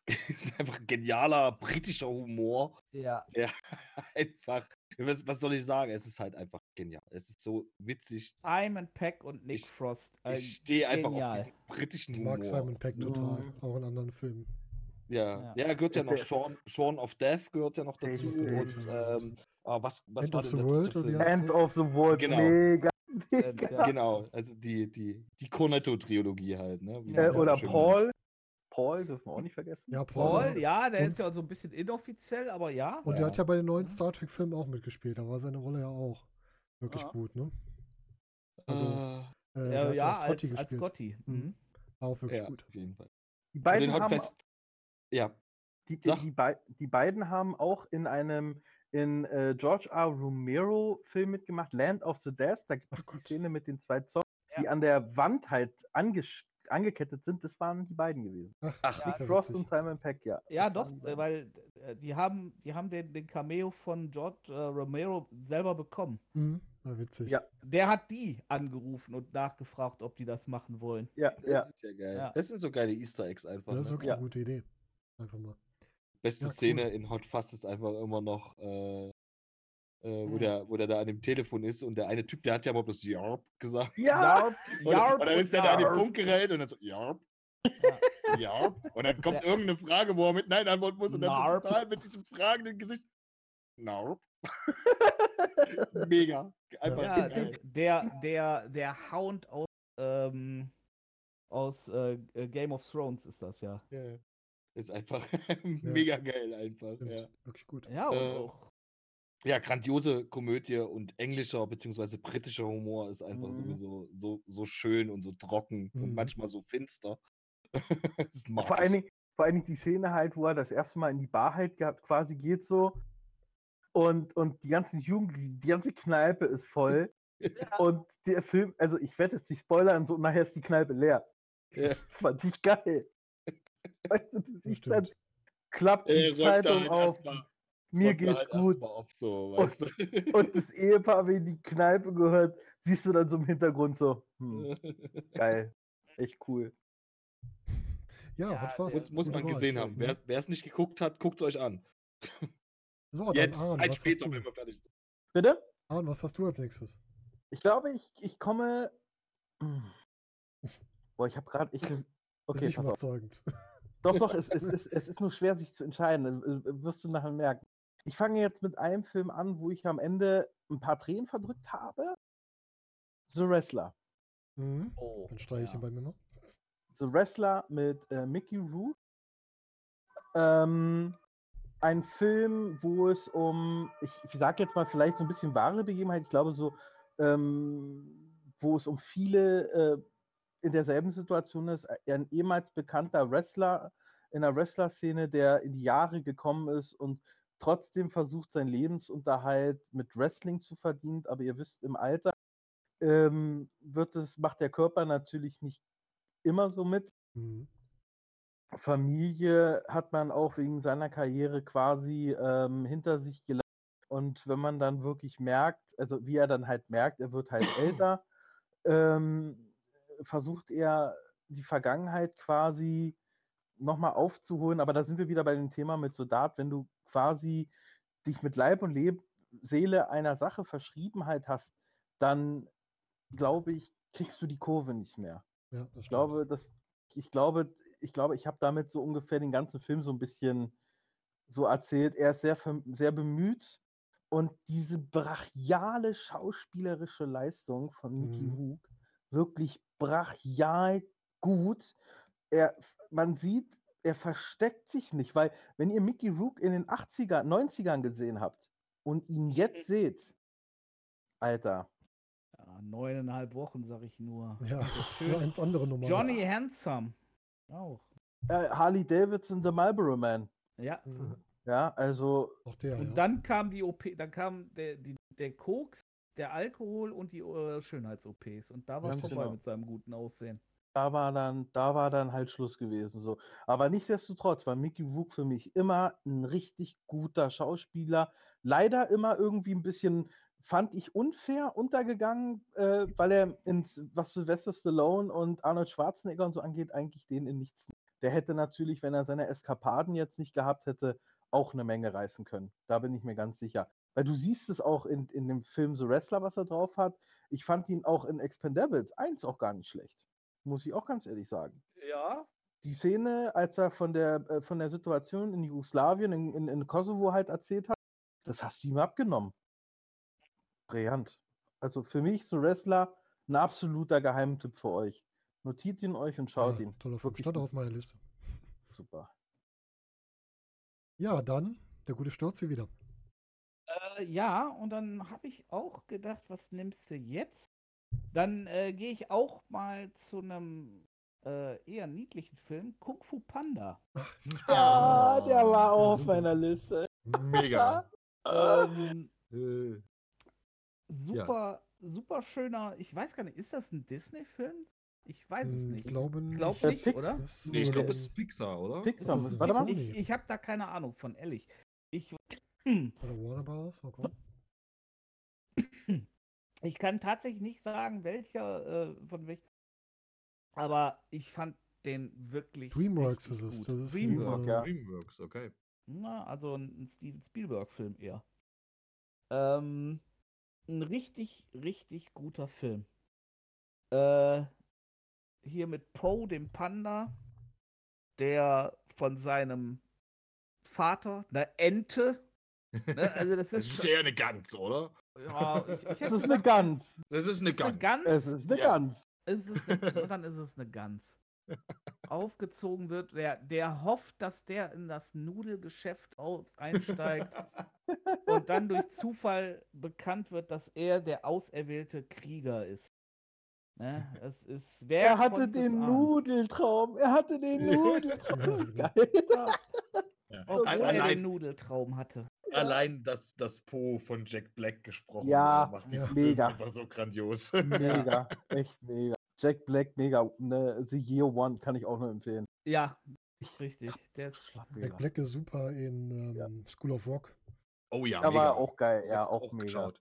<laughs> ist einfach genialer britischer Humor. ja. <laughs> Einfach, was, was soll ich sagen? Es ist halt einfach genial. Es ist so witzig. Simon Peck und Nick Ich- Frost. äh, Ich stehe einfach auf genial. diesen britischen Ich Humor. mag Simon Peck total. Mhm. Auch in anderen Filmen. Ja, Ja. ja, gehört ja Ja, noch der Shaun, of Death gehört ja noch dazu. Und, ähm, ah, was, was End war of the World, oder End of the World. Genau. Mega. Ja. Genau, also die, die, die Cornetto-Trilogie halt. Ne? Ja, Äh, oder Paul. Paul dürfen wir auch nicht vergessen. Ja, Paul. Paul, ja, der ist ja so ein bisschen inoffiziell, aber ja. Und der Ja. hat ja bei den neuen Ja. Star Trek-Filmen auch mitgespielt. Da war seine Rolle ja auch wirklich Ah. gut, ne? Also, Äh, äh, Ja, hat ja auch Scotty als, als gespielt. Scotty. Mhm. Mhm. War auch wirklich ja, gut. auf jeden Fall. Die beiden den haben Hotfest. Ja, Die, die, die, bei, die beiden haben auch in einem in äh, George R. Romero Film mitgemacht, Land of the Death. Da gibt es die. Szene mit den zwei Zombies, die Ja. an der Wand halt angesch angekettet sind. Das waren die beiden gewesen. Ach, Ach, ja Frost witzig. und Simon Peck, ja. Ja, das doch, die äh, weil äh, die haben, die haben den, den Cameo von George äh, Romero selber bekommen. Mhm. Ja, witzig. Ja. Der hat die angerufen und nachgefragt, ob die das machen wollen. Ja, das ja. ist ja geil. Ja. Das sind so geile Easter Eggs einfach. Das ist Ne? wirklich Ja. eine gute Idee. Einfach mal. Beste Ja, cool. Szene in Hot Fuzz ist einfach immer noch, äh, äh, wo, Mhm. der, wo der da an dem Telefon ist und der eine Typ, der hat ja mal bloß Yarp gesagt. Ja, Yarp, Und, dann ist der da an dem. Funkgerät und dann so, Yarp, Ja. Yarp. Und dann kommt Der- irgendeine Frage, wo er mit Nein antworten muss und dann so total mit diesem fragenden Gesicht. Narp. <laughs> Mega. Einfach Ja, geil. der, der, der Hound aus, ähm, aus äh, äh, Game of Thrones ist das ja. Ja. Ist einfach <laughs> mega geil einfach. Ja. Wirklich gut. Ja, und Äh, auch. Ja, grandiose Komödie und englischer bzw. britischer Humor ist einfach Mhm. sowieso so, so schön und so trocken und Mhm. manchmal so finster. <laughs> vor allen, Dingen, vor allen Dingen die Szene halt, wo er das erste Mal in die Bar halt gehabt, quasi geht so. Und, und die ganzen Jugendlichen, die ganze Kneipe ist voll. <laughs> Und der Film, also ich werde jetzt nicht spoilern, so nachher ist die Kneipe leer. Ja. <laughs> Fand ich geil. Weißt du, du siehst dann, klappt die Zeitung halt auf, mal- mir geht's halt gut. auf, so, Und-? Und das <laughs> Ehepaar, wenn die Kneipe gehört, siehst du dann so im Hintergrund so, hm, <laughs> geil, echt cool. Ja, Ja, hat fast. muss, muss man gesehen haben. Mhm. Wer es nicht geguckt hat, guckt es euch an. So, dann Jetzt, Arn, ein was später, hast wenn wir fertig sind. Bitte? Arn, was hast du als nächstes? Ich glaube, ich, ich komme. <clears throat> Boah, ich habe gerade. Ich, ist okay, nicht pass auf. überzeugend. Doch, doch, es, <laughs> es, es, es ist nur schwer, sich zu entscheiden. äh, äh, Wirst du nachher merken. Ich fange jetzt mit einem Film an, wo ich am Ende ein paar Tränen verdrückt habe. The Wrestler. Mhm. Oh, Dann streiche ich ja. ihn bei mir noch. The Wrestler mit äh, Mickey Rourke. Ähm, ein Film, wo es um, ich, ich sage jetzt mal vielleicht so ein bisschen wahre Begebenheit, ich glaube so, ähm, wo es um viele äh, in derselben Situation ist, ein ehemals bekannter Wrestler in der Wrestler-Szene, der in die Jahre gekommen ist und trotzdem versucht, seinen Lebensunterhalt mit Wrestling zu verdienen, aber ihr wisst, im Alter ähm, wird es, macht der Körper natürlich nicht immer so mit. Mhm. Familie hat man auch wegen seiner Karriere quasi ähm, hinter sich gelassen. Und wenn man dann wirklich merkt, also wie er dann halt merkt, er wird halt <clears throat> älter, ähm, versucht er die Vergangenheit quasi nochmal aufzuholen. Aber da sind wir wieder bei dem Thema mit Soldat, wenn du quasi dich mit Leib und Leb Seele einer Sache verschrieben halt hast, dann glaube ich, kriegst du die Kurve nicht mehr. Ja, das Ich glaube, dass ich glaube, ich glaube, ich habe damit so ungefähr den ganzen Film so ein bisschen so erzählt. Er ist sehr, sehr bemüht und diese brachiale schauspielerische Leistung von Mickey Mhm. Rourke wirklich brachial gut. Er, man sieht, er versteckt sich nicht, weil wenn ihr Mickey Rourke in den 80er, 90ern gesehen habt, und ihn jetzt seht, Alter, Ja, neuneinhalb Wochen, sag ich nur. Ja, das ist eine ganz andere Nummer. Johnny Handsome. Auch. äh, Harley Davidson, The Marlboro Man. Ja. Mhm. Ja, also Auch der, Und ja. dann kam die OP, dann kam der, die, der Koks, der Alkohol und die äh, Schönheits-OPs. Und da war es vorbei genau. mit seinem guten Aussehen. Da war dann, da war dann halt Schluss gewesen. So. Aber nichtsdestotrotz war Mickey Rook für mich immer ein richtig guter Schauspieler. Leider immer irgendwie ein bisschen, fand ich unfair untergegangen, äh, weil er ins, was Sylvester Stallone und Arnold Schwarzenegger und so angeht, eigentlich den in nichts. Der hätte natürlich, wenn er seine Eskapaden jetzt nicht gehabt hätte, auch eine Menge reißen können. Da bin ich mir ganz sicher. Weil du siehst es auch in, in dem Film The Wrestler, was er drauf hat. Ich fand ihn auch in Expendables 1 auch gar nicht schlecht. Muss ich auch ganz ehrlich sagen. Ja. Die Szene, als er von der, äh, von der Situation in Jugoslawien, in, in, in Kosovo halt erzählt hat, das hast du ihm abgenommen. Brillant. Also für mich, so Wrestler, ein absoluter Geheimtipp für euch. Notiert ihn euch und schaut ja, ihn. Toller Film. Wirklich Stand gut. auf meiner Liste. Super. Ja, dann der gute Stürzi wieder. Äh, ja, und dann habe ich auch gedacht, was nimmst du jetzt? Dann äh, gehe ich auch mal zu einem äh, eher niedlichen Film, Kung Fu Panda. <laughs> Ah, der war auch auf super. meiner Liste. Mega. <laughs> Ähm, Äh, super, super schöner, ich weiß gar nicht, ist das ein Disney-Film? Ich weiß es Hm, nicht. glaube glaub nicht. nicht, Pix- oder? Nee, ich glaube, es ist Pixar, oder? Pixar. Ist Warte mal. Ich, ich habe da keine Ahnung von, ehrlich. Ich, hm, Oder Warner Bros. Mal gucken. <clears throat> ich kann tatsächlich nicht sagen, welcher äh, von welchem. Aber ich fand den wirklich. Dreamworks ist es. gut. Das ist Dreamworks. ja. Dreamworks, okay. Na, also ein ein Steven Spielberg-Film eher. Ähm, ein richtig, richtig guter Film. Äh, hier mit Poe, dem Panda, der von seinem Vater, einer Ente, ne, also das <laughs> Das ist, ist schon- eher eine Gans, oder? Ja, ich, ich Das hätte ist eine Gans. Das ist eine ist Gans. Gans, Es ist eine Ja. Gans. ist es eine, und dann ist es eine Gans. <laughs> Aufgezogen wird, der, der hofft, dass der in das Nudelgeschäft aus, einsteigt <laughs> und dann durch Zufall bekannt wird, dass er der auserwählte Krieger ist. Ne? Es ist wer Er hatte es den? Nudeltraum. Er hatte den <laughs> Nudeltraum. Geil. Ja. Obwohl er Allein, den Nudeltraum hatte. Allein, dass das Po von Jack Black gesprochen Ja, macht diesen ja. Film Mega. einfach so grandios. <laughs> Mega. Echt mega. Jack Black, mega. Ne, The Year One kann ich auch nur empfehlen. Ja, richtig. Der ist, Jack. Black ist super in ähm, School of Rock. Oh ja, Der mega. war auch geil. Ja, Jetzt auch mega. geschaut.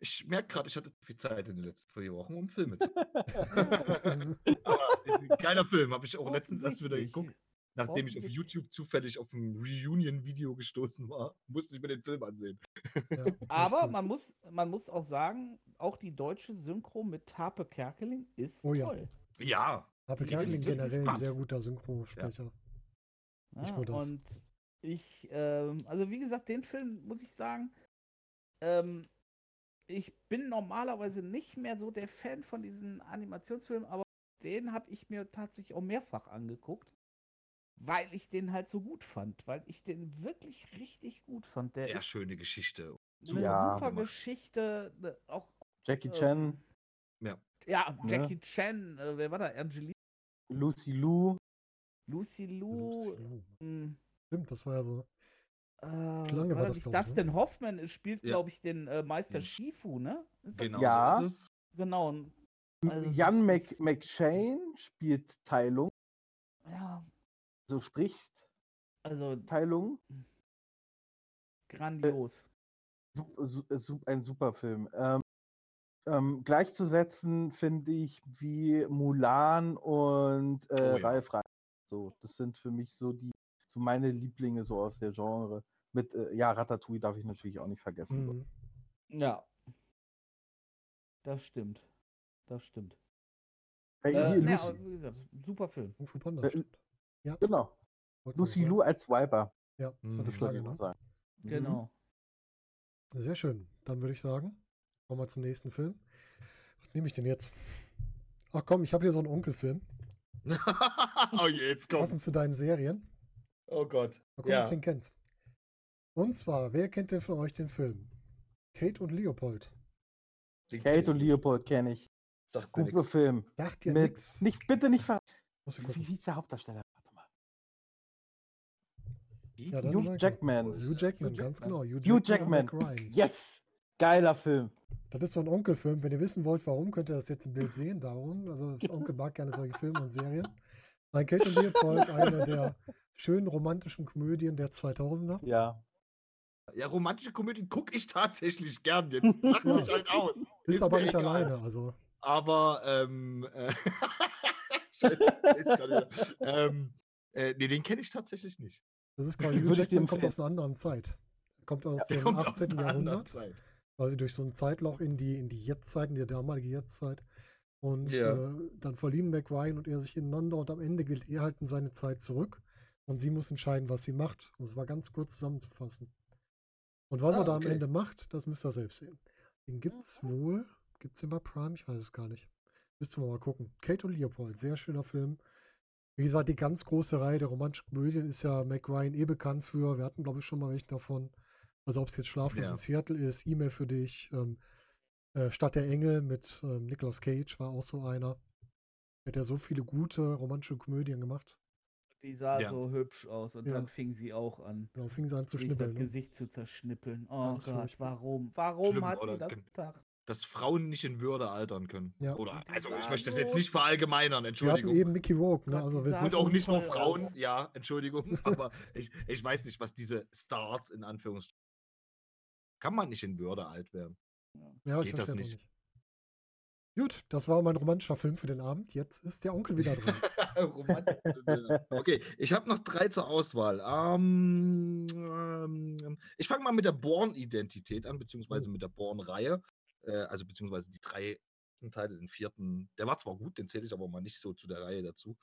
Ich merke gerade, ich hatte viel Zeit in den letzten vier Wochen, um Filme zu Aber <laughs> <laughs> ist ein geiler Film, habe ich auch letztens erst wieder geguckt. Nachdem ich auf. YouTube zufällig auf ein Reunion-Video gestoßen war, <laughs> musste ich mir den Film ansehen. Ja, <laughs> Aber man muss, man muss auch sagen, auch die deutsche Synchro mit Harpe Kerkeling ist Oh ja. toll. Ja, die Kerkeling generell ein sehr guter Synchrosprecher. Ja, nur das. Und ich, ähm, also wie gesagt, den Film muss ich sagen, ähm, ich bin normalerweise nicht mehr so der Fan von diesen Animationsfilmen, aber den habe ich mir tatsächlich auch mehrfach angeguckt, weil ich den halt so gut fand, weil ich den wirklich richtig gut fand. Der sehr schöne Geschichte. eine Ja, super gemacht. Geschichte, ne, auch Jackie ähm, Chan, Ja. Ja, Ne? Jackie Chan, äh, wer war da? Angelina, Lucy Liu. Lucy Liu. mh, Stimmt, das war ja so. Äh, Schlange war das, ich, ne? Dustin Hoffman äh, spielt, Ja. glaube ich, den äh, Meister Shifu, ne? Ist das- Genau Ja. so ist es. Genau. Also, Jan Mc, McShane spielt Teilung. Ja, So spricht also Teilung. grandios. Äh, sup, ein super Film. Ähm, ähm, gleichzusetzen finde ich wie Mulan und äh, Oh ja. Ralf Rein. So, das sind für mich so die, so meine Lieblinge so aus der Genre. Mit, äh, ja, Ratatouille darf ich natürlich auch nicht vergessen. So. Mhm. Ja. Das stimmt. Das stimmt. Äh, Äh, ne, aber wie gesagt, super Film. Fu Panda, Äh, stimmt. genau. Wolltest du Lucy? Liu als Viper. Ja, Mhm. Das Frage, ne? sagen. Mhm. Genau. Sehr schön. Dann würde ich sagen, kommen wir zum nächsten Film. Was nehme ich denn jetzt? Ach komm, ich habe hier so einen Onkelfilm. <laughs> oh je, jetzt kommt. Passend zu deinen Serien. Oh Gott. Mal gucken, ob Ja. du den kennst. Und zwar, wer kennt denn von euch den Film? Kate und Leopold. Den Kate und. Leopold kenne ich. Sagt Guter. Film. Sagt ihr Mit, nix? nicht, bitte nicht ver... Wie hieß der Hauptdarsteller? Ja, Hugh Jackman. Hugh Jackman, Hugh ganz Jackman. genau. Hugh und Jackman. Mac Ryan. Yes! Geiler Film. Das ist so ein Onkelfilm. Wenn ihr wissen wollt, warum, könnt ihr das jetzt im Bild sehen. Darum, also <laughs> das Onkel mag gerne solche Filme und Serien. Mein Kate und Leopold, <laughs> eine der schönen romantischen Komödien der 2000er. Ja. Ja, romantische Komödien gucke ich tatsächlich gern. <laughs> Jetzt lach Ja. mich halt aus. Ist, aber mir nicht egal. alleine. Also Aber, ähm, äh, Scheiße, ähm, äh, nee, den kenne ich tatsächlich nicht. Das ist quasi <laughs> Hugh Jackman kommt aus einer anderen Zeit. Kommt aus Der dem kommt aus 18. einer anderen Jahrhundert. Quasi durch so ein Zeitloch in die, in die Jetztzeit, in die damalige Jetztzeit. Und Ja. äh, dann verlieben Mac Ryan und er sich ineinander und am Ende gilt er halt in seine Zeit zurück und sie muss entscheiden, was sie macht. Um es war ganz kurz zusammenzufassen. Und was Ah, er da okay. am Ende macht, das müsst ihr selbst sehen. Den gibt's wohl. Gibt's den bei Prime? Ich weiß es gar nicht. Müssten wir mal gucken. Kate und Leopold, sehr schöner Film. Wie gesagt, die ganz große Reihe der romantischen Komödien ist ja Mac Ryan eh bekannt für. Wir hatten, glaube ich, schon mal welche davon. Also ob es jetzt Schlaflos Ja. in Seattle ist, E-Mail für dich, ähm, äh, Stadt der Engel mit ähm, Nicolas Cage war auch so einer. Hat ja so viele gute romantische Komödien gemacht. Die sah Ja. so hübsch aus und Ja. dann fing sie auch an, Genau, fing sie an zu sich das schnippeln. Ne? Gesicht zu zerschnippeln. Oh Ganz Gott, furchtbar. warum? Warum Schlimm, hat sie das gedacht? Dass Frauen nicht in Würde altern können. Ja. Oder, also ich möchte das jetzt nicht verallgemeinern, Wir hatten Entschuldigung. eben Mickey Rourke, ne? Also wir Und auch nicht nur toll Frauen, aus. ja, Entschuldigung, <laughs> aber ich, ich weiß nicht, was diese Stars in Anführungsstrichen. Kann man nicht in Würde alt werden. ja, ich geht das verstehe nicht. nicht. Gut, das war mein romantischer Film für den Abend. Jetzt ist der Onkel wieder dran. <laughs> Romantisch. okay, ich habe noch drei zur Auswahl. Ähm, ähm, ich fange mal mit der Born-Identität an, beziehungsweise mit der Born-Reihe. Äh, also beziehungsweise die drei Teile, den vierten. Der war zwar gut, den zähle ich aber mal nicht so zu der Reihe dazu.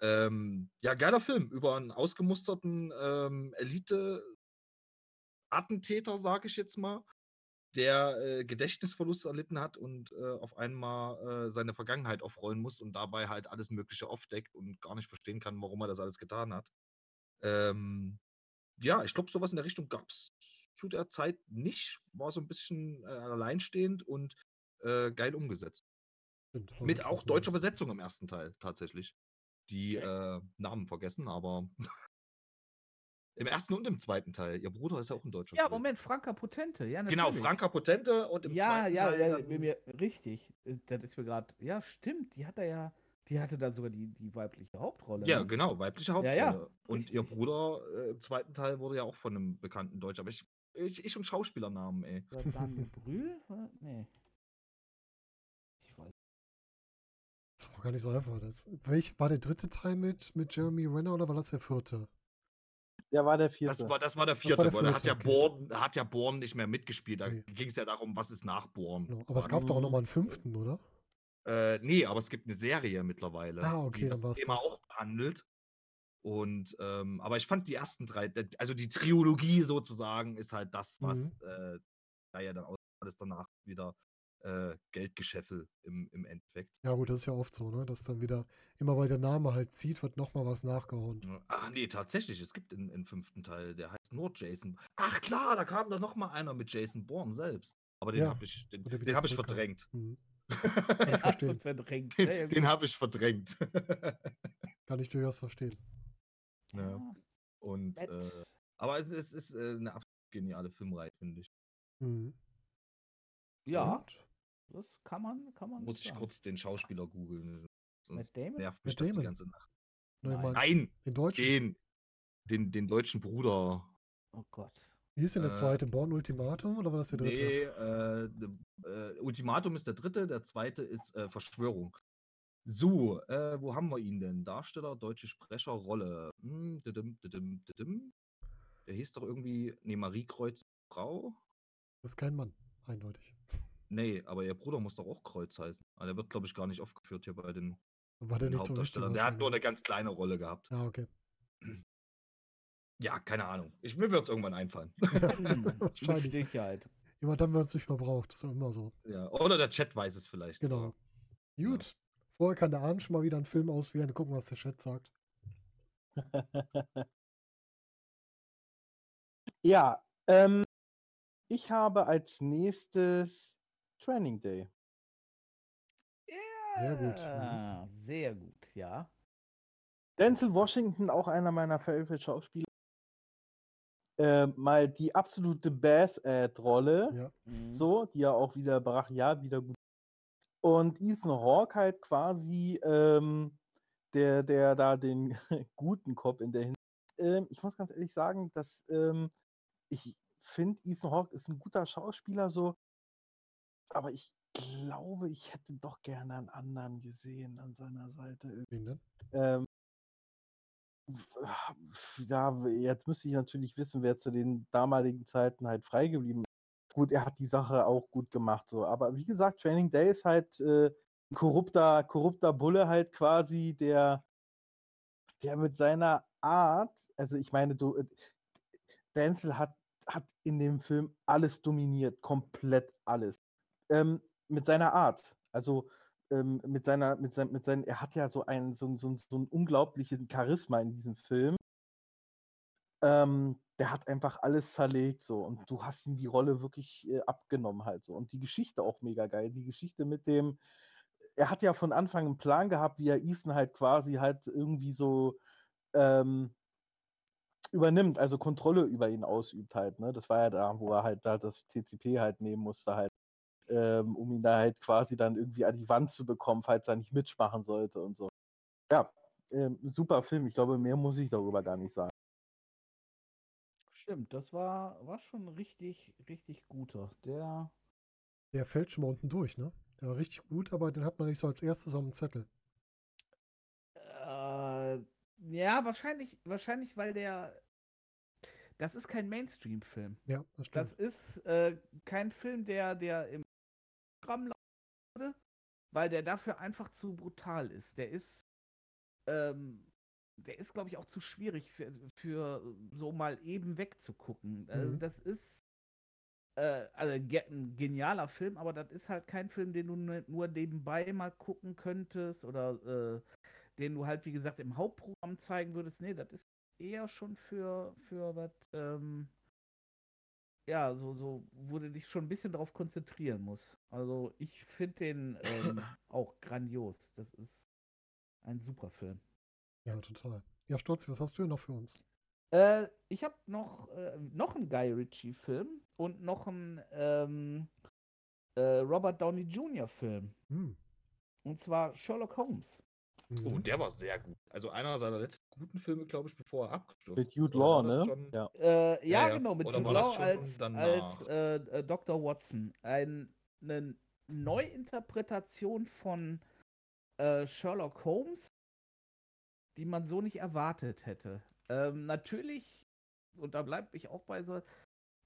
Ähm, ja, geiler Film über einen ausgemusterten ähm, Elite-Attentäter, sage ich jetzt mal, der äh, Gedächtnisverlust erlitten hat und äh, auf einmal äh, seine Vergangenheit aufrollen muss und dabei halt alles Mögliche aufdeckt und gar nicht verstehen kann, warum er das alles getan hat. Ähm, ja, ich glaube, sowas in der Richtung gab es zu der Zeit nicht. War so ein bisschen äh, alleinstehend und äh, geil umgesetzt. Stimmt, Mit auch was deutscher. Besetzung im ersten Teil tatsächlich. Die äh, Namen vergessen, aber <laughs> im ersten und im zweiten Teil. Ihr Bruder ist ja auch ein deutscher. Ja, Film. Moment, Franka Potente. Ja, Genau. Franka Potente und im Ja, zweiten ja, Teil. ja, dann- mir, mir, richtig. Äh, Das ist mir gerade. Ja, stimmt. Die hat er ja. Die hatte da sogar die, die weibliche Hauptrolle. Ja, ne? genau, weibliche Ja, Hauptrolle. ja, und ihr. Bruder äh, im zweiten Teil wurde ja auch von einem bekannten Deutsch. Aber ich, ich, ich und Schauspielernamen, ey. Ja, Daniel <laughs> Brühl? Nee. Ich weiß. Das war gar nicht so einfach. Das, welch, war der dritte Teil mit, mit Jeremy Renner oder war das der vierte? Der war der vierte. Das war, das war der war vierte, der weil da hat ja, okay. Born, hat ja Born nicht mehr mitgespielt. Da Nee. ging es ja darum, was ist nach Born. Genau. Aber es gab doch auch noch mal einen fünften, oder? Äh, nee, aber es gibt eine Serie mittlerweile, Ah, okay, die das Thema das. auch behandelt. Und ähm, aber ich fand die ersten drei, also die Trilogie sozusagen, ist halt das, was Mhm. äh, da ja dann auch alles danach wieder äh, Geldgeschäffel im, im Endeffekt. Ja gut, das ist ja oft so, ne? Dass dann wieder, immer weil der Name halt zieht, wird noch mal was nachgehauen. Ach nee, tatsächlich, es gibt einen, fünften Teil, der heißt nur Jason. Ach klar, da kam doch noch mal einer mit Jason Bourne selbst. Aber den Ja, habe ich, den, den habe <laughs> <laughs> ich verdrängt. Mhm. Den hast verstehen. Den, den habe ich verdrängt. Kann ich durchaus verstehen. Ja. Ja, Und äh, aber es, es ist äh, eine absolut geniale Filmreihe, finde ich. Mhm. ja, Und? das kann man, kann man. Muss ich sagen. kurz den Schauspieler googeln. Sonst Matt Damon? nervt mich Matt das die Damon? ganze Nacht. Nein, Nein. Den Deutschen. den, den, den deutschen Bruder. Oh Gott. Wie ist denn der äh, zweite? Born Ultimatum oder war das der dritte? Nee, äh, d- äh, Ultimatum ist der dritte, der zweite ist äh, Verschwörung. So, äh, wo haben wir ihn denn? Darsteller, deutsche Sprecher, Rolle. Hm, didim, didim, didim. Der hieß doch irgendwie, nee, Marie Kreuz Frau? Das ist kein Mann, eindeutig. Nee, aber ihr Bruder muss doch auch Kreuz heißen. Aber der wird, glaube ich, gar nicht aufgeführt hier bei den, War der den nicht so? Hauptdarstellern. Der hat nur eine ganz kleine Rolle gehabt. Ja, okay. Ja, keine Ahnung. Ich, mir wird es irgendwann einfallen. <laughs> Hm, mit Wahrscheinlich. Sicherheit. Jemand haben wir uns nicht mehr braucht. Das ist ja immer so. ja. Oder der Chat weiß es vielleicht. Genau. Gut. Vorher kann der Arne schon mal wieder einen Film auswählen. Gucken, was der Chat sagt. <laughs> ja, Ähm, ich habe als nächstes Training Day. Sehr gut, mhm. Ja, sehr gut, ja. Denzel Washington, auch einer meiner Favorite Schauspieler. Äh, mal die absolute Bass-Ad-Rolle, Ja. Mhm. so, die ja auch wieder brachial wieder gut. Und Ethan Hawke halt quasi, ähm, der, der da den <laughs> guten Cop in der Hinsicht. Ähm, ich muss ganz ehrlich sagen, dass ähm, ich finde, Ethan Hawke ist ein guter Schauspieler, so, aber ich glaube, ich hätte doch gerne einen anderen gesehen an seiner Seite. Wen denn? Ähm, ja, jetzt müsste ich natürlich wissen, wer zu den damaligen Zeiten halt frei geblieben ist. Gut, er hat die Sache auch gut gemacht, so. Aber wie gesagt, Training Day ist halt äh, ein korrupter, korrupter Bulle halt quasi, der, der mit seiner Art, also ich meine, du, äh, Denzel hat, hat in dem Film alles dominiert, komplett alles. Ähm, mit seiner Art, also ähm, mit seiner, mit sein, mit seinen, er hat ja so ein, so, so, so ein unglaubliches Charisma in diesem Film. Ähm, der hat einfach alles zerlegt so und du hast ihm die Rolle wirklich äh, abgenommen halt so und die Geschichte auch mega geil. Die Geschichte mit dem, er hat ja von Anfang einen Plan gehabt, wie er Ethan halt quasi halt irgendwie so ähm, übernimmt, also Kontrolle über ihn ausübt halt. Ne? Das war ja da, wo er halt da das TCP halt nehmen musste halt, ähm, um ihn da halt quasi dann irgendwie an die Wand zu bekommen, falls er nicht mitmachen sollte und so. Ja, ähm, super Film. Ich glaube, mehr muss ich darüber gar nicht sagen. Stimmt, das war, war schon richtig, richtig guter. Der, Der fällt schon mal unten durch, ne? Der war richtig gut, aber den hat man nicht so als erstes auf dem Zettel. äh, ja, wahrscheinlich, wahrscheinlich, weil der, das ist kein Mainstream-Film. Ja, das stimmt. Das ist äh, kein Film, der, der im Programm laufen würde, weil der dafür einfach zu brutal ist. Der ist, ähm, der ist, glaube ich, auch zu schwierig für, für so mal eben wegzugucken. Äh, Mhm. Das ist äh, also ein genialer Film, aber das ist halt kein Film, den du nur nur nebenbei mal gucken könntest oder äh, den du halt, wie gesagt, im Hauptprogramm zeigen würdest. Nee, das ist eher schon für, für was, ähm, ja, so, so, wo du dich schon ein bisschen darauf konzentrieren musst. Also ich finde den ähm, <laughs> auch grandios. Das ist ein super Film. Ja, total. Ja, Stolzi, was hast du denn noch für uns? Äh, ich habe noch, äh, noch einen Guy Ritchie-Film und noch einen ähm, äh, Robert Downey Jr.-Film. Hm. Und zwar Sherlock Holmes. Oh, Mhm. der war sehr gut. Also einer seiner letzten guten Filme, glaube ich, bevor er abgestürzt Mit Jude Law, ne? schon- Ja. Äh, ja, Ja, ja. genau, mit Oder Jude Law als, danach? als äh, äh, Dr. Watson. Ein, eine Neuinterpretation von äh, Sherlock Holmes, die man so nicht erwartet hätte. Ähm, natürlich, und da bleibe ich auch bei so,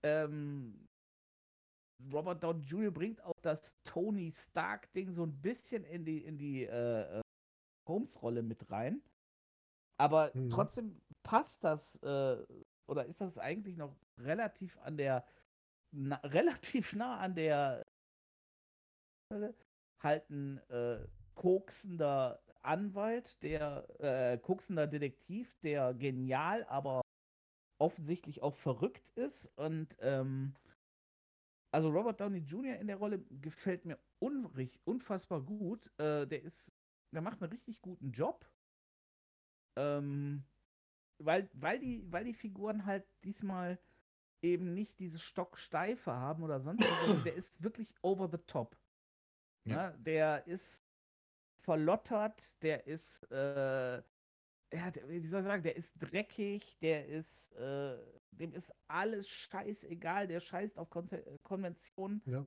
ähm, Robert Downey Jr. bringt auch das Tony Stark-Ding so ein bisschen in die, in die äh, äh, Holmes-Rolle mit rein. Aber Mhm. trotzdem passt das, äh, oder ist das eigentlich noch relativ an der, na, <laughs> relativ nah an der, äh, halt ein äh, koksender Anwalt, der, äh, koksender Detektiv, der genial, aber offensichtlich auch verrückt ist und, ähm, also Robert Downey Jr. in der Rolle gefällt mir unfassbar gut. Äh, der ist, der macht einen richtig guten Job. Ähm, weil, weil, die, weil die Figuren halt diesmal eben nicht dieses Stocksteife haben oder sonst was, der <coughs> ist wirklich over the top. Ja. Ne? Der ist verlottert, der ist, äh, ja, der, wie soll ich sagen, der ist dreckig, der ist, äh, dem ist alles scheißegal, der scheißt auf Konze Konventionen. Ja.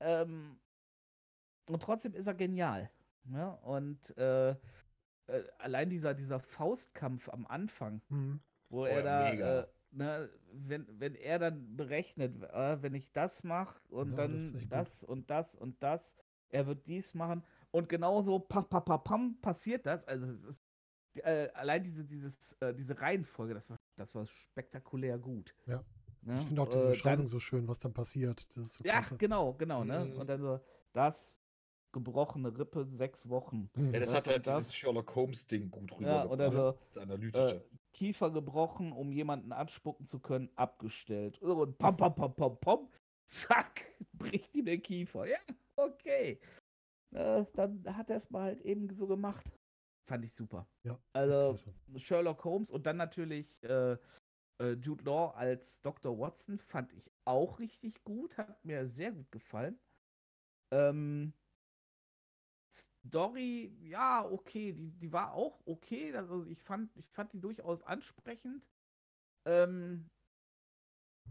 Ähm, und trotzdem ist er genial. Ne? Und äh, äh, allein dieser, dieser Faustkampf am Anfang, Mhm. wo Oh er da, äh, ne, wenn, wenn er dann berechnet, äh, wenn ich das mache und Ja, dann das das und das und das, er wird dies machen und genauso pa, pa, pa, pam, passiert das. Also es ist äh, allein diese, dieses, äh, diese Reihenfolge, das war, das war spektakulär gut. Ja. Ne? Ich finde auch diese Äh, Beschreibung dann, so schön, was dann passiert. Das ist so ja, klasse. genau, genau, ne? Mhm. Und dann so, das, gebrochene Rippe, sechs Wochen. Hm, Ja, das Das hat halt das. dieses Sherlock Holmes-Ding gut Ja, rübergebracht. oder so, Das Analytische. Äh, Kiefer gebrochen, um jemanden anspucken zu können, abgestellt. Und pam, pam, pam, pam, pam, zack, <laughs> bricht ihm der Kiefer. Ja, okay. Äh, dann hat er es mal halt eben so gemacht. Fand ich super. Ja, Also klasse. Sherlock Holmes und dann natürlich äh, äh, Jude Law als Dr. Watson fand ich auch richtig gut, hat mir sehr gut gefallen. Ähm, Story, ja, okay, die, die war auch okay. Also ich fand, ich fand die durchaus ansprechend. Ähm,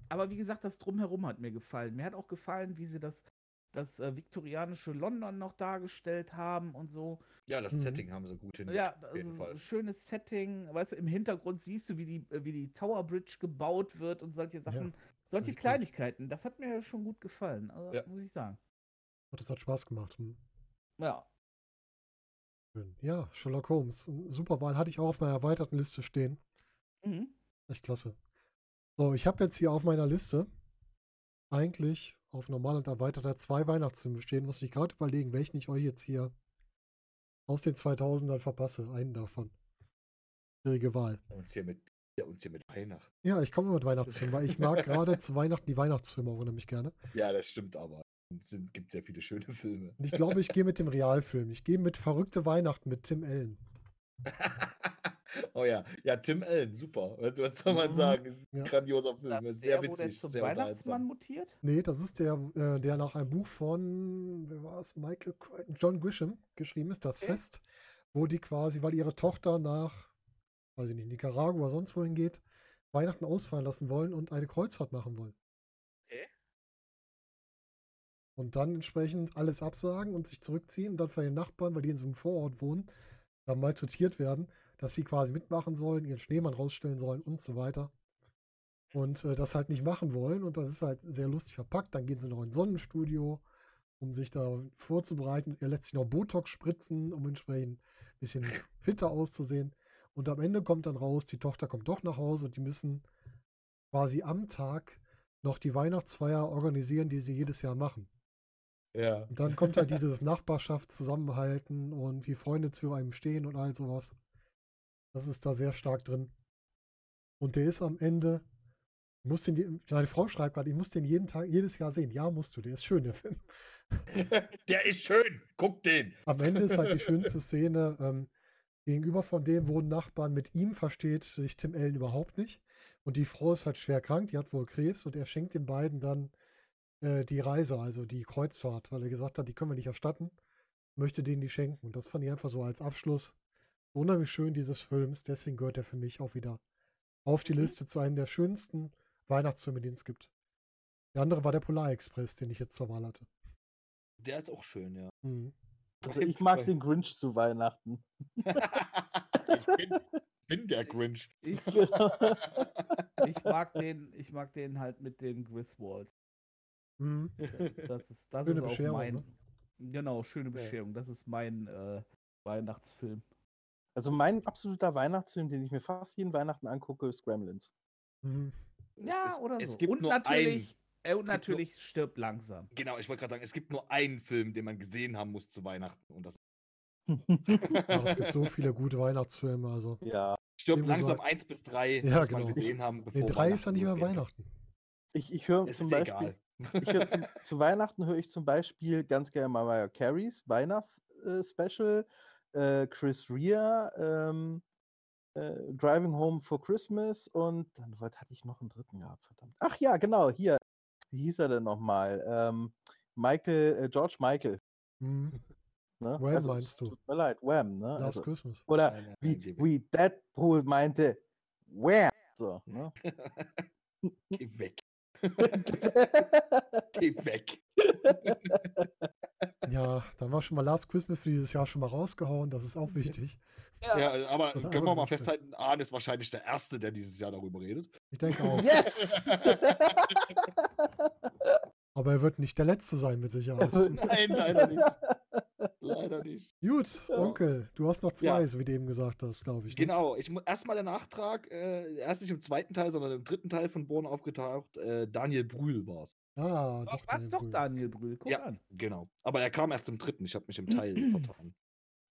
aber wie gesagt, das Drumherum hat mir gefallen. Mir hat auch gefallen, wie sie das, das äh, viktorianische London noch dargestellt haben und so. Ja, das Mhm. Setting haben sie gut hin. Ja, das jeden ist Fall. ein schönes Setting. Weißt du, im Hintergrund siehst du, wie die, äh, wie die Tower Bridge gebaut wird und solche Sachen. solche richtig gut. Kleinigkeiten. Das hat mir schon gut gefallen. Also, Ja. muss ich sagen. Oh, Das hat Spaß gemacht. Hm. Ja. Schön. Ja, Sherlock Holmes. Eine Super Wahl hatte ich auch auf meiner erweiterten Liste stehen. Mhm. Echt klasse. So, ich habe jetzt hier auf meiner Liste eigentlich auf normal und erweiterter zwei Weihnachtsfilme stehen. Muss ich gerade überlegen, welchen ich euch jetzt hier aus den 2000ern verpasse. Einen davon. Schwierige Wahl. Uns hier mit, ja, uns hier mit Weihnachten. Ja, ich komme mit Weihnachtsfilmen, weil ich mag <laughs> gerade zu Weihnachten die Weihnachtsfilme auch unheimlich gerne. Ja, das stimmt aber. Es gibt sehr viele schöne Filme. Und ich glaube, ich gehe mit dem Realfilm. Ich gehe mit Verrückte Weihnachten mit Tim Allen. <laughs> oh ja, ja, Tim Allen, super. Was soll man sagen? Ist ein Ja. grandioser Film. das ist sehr der, wo der witzig, zum sehr Weihnachtsmann mutiert? Nee, das ist der, äh, der nach einem Buch von, wer war es, Michael, John Grisham geschrieben ist, das Okay. Fest, wo die quasi, weil ihre Tochter nach, weiß ich nicht, Nicaragua oder sonst wohin geht, Weihnachten ausfallen lassen wollen und eine Kreuzfahrt machen wollen. Okay. Und dann entsprechend alles absagen und sich zurückziehen und dann von den Nachbarn, weil die in so einem Vorort wohnen, dann malträtiert werden, dass sie quasi mitmachen sollen, ihren Schneemann rausstellen sollen und so weiter. Und äh, das halt nicht machen wollen. Und das ist halt sehr lustig verpackt. Dann gehen sie noch ins Sonnenstudio, um sich da vorzubereiten. Er lässt sich noch Botox spritzen, um entsprechend ein bisschen <laughs> fitter auszusehen. Und am Ende kommt dann raus, die Tochter kommt doch nach Hause und die müssen quasi am Tag noch die Weihnachtsfeier organisieren, die sie jedes Jahr machen. Ja. Und dann kommt halt <laughs> dieses Nachbarschaft zusammenhalten und wie Freunde zu einem stehen und all sowas. Das ist da sehr stark drin. Und der ist am Ende, muss den, meine Frau schreibt gerade, ich muss den jeden Tag, jedes Jahr sehen. Ja, musst du, der ist schön, der Film. <laughs> Der ist schön. Guck den. Am Ende ist halt die schönste Szene, ähm, gegenüber von dem wohnen Nachbarn, mit ihm versteht sich Tim Allen überhaupt nicht. Und die Frau ist halt schwer krank, die hat wohl Krebs und er schenkt den beiden dann äh, die Reise, also die Kreuzfahrt, weil er gesagt hat, die können wir nicht erstatten, möchte denen die schenken. Und das fand ich einfach so als Abschluss unheimlich schön dieses Films. Deswegen gehört er für mich auch wieder auf die Mhm. Liste zu einem der schönsten Weihnachtsfilme, den es gibt. Der andere war der Polarexpress, den ich jetzt zur Wahl hatte. Der ist auch schön, ja. Mhm. Also ich mag den Grinch zu Weihnachten. <laughs> ich bin, bin der Grinch. Ich, Genau. <laughs> ich, mag den, ich mag den halt mit den Griswolds. Mhm. Das ist, das Schöne ist auch Bescherung, mein. ne? Genau, schöne Bescherung. Das ist mein äh, Weihnachtsfilm. Also mein absoluter Weihnachtsfilm, den ich mir fast jeden Weihnachten angucke, ist Gremlins. Mhm. Ja, es, oder es so. Gibt und nur natürlich, äh, und nur- natürlich stirbt langsam. Einen, genau, ich wollte gerade sagen, es gibt nur einen Film, den man gesehen haben muss zu Weihnachten. Und das <laughs> Ach, es gibt so viele gute Weihnachtsfilme. Also. ja, stirbt langsam gesagt. 1 bis 3, Ja, muss genau. man gesehen haben, Nee, bevor drei ist ja nicht mehr. Weihnachten. ich, ich höre zum ist Beispiel, höre zum, <laughs> zu Weihnachten höre ich zum Beispiel ganz gerne Mariah Careys Weihnachts-Special, äh, Chris Rea, ähm, äh, Driving Home for Christmas und dann was hatte ich noch einen dritten gehabt, verdammt. Ach ja, genau, hier. Wie hieß er denn nochmal? Ähm, Michael, äh, George Michael. Mhm. Ne? Wham also, meinst du? Tut mir leid, Wham, ne? Last Also, Christmas. oder Nein, nein, wie, nein, wie Deadpool meinte, Wham! So, ne? <laughs> Geh weg. <laughs> Geh weg. <laughs> Ja, dann war schon mal Last Christmas für dieses Jahr schon mal rausgehauen. Das ist auch wichtig. Ja, aber Oder können wir mal nicht. festhalten, Arne ist wahrscheinlich der Erste, der dieses Jahr darüber redet. Ich denke <laughs> auch. yes! Aber er wird nicht der Letzte sein, mit Sicherheit. <laughs> Nein, leider nicht. <laughs> leider nicht. Gut, Ja. Onkel, du hast noch Ja. zwei, so wie du eben gesagt hast, glaube ich. Ne? Genau, ich muss erstmal der Nachtrag, äh, er ist nicht im zweiten Teil, sondern im dritten Teil von Born aufgetaucht. Äh, Daniel Brühl war es. Ah, Doch, doch. war's Daniel doch. Daniel Brühl. Guck Ja. an. Genau. Aber er kam erst im dritten. Ich habe mich im Teil <clears throat> vertan.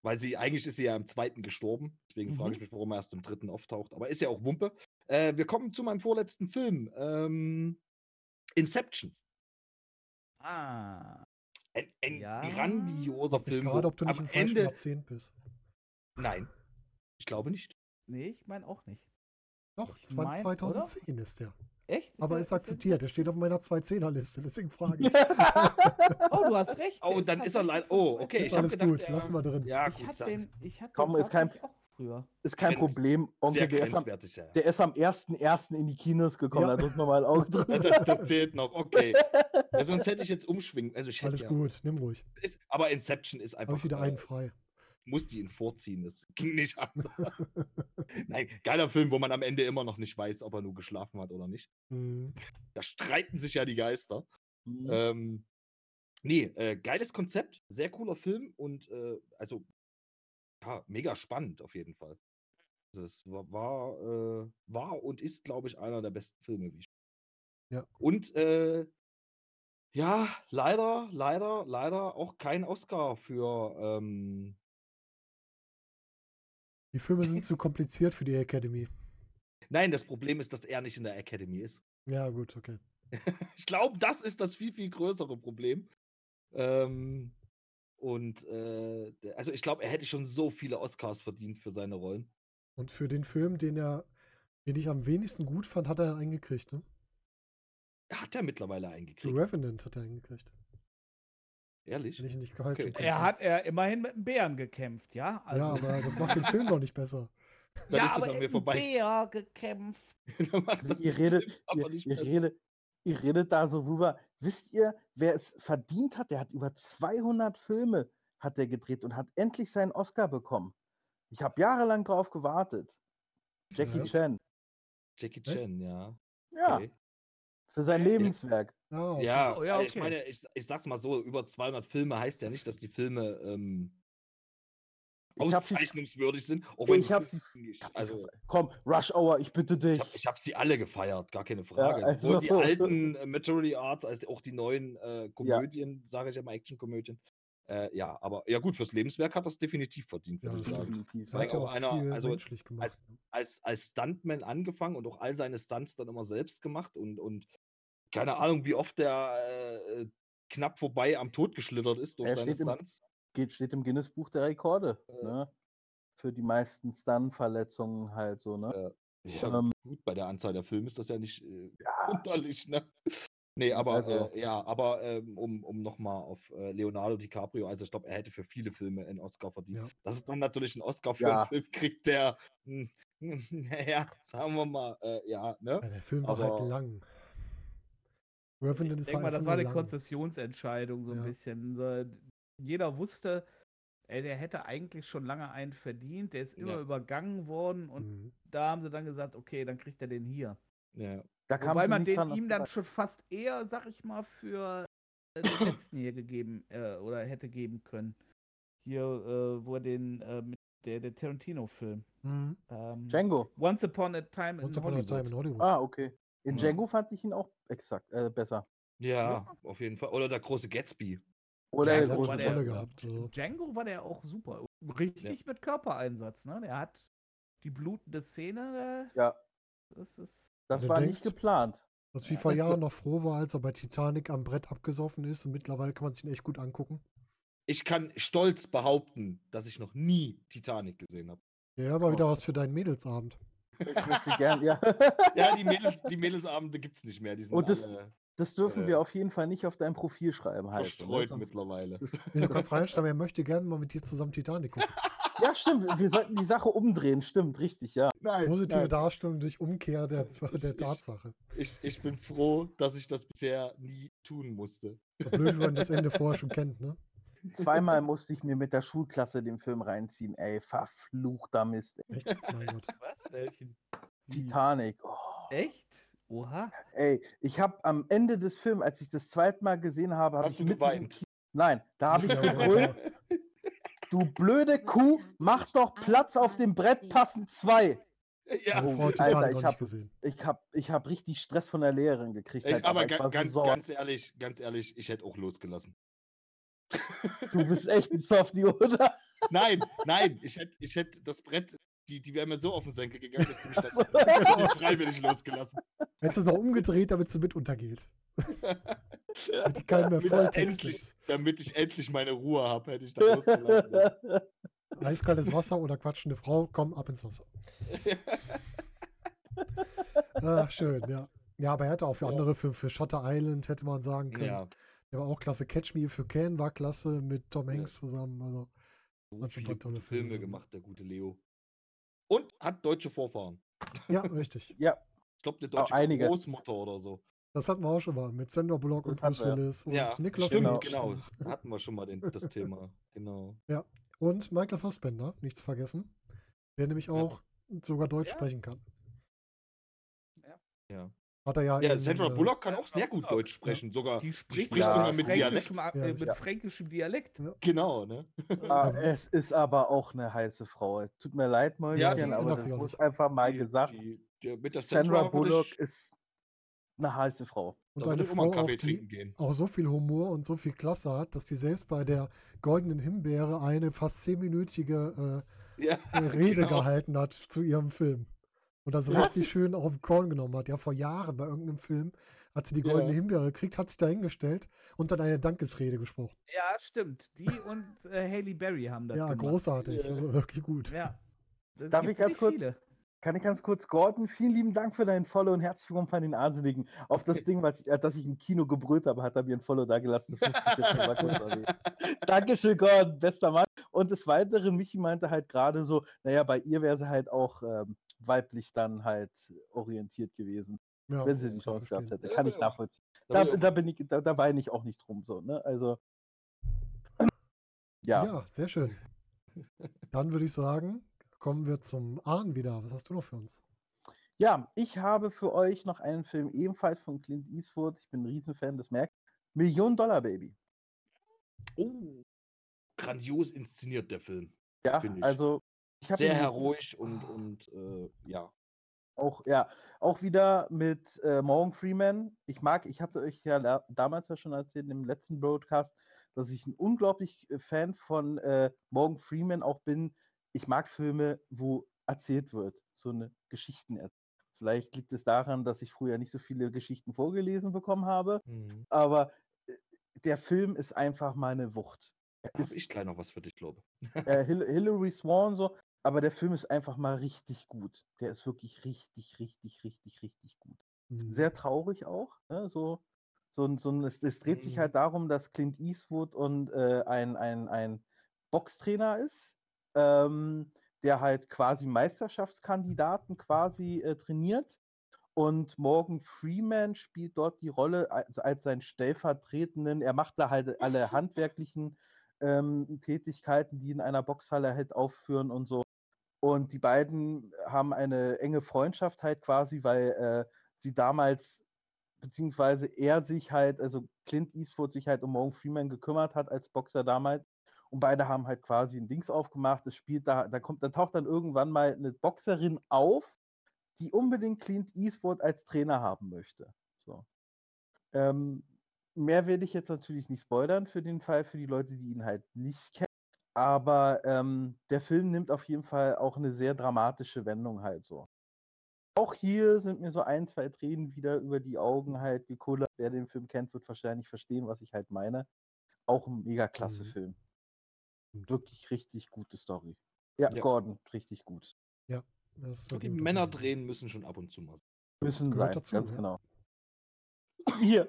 Weil sie, eigentlich ist sie ja im zweiten gestorben. Deswegen frage ich Mhm. mich, warum er erst im dritten auftaucht. Aber ist ja auch Wumpe. Äh, wir kommen zu meinem vorletzten Film. Ähm, Inception. Ah. Ein, ein Ja. grandioser Ich Film. gerade, wo ob du nicht am im falschen Ende. Jahrzehnt bist. Nein. Ich glaube nicht. Nee, ich meine auch nicht. Doch, Ich das war mein, 2010 ist der. Echt? Aber der- ist akzeptiert, der steht auf meiner 210er-Liste, deswegen frage ich. <laughs> Oh, du hast recht. Oh, dann ist er leider. Oh, 2010. okay. ist ich alles gedacht, gut, lassen wir drin. Ja, Ich gut. den, ich Komm, ist kein- früher. Ist kein Grenz- Problem. Onkel, der ist, am, ja. der ist am 1.1. in die Kinos gekommen. Ja. Da drücken wir mal ein Auge <laughs> drüber. Das, das zählt noch, okay. Ja, sonst hätte ich jetzt umschwingen. Also ich Alles ja, gut, nimm ruhig. Ist, aber Inception ist einfach. Habe ich wieder äh, einen frei. musste ihn vorziehen. Das ging nicht anders. <laughs> Nein, geiler Film, wo man am Ende immer noch nicht weiß, ob er nur geschlafen hat oder nicht. Hm. Da streiten sich ja die Geister. Mhm. Ähm, nee, äh, geiles Konzept, sehr cooler Film und äh, also ja, mega spannend auf jeden Fall. Also es war, war, äh, war und ist, glaube ich, einer der besten Filme. Wie ich Ja. Und äh, ja, leider, leider, leider auch kein Oscar für ähm, Die Filme sind <laughs> zu kompliziert für die Academy. Nein, das Problem ist, dass er nicht in der Academy ist. Ja, gut, okay. <laughs> Ich glaube, das ist das viel, viel größere Problem. Ähm, und äh, also ich glaube, er hätte schon so viele Oscars verdient für seine Rollen. Und für den Film, den er, den ich am wenigsten gut fand, hat er einen gekriegt, ne? Er hat er mittlerweile The eingekriegt. Revenant hat er einen gekriegt. Ehrlich? Wenn ich nicht falsch Okay. Er hat er immerhin mit einem Bären gekämpft, ja? Also, Ja, aber das macht den <laughs> Film noch nicht besser. Dann ja, ist das aber an mir mit einem vorbei. Bär gekämpft. <laughs> Also ihr redet, ihr, nicht ihr, redet, ihr redet da so rüber. Wisst ihr, wer es verdient hat? Der hat über 200 Filme hat er gedreht und hat endlich seinen Oscar bekommen. Ich habe jahrelang drauf gewartet. Jackie Ja. Chan. Jackie? Chan, ja. Ja, Okay. für sein Ja. Lebenswerk. Ah, okay. Ja, ja, äh, ich okay. meine, ich, ich sag's mal so, über 200 Filme heißt ja nicht, dass die Filme ähm, auszeichnungswürdig sind. Auch wenn ich die hab Filme- sie- Ich hab sie also, verse- Komm, Rush Hour, ich bitte dich. Ich habe ich hab sie alle gefeiert, gar keine Frage. also- Sowohl die <laughs> alten äh, Majority Arts als auch die neuen äh, Komödien, sage ich ja mal, Action-Komödien. Äh, ja, aber ja gut, fürs Lebenswerk hat das definitiv verdient, Ja, würde ich das sagen. Definitiv. Er hat ja auch auch einer- also als-? Als, als Stuntman angefangen und auch all seine Stunts dann immer selbst gemacht und, und keine Ahnung, wie oft der äh, äh, knapp vorbei am Tod geschlittert ist durch Er seine Stunts. Geht, steht im Guinness-Buch der Rekorde. Äh. Ne? Für die meisten Stun-Verletzungen halt so, ne? Ja, Ähm, gut, bei der Anzahl der Filme ist das ja nicht äh, Ja, wunderlich, ne? Nee, aber Also- äh, ja, aber ähm, um, um nochmal auf äh, Leonardo DiCaprio, also ich glaube, er hätte für viele Filme einen Oscar verdient. Ja. Dass es dann natürlich einen Oscar für Ja. einen Film kriegt, der, hm, <laughs> naja, sagen wir mal, äh, ja, ne? Ja, der Film war aber- halt lang. Revenant Ich ist denke mal, das war eine lang. Konzessionsentscheidung so ein Ja. bisschen. Jeder wusste, ey, der hätte eigentlich schon lange einen verdient, der ist immer Ja. übergangen worden und Mhm. da haben sie dann gesagt, okay, dann kriegt er den hier. Ja. da kam Wobei man den dran ihm dann schon fast eher, sag ich mal, für äh, den <coughs> letzten hier gegeben äh, oder hätte geben können. Hier, äh, wo er den, äh, mit der, der Tarantino-Film. Mhm. Ähm, Django. Once Upon a Time Once in Upon a Hollywood. Time in Hollywood. Ah, okay. In Ja. Django fand ich ihn auch exakt äh, besser. Ja, auf jeden Fall. Oder der große Gatsby. Oder Ja, der der hat große schon der- Rolle Django. gehabt. Also. Django war der auch super. Richtig mit Körpereinsatz, ne? Der hat die blutende Szene, Ja, äh, das ist. das war denkst- nicht geplant. Dass wie vor Jahren noch froh war, als er bei Titanic am Brett abgesoffen ist. Und mittlerweile kann man sich ihn echt gut angucken. Ich kann stolz behaupten, dass ich noch nie Titanic gesehen habe. Ja, aber wieder was für deinen Mädelsabend. Ich möchte gern, ja. <laughs> Ja, die, Mädels, die Mädelsabende gibt es nicht mehr. Die sind Und das- alle Das dürfen Äh, wir auf jeden Fall nicht auf dein Profil schreiben halt. verstreut Sonst- mittlerweile. das, du kannst reinschreiben, er möchte gerne mal mit dir zusammen Titanic gucken. <laughs> ja, stimmt. Wir sollten die Sache umdrehen. Stimmt, richtig, ja. Nein, Positive nein. Darstellung durch Umkehr der, Ich- der ich- Tatsache. Ich, ich bin froh, dass ich das bisher nie tun musste. Blöd, wie man das Ende vorher schon kennt, ne? Zweimal musste ich mir mit der Schulklasse den Film reinziehen. Ey, verfluchter Mist. Ey. Echt? Mein Gott. Was? Welchen? Titanic. Oh. Echt? Oha. Ey, ich habe am Ende des Films, als ich das zweite Mal gesehen habe, habe Hast ich du geweint? Nein, da habe ich gebrüllt. Du blöde Kuh, mach doch Platz auf dem Brett, passen zwei. Ja, Oh, Alter, ich noch hab- nicht gesehen. Ich hab, ich hab richtig Stress von der Lehrerin gekriegt. ich, halt, aber ich ga, so ganz, sauer. ganz ehrlich, ganz ehrlich, ich hätte auch losgelassen. Du bist echt ein Softie, oder? <laughs> Nein, nein, ich hätte ich hätt das Brett, die, die wäre mir so auf den Senkel gegangen, dass die mich <laughs> das <laughs> freiwillig losgelassen. Hättest du es noch umgedreht, damit sie mit untergeht. <laughs> Hätte keinen mehr damit, voll ich endlich, damit ich endlich meine Ruhe habe, hätte ich das losgelassen. Eiskaltes Wasser oder quatschende Frau, komm ab ins Wasser. Ach, schön, ja. Ja, aber er hätte auch für Ja. andere, für, für Shutter Island hätte man sagen können. Ja, Der war auch klasse. Catch Me If You Can war klasse mit Tom Ja. Hanks zusammen. Also, so viele tolle Filme Filme. gemacht, der gute Leo. Und hat deutsche Vorfahren. ja, <laughs> richtig. ja, Ich glaube, eine deutsche einige. Großmutter oder so. Das hatten wir auch schon mal mit Sandra Bullock und Bruce. Willis und Ja, Nicolas stimmt, genau. Da hatten wir schon mal den, das Thema. <laughs> Genau. und Michael Fassbender, nichts vergessen. Der nämlich auch sogar Deutsch Ja. sprechen kann. Ja, Hat er ja, ja in, Sandra äh, Bullock kann auch Sandra sehr gut Bullock, Deutsch sprechen. Sogar, Die spricht spricht sogar mit fränkischem, Ja, äh, mit ja. fränkischem Dialekt. genau, ne? Ah, es ist aber auch eine heiße Frau. Es Tut mir leid, Mäuschen, Ja, aber das muss nicht. einfach mal Die- gesagt. Die, die, mit der Sandra würde Bullock ich, ist eine heiße Frau. Und da eine Frau auch, die trinken gehen. auch so viel Humor und so viel Klasse hat, dass die selbst bei der Goldenen Himbeere eine fast zehnminütige Ja, äh, <laughs> Rede genau. gehalten hat zu ihrem Film. Und das Was? richtig schön auf den Korn genommen hat. Ja, vor Jahren bei irgendeinem Film hat sie die Goldene Ja. Himbeere gekriegt, hat sich dahingestellt und dann eine Dankesrede gesprochen. Ja, stimmt. Die und äh, Haley Berry haben das Ja, gemacht. großartig. Ja. Also wirklich gut. Ja. Das Darf ich ganz kurz- Viele. Kann ich ganz kurz, Gordon, vielen lieben Dank für dein Follow und herzlich willkommen von den Arnseligen. Auf das Ding, was ich, äh, dass ich im Kino gebrüllt habe, hat er mir ein Follow da gelassen. Das musste ich jetzt mal kurz erwähnen. <laughs> Dankeschön, Gordon, bester Mann. Und des Weiteren, Michi meinte halt gerade so, naja, bei ihr wäre sie halt auch ähm, weiblich dann halt orientiert gewesen, Ja, wenn sie die Chance gehabt hätte. Kann ich Ja. nachvollziehen. Da Da, ich bin ich, da, da weine ich auch nicht drum so, ne? Also. <clears throat> Ja. Ja. sehr schön. Dann würde ich sagen, kommen wir zum Ahn wieder. Was hast du noch für uns? Ja, ich habe für euch noch einen Film ebenfalls von Clint Eastwood. Ich bin ein Riesenfan, das merkt. Million Dollar Baby. Oh, grandios inszeniert der Film. Ja, Finde ich. also ich Sehr heroisch und, und äh, ja. auch ja auch wieder mit äh, Morgan Freeman. Ich mag, ich hatte euch ja damals ja schon erzählt im letzten Broadcast, dass ich ein unglaublich äh, Fan von äh, Morgan Freeman auch bin. Ich mag Filme, wo erzählt wird, so eine Geschichten. Vielleicht liegt es daran, dass ich früher nicht so viele Geschichten vorgelesen bekommen habe. aber äh, der Film ist einfach mal eine Wucht. Habe ist, ich gleich noch was für dich, glaube äh, Hil Hilary Swan so, aber der Film ist einfach mal richtig gut. Der ist wirklich richtig, richtig, richtig, richtig gut. Hm, Sehr traurig auch. Ne? So, so, so es, es dreht sich Mhm. halt darum, dass Clint Eastwood und äh, ein, ein, ein Boxtrainer ist, ähm, der halt quasi Meisterschaftskandidaten quasi äh, trainiert. Und Morgan Freeman spielt dort die Rolle als, als seinen stellvertretenden. Er macht da halt alle <laughs> handwerklichen ähm, Tätigkeiten, die in einer Boxhalle halt aufführen und so. Und die beiden haben eine enge Freundschaft halt quasi, weil äh, sie damals, beziehungsweise er sich halt, also Clint Eastwood sich halt um Morgan Freeman gekümmert hat als Boxer damals. Und beide haben halt quasi ein Dings aufgemacht. Es spielt da, da kommt, da taucht dann irgendwann mal eine Boxerin auf, die unbedingt Clint Eastwood als Trainer haben möchte. So. Ähm, mehr werde ich jetzt natürlich nicht spoilern für den Fall, für die Leute, die ihn halt nicht kennen. Aber ähm, der Film nimmt auf jeden Fall auch eine sehr dramatische Wendung halt so. Auch hier sind mir so ein, zwei Tränen wieder über die Augen halt gekullert. Wer den Film kennt, wird wahrscheinlich verstehen, was ich halt meine. Auch ein mega klasse Mhm. Film. Wirklich richtig gute Story. Ja, Ja. Gordon, richtig gut. Das Die verdient auf Männer jeden Fall. drehen müssen schon ab und zu mal. Müssen Gehört sein, dazu, ganz ja. genau. Wir,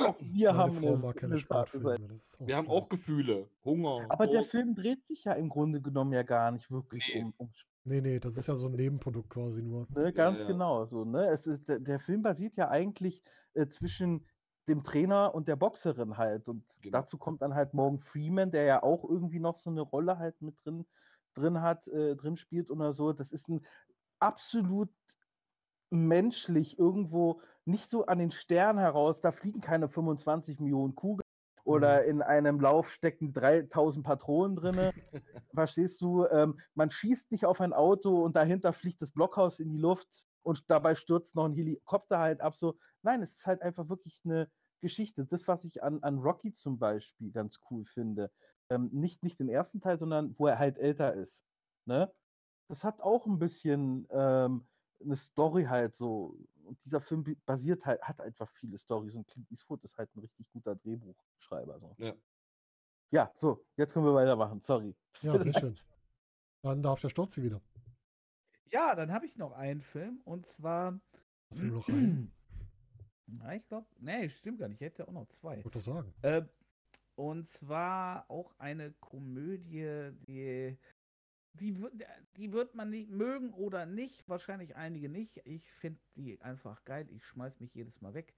auch wir haben eine, keine eine Seite. Sportfilme. Das ist Wir haben auch Gefühle, Hunger. Aber der Durst. Film dreht sich ja im Grunde genommen ja gar nicht wirklich Nee. um, um Sport. Nee, nee, das ist Das ja so ein ist- Nebenprodukt quasi nur. Ne, ganz ja. genau. So, ne? es ist, der, der Film basiert ja eigentlich äh, zwischen dem Trainer und der Boxerin halt. Und Genau. dazu kommt dann halt Morgan Freeman, der ja auch irgendwie noch so eine Rolle halt mit drin, drin hat, äh, drin spielt oder so. Das ist ein absolut menschlich irgendwo nicht so an den Stern heraus. Da fliegen keine 25 Millionen Kugeln oder in einem Lauf stecken 3000 Patronen drinne. <laughs> Verstehst du? Ähm, man schießt nicht auf ein Auto und dahinter fliegt das Blockhaus in die Luft und dabei stürzt noch ein Helikopter halt ab. So, nein, es ist halt einfach wirklich eine Geschichte. Das, was ich an, an Rocky zum Beispiel ganz cool finde. Ähm, nicht, nicht den ersten Teil, sondern wo er halt älter ist. Ne? Das hat auch ein bisschen ähm, eine Story halt so. Und dieser Film basiert halt, hat einfach viele Storys und Clint Eastwood ist halt ein richtig guter Drehbuchschreiber. So. Ja. Ja, so, jetzt können wir weitermachen. Sorry. Ja, sehr schön. Dann darf der Sturzi wieder. Ja, dann habe ich noch einen Film und zwar. Hast du nur noch einen? <clears throat> Na, ich glaube, nee, stimmt gar nicht. Ich hätte auch noch zwei. Würde sagen. Äh, und zwar auch eine Komödie, die, die, wird, die wird man nicht mögen oder nicht. Wahrscheinlich einige nicht. Ich finde die einfach geil. Ich schmeiß mich jedes Mal weg.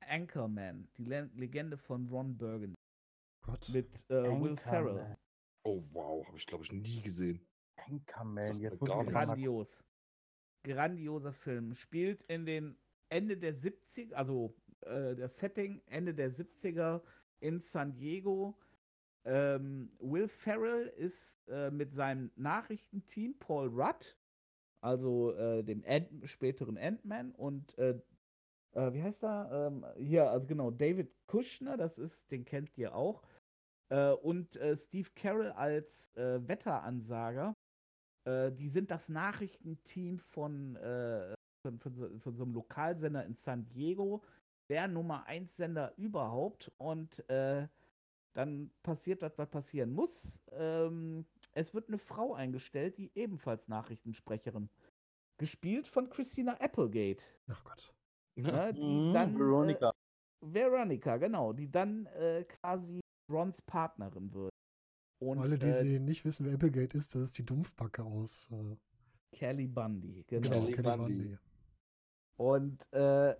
Anchorman, die Le Legende von Ron Burgundy Gott. mit äh, Will Ferrell. Oh wow, habe ich glaube ich nie gesehen. Anchorman, jetzt gar mal Grandios. Grandioser Film. Spielt in den Ende der 70er, also äh, das Setting Ende der 70er in San Diego. Ähm, Will Ferrell ist äh, mit seinem Nachrichtenteam Paul Rudd, also äh, dem Ant späteren Ant-Man und äh, äh, wie heißt er? Ähm, hier, also genau, David Kushner, das ist, den kennt ihr auch. Äh, und äh, Steve Carroll als Wetteransager. Die sind das Nachrichtenteam von, von, von, so, von so einem Lokalsender in San Diego, der Nummer 1 Sender überhaupt. Und dann passiert das, was passieren muss. Ähm, es wird eine Frau eingestellt, die ebenfalls Nachrichtensprecherin. Gespielt von Christina Applegate. Ach Gott. Ne, die Mhm, dann, Veronica. Äh, Veronica, genau, die dann äh, quasi Rons Partnerin wird. Und Alle, die äh, sie nicht wissen, wer Applegate ist, das ist die Dumpfbacke aus äh, Kelly Bundy, genau. genau, Kelly Kelly Bundy. Bundy. Und äh,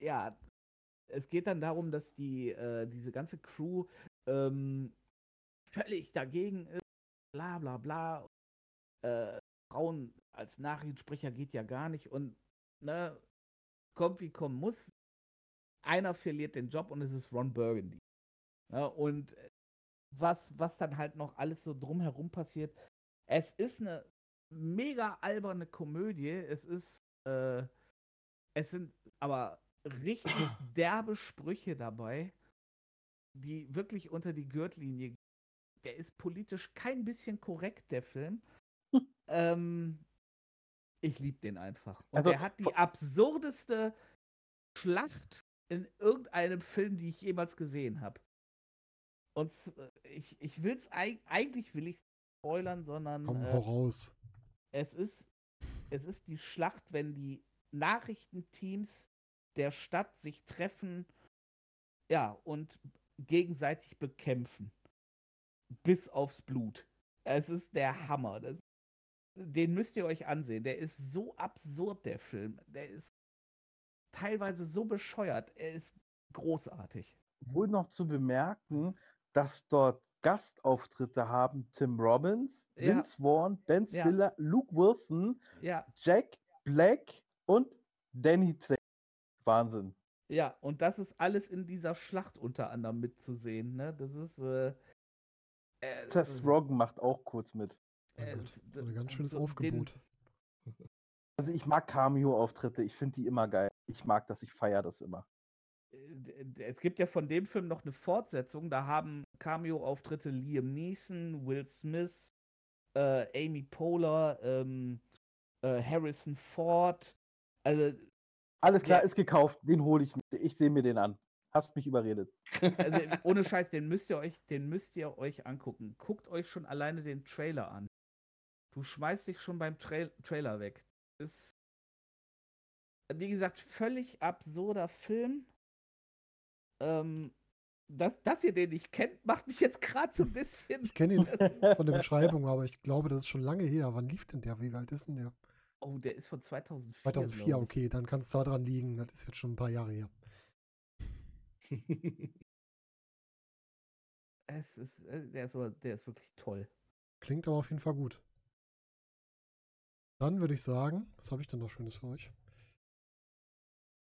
ja, es geht dann darum, dass die äh, diese ganze Crew ähm, völlig dagegen ist, bla bla bla. Äh, Frauen als Nachrichtensprecher geht ja gar nicht und ne, kommt wie kommen muss. Einer verliert den Job und es ist Ron Burgundy. Ja, und äh, was, was dann halt noch alles so drumherum passiert, es ist eine mega alberne Komödie. Es ist, äh, es sind aber richtig <clears throat> derbe Sprüche dabei, die wirklich unter die Gürtellinie gehen. Der ist politisch kein bisschen korrekt, der Film. <laughs> ähm, ich liebe den einfach. Und Also, der hat die absurdeste Schlacht in irgendeinem Film, die ich jemals gesehen habe. Und z- ich, ich will es eigentlich will ich spoilern, sondern Komm, äh, raus. es ist, es ist die Schlacht, wenn die Nachrichtenteams der Stadt sich treffen, ja, und gegenseitig bekämpfen. Bis aufs Blut. Es ist der Hammer. Das, den müsst ihr euch ansehen. Der ist so absurd, der Film. Der ist teilweise so bescheuert. Er ist großartig. Wohl noch zu bemerken, dass dort Gastauftritte haben Tim Robbins, Ja. Vince Vaughn, Ben Ja. Stiller, Luke Wilson, Ja, Jack Black und Danny Trejo. Wahnsinn. Ja, und das ist alles in dieser Schlacht unter anderem mitzusehen. Ne? Das ist. Äh, äh, Seth Rogen macht auch kurz mit. Mein äh, Gott, so ein ganz schönes so den- Aufgebot. <laughs> Also ich mag Cameo-Auftritte, ich finde die immer geil. Ich mag das, ich feiere das immer. äh, es gibt ja von dem Film noch eine Fortsetzung. Da haben Cameo-Auftritte Liam Neeson, Will Smith, äh, Amy Poehler, ähm, äh, Harrison Ford. Also, Alles klar, Ja. ist gekauft, den hole ich mir. Ich sehe mir den an. Hast mich überredet. <laughs> also <laughs> ohne Scheiß, den müsst ihr euch, den müsst ihr euch angucken. Guckt euch schon alleine den Trailer an. Du schmeißt dich schon beim Trail Trailer weg. Ist, wie gesagt, völlig absurder Film. Ähm, dass, dass ihr den nicht kennt, macht mich jetzt gerade so ein bisschen. Ich kenne ihn <laughs> von der Beschreibung, aber ich glaube, das ist schon lange her. Wann lief denn der? Wie alt ist denn der? Oh, der ist von 2004. 2004, glaub ich. okay, dann kann es da dran liegen. Das ist jetzt schon ein paar Jahre her. <laughs> Es ist, äh, der, ist aber, der ist wirklich toll. Klingt aber auf jeden Fall gut. Dann würde ich sagen, was habe ich denn noch Schönes für euch?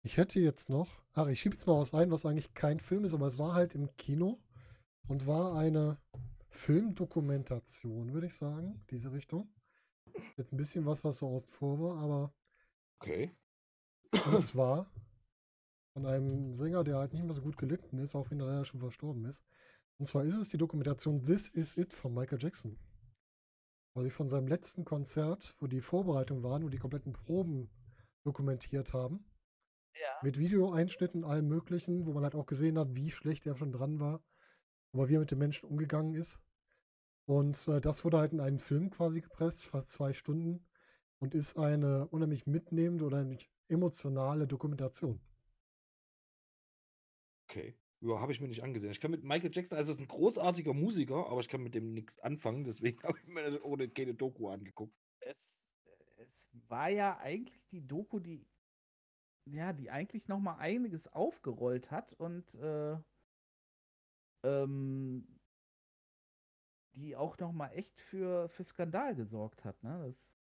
Ich hätte jetzt noch, ach, ich schiebe jetzt mal was ein, was eigentlich kein Film ist, aber es war halt im Kino. und war eine Filmdokumentation, würde ich sagen, diese Richtung. Jetzt ein bisschen was, was so außen vor war, aber Okay. und <coughs> zwar von einem Sänger, der halt nicht mehr so gut gelitten ist, auch wenn er leider schon verstorben ist. Und zwar ist es die Dokumentation This Is It von Michael Jackson. Weil sie von seinem letzten Konzert, wo die Vorbereitungen waren und die kompletten Proben dokumentiert haben, Ja. mit Videoeinschnitten, allem Möglichen, wo man halt auch gesehen hat, wie schlecht er schon dran war, aber wie er mit den Menschen umgegangen ist. Und äh, das wurde halt in einen Film quasi gepresst, fast zwei Stunden, und ist eine unheimlich mitnehmende oder unheimlich emotionale Dokumentation. Okay. Ja, habe ich mir nicht angesehen. Ich kann mit Michael Jackson, also ist ein großartiger Musiker, aber ich kann mit dem nichts anfangen, deswegen <laughs> habe ich mir das ohne keine Doku angeguckt. Es, es war ja eigentlich die Doku, die ja, die eigentlich noch mal einiges aufgerollt hat und äh, ähm, die auch noch mal echt für, für Skandal gesorgt hat, ne? Das,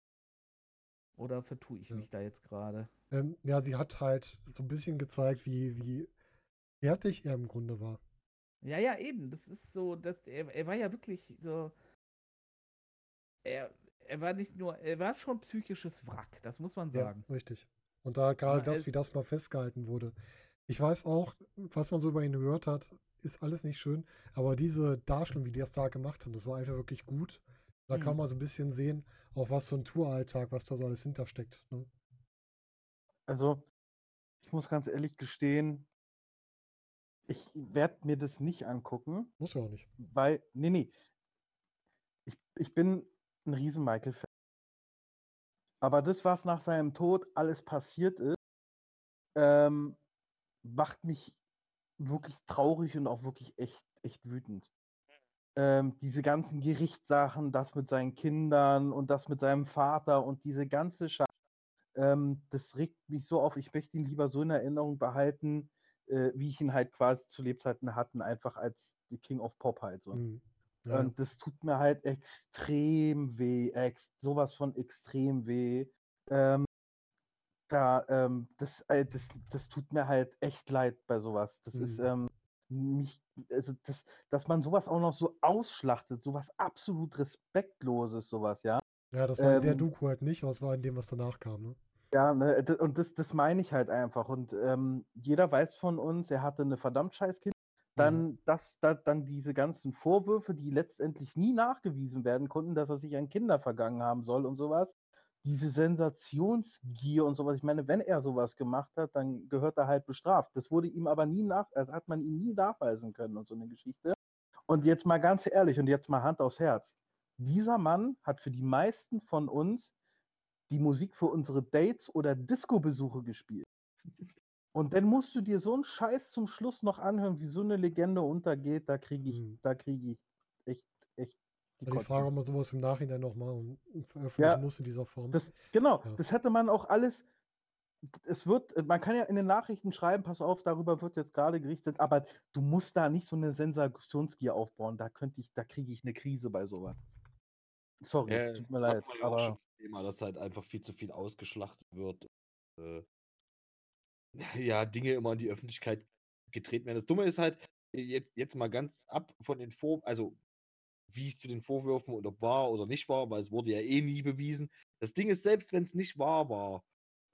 oder vertue ich Ja. mich da jetzt gerade? Ähm, ja, sie hat halt so ein bisschen gezeigt, wie, wie fertig er im Grunde war. Ja, ja, eben. Das ist so, dass er, er war ja wirklich so. Er, er war nicht nur, er war schon psychisches Wrack, das muss man Ja, sagen. richtig. Und da gerade Ja, das, wie das mal festgehalten wurde. Ich weiß auch, was man so über ihn gehört hat, ist alles nicht schön, aber diese Darstellung, wie die das da gemacht haben, das war einfach wirklich gut. Da kann Mhm. man so ein bisschen sehen, auch was so ein Touralltag, was da so alles hintersteckt. Ne? Also, ich muss ganz ehrlich gestehen, ich werde mir das nicht angucken, Muss ja auch nicht. weil, nee, nee, ich, ich bin ein riesen Michael-Fan. Aber das, was nach seinem Tod alles passiert ist, ähm, macht mich wirklich traurig und auch wirklich echt, echt wütend. Ähm, diese ganzen Gerichtssachen, das mit seinen Kindern und das mit seinem Vater und diese ganze Scheiße, ähm, das regt mich so auf. Ich möchte ihn lieber so in Erinnerung behalten, äh, wie ich ihn halt quasi zu Lebzeiten hatten, einfach als King of Pop halt so. Mhm. Ja, Und das tut mir halt extrem weh, ex sowas von extrem weh. Ähm, da, ähm, das, äh, das, das tut mir halt echt leid bei sowas. Das ist, Mhm. ähm, mich, also das, dass man sowas auch noch so ausschlachtet, sowas absolut Respektloses, sowas, ja. ja, das war in der ähm, Doku halt nicht, aber es war in dem, was danach kam. Ne? Ja, ne, und das, das meine ich halt einfach. Und ähm, jeder weiß von uns, er hatte eine verdammt scheiß Kind. Dann, das, da, dann diese ganzen Vorwürfe, die letztendlich nie nachgewiesen werden konnten, dass er sich an Kinder vergangen haben soll und sowas. Diese Sensationsgier und sowas. Ich meine, wenn er sowas gemacht hat, dann gehört er halt bestraft. Das wurde ihm aber nie nach, also hat man ihm nie nachweisen können und so eine Geschichte. Und jetzt mal ganz ehrlich und jetzt mal Hand aufs Herz. Dieser Mann hat für die meisten von uns die Musik für unsere Dates oder Disco-Besuche gespielt. Und dann musst du dir so einen Scheiß zum Schluss noch anhören, wie so eine Legende untergeht, da kriege ich, Mhm. da kriege ich die die. Frage, ob man sowas im Nachhinein nochmal veröffentlichen Ja, muss in dieser Form. Das, genau, Ja. das hätte man auch alles. Es wird, man kann ja in den Nachrichten schreiben, pass auf, darüber wird jetzt gerade gerichtet, aber du musst da nicht so eine Sensationsgier aufbauen. Da könnte ich, da kriege ich eine Krise bei sowas. Sorry, Ja, tut mir leid, aber das Thema, dass halt einfach viel zu viel ausgeschlachtet wird. Äh, <laughs> ja, Dinge immer in die Öffentlichkeit getreten werden. Das Dumme ist halt, jetzt, jetzt mal ganz ab von den Vor... Also, wie es zu den Vorwürfen und ob wahr oder nicht war, weil es wurde ja eh nie bewiesen. Das Ding ist, selbst wenn es nicht wahr war,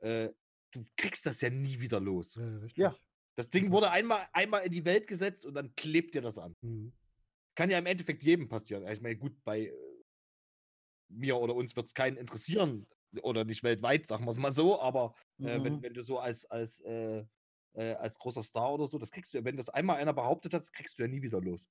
äh, du kriegst das ja nie wieder los. ja. Ja. Das Ding wurde einmal, einmal in die Welt gesetzt und dann klebt dir das an. Mhm. Kann ja im Endeffekt jedem passieren. Ich meine, gut, bei äh, mir oder uns wird es keinen interessieren oder nicht weltweit, sagen wir es mal so, aber äh, wenn, Mhm. wenn du so als, als, äh, äh, als großer Star oder so, das kriegst du ja, wenn das einmal einer behauptet hat, das kriegst du ja nie wieder los.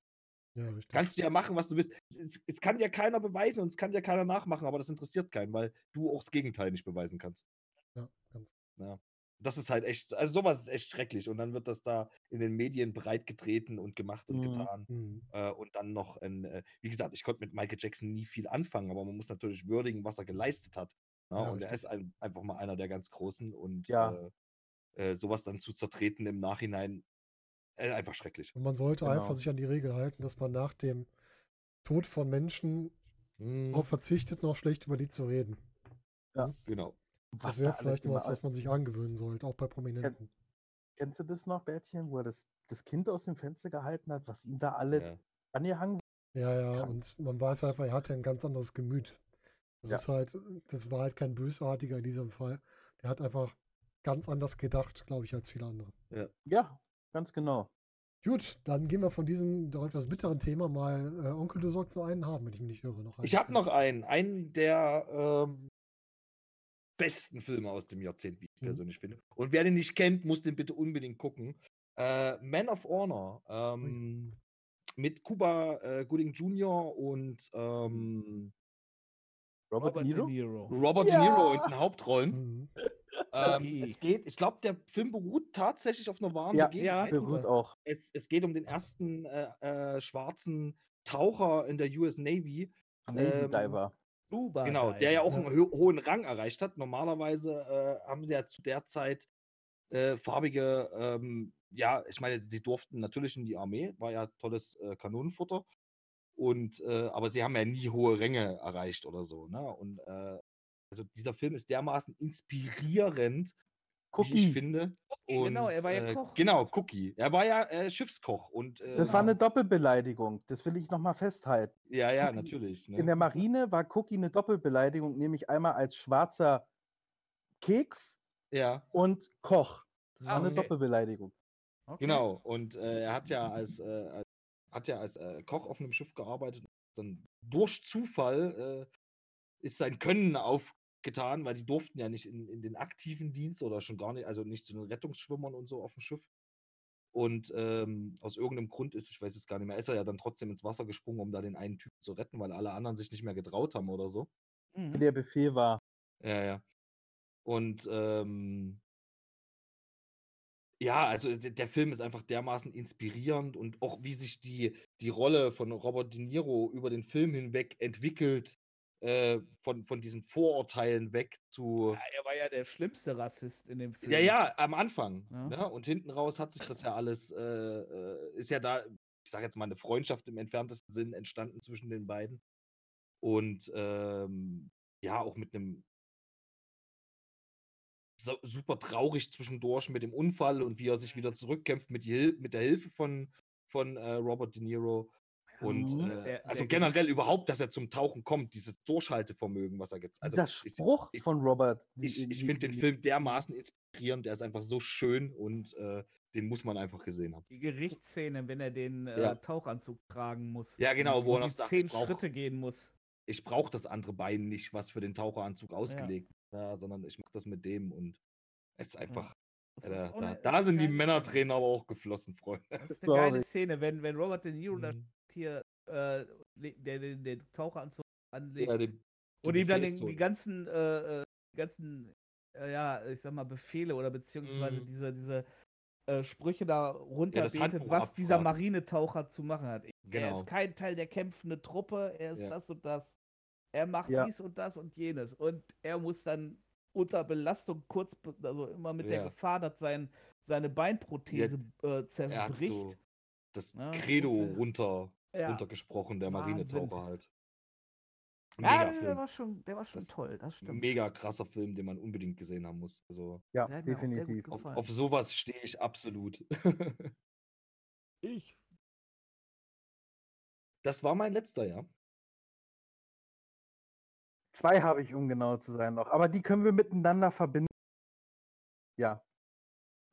Ja. Kannst du ja machen, was du willst. Es, es, kann ja keiner beweisen und es kann ja keiner nachmachen, aber das interessiert keinen, weil du auch das Gegenteil nicht beweisen kannst. Ja, ganz. Ja. Das ist halt echt, also sowas ist echt schrecklich. Und dann wird das da in den Medien breit getreten und gemacht und Mhm. getan. Mhm. Äh, und dann noch, ein, äh, wie gesagt, ich konnte mit Michael Jackson nie viel anfangen, aber man muss natürlich würdigen, was er geleistet hat. Ne? Ja, und er ist ein, einfach mal einer der ganz Großen und Ja. äh, äh, sowas dann zu zertreten im Nachhinein, äh, einfach schrecklich. Und man sollte Genau. einfach sich an die Regel halten, dass man nach dem Tod von Menschen Mhm. darauf verzichtet, noch schlecht über die zu reden. Genau. Das was wäre da alles vielleicht was, was man sich angewöhnen sollte, auch bei Prominenten. Kennst du das noch, Bärtchen, wo er das, das Kind aus dem Fenster gehalten hat, was ihm da alle Ja. angehangen. Ja, ja, Krank. und man weiß einfach, er hatte ein ganz anderes Gemüt. Das Ja. ist halt, das war halt kein Bösartiger in diesem Fall. Der hat einfach ganz anders gedacht, glaube ich, als viele andere. Ja, ganz genau. Gut, dann gehen wir von diesem doch etwas bitteren Thema mal. Äh, Onkel, du sollst noch einen haben, wenn ich mich nicht irre. Noch Ich habe noch einen, einen der ähm, besten Filme aus dem Jahrzehnt, wie ich Mhm. persönlich finde. Und wer den nicht kennt, muss den bitte unbedingt gucken. Äh, Man of Honor ähm, mit Cuba äh, Gooding Jr. und ähm, Robert, Robert De Niro? De Niro. Robert Ja. De Niro in den Hauptrollen. Mhm. Ähm, Okay. es geht, ich glaube, der Film beruht tatsächlich auf einer wahren Ja, Begebenheit. Beruht auch. Es, es geht um den ersten äh, äh, schwarzen Taucher in der US Navy. Navy Ähm, Diver. Scuba Genau, der ja auch einen ho hohen Rang erreicht hat. Normalerweise äh, haben sie ja zu der Zeit äh, farbige, ähm, ja, ich meine, sie durften natürlich in die Armee, war ja tolles äh, Kanonenfutter. Und, äh, aber sie haben ja nie hohe Ränge erreicht oder so. Ne? Und äh, also dieser Film ist dermaßen inspirierend, wie ich Cookie. finde. Cookie, genau, Und, er war ja äh, Koch. Genau, Cookie. Er war ja äh, Schiffskoch. Und, äh, Das war eine Doppelbeleidigung. Das will ich nochmal festhalten. Ja, ja, Cookie natürlich. Ne? In der Marine war Cookie eine Doppelbeleidigung, nämlich einmal als schwarzer Keks ja. und Koch. Das Ah, war eine okay. Doppelbeleidigung. Okay. Genau, und äh, er hat ja als, äh, als- hat ja als äh, Koch auf einem Schiff gearbeitet. Dann durch Zufall äh, ist sein Können aufgetan, weil die durften ja nicht in, in den aktiven Dienst oder schon gar nicht, also nicht zu den Rettungsschwimmern und so auf dem Schiff. Und ähm, aus irgendeinem Grund ist, ich weiß es gar nicht mehr, ist er ja dann trotzdem ins Wasser gesprungen, um da den einen Typen zu retten, weil alle anderen sich nicht mehr getraut haben oder so. Mhm. Wie der Befehl war. Ja, ja. Und ähm, ja, also der Film ist einfach dermaßen inspirierend und auch wie sich die, die Rolle von Robert De Niro über den Film hinweg entwickelt, äh, von, von diesen Vorurteilen weg zu. Ja, er war ja der schlimmste Rassist in dem Film. Ja, ja, am Anfang. Ja. Ne? Und hinten raus hat sich das ja alles, äh, äh, ist ja da, ich sage jetzt mal, eine Freundschaft im entferntesten Sinn entstanden zwischen den beiden. Und ähm, ja, auch mit einem so, super traurig zwischendurch mit dem Unfall und wie er sich wieder zurückkämpft mit, die Hil mit der Hilfe von, von äh, Robert De Niro. Und Mhm. äh, Der- also der generell überhaupt, dass er zum Tauchen kommt, dieses Durchhaltevermögen, was er jetzt. Also ich- Spruch ich- von Robert. die- ich, ich die- finde den Film dermaßen inspirierend, der ist einfach so schön und äh, den muss man einfach gesehen haben. Die Gerichtsszene, wenn er den äh, Ja. Tauchanzug tragen muss. Ja, genau, wo er noch sagt, zehn ich brauch- Schritte gehen muss. Ich brauche das andere Bein nicht, was für den Taucheranzug ausgelegt ist, ja, sondern ich mache das mit dem und es ist einfach, Das da, da eine sind die Männertränen aber auch geflossen, Freunde. Das <laughs> ist eine geile ich. Szene, wenn, wenn Robert De Niro da Mhm. Hier äh, der den, den Taucheranzug anlegt Ja, den- und ihm dann den, die ganzen, äh, äh, die ganzen, äh, ja, ich sag mal, Befehle oder beziehungsweise Mhm. diese, diese äh, Sprüche da runterbetet, Handbuch was dieser abfragt. Marinetaucher zu machen hat. Er Genau. ist kein Teil der kämpfenden Truppe, er ist Ja. das und das. Er macht Ja. dies und das und jenes. Und er muss dann unter Belastung kurz, also immer mit der Ja. Gefahr, dass sein, seine Beinprothese äh, Er hat zerbricht. so das Ja, Credo runter, ja. runtergesprochen, der Wahnsinn. Marinetaucher halt. Ja, Mega der Film. war schon, der war schon Das toll, das stimmt. Mega krasser Film, den man unbedingt gesehen haben muss. Also Ja, Der definitiv. auf, auf sowas stehe ich absolut. <laughs> Ich. das war mein letzter, ja. Zwei habe ich, um genau zu sein, noch. Aber die können wir miteinander verbinden. Ja.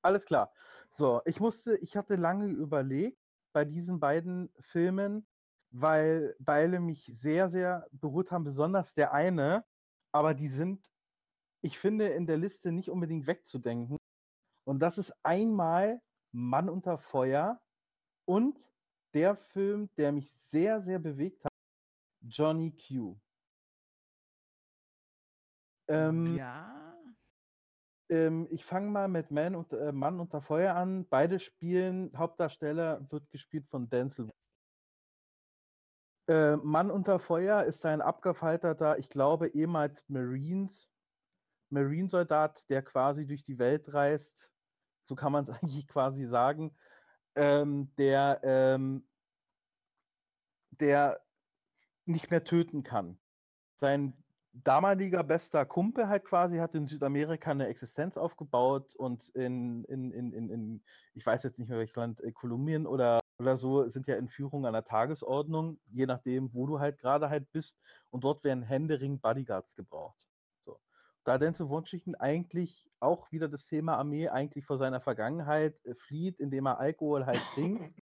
Alles klar. So, ich musste, ich hatte lange überlegt bei diesen beiden Filmen, weil beide mich sehr, sehr berührt haben, besonders der eine. Aber die sind, ich finde, in der Liste nicht unbedingt wegzudenken. Und das ist einmal Mann unter Feuer und der Film, der mich sehr, sehr bewegt hat, Johnny Q. Ähm, ja. Ähm, ich fange mal mit Man und, äh, Mann unter Feuer an. Beide spielen, Hauptdarsteller wird gespielt von Denzel. Äh, Mann unter Feuer ist ein abgefalterter, ich glaube, ehemals Marines, Marinesoldat, der quasi durch die Welt reist. So kann man es <laughs> eigentlich quasi sagen. Ähm, der, ähm, der nicht mehr töten kann. Sein damaliger bester Kumpel halt quasi hat in Südamerika eine Existenz aufgebaut und in, in, in, in, in ich weiß jetzt nicht mehr welches Land, äh, Kolumbien oder oder so sind ja Entführungen an der Tagesordnung, je nachdem, wo du halt gerade halt bist. Und dort werden Händering Bodyguards gebraucht. So. Da Denzel Washington eigentlich auch wieder das Thema Armee eigentlich vor seiner Vergangenheit äh, flieht, indem er Alkohol halt trinkt,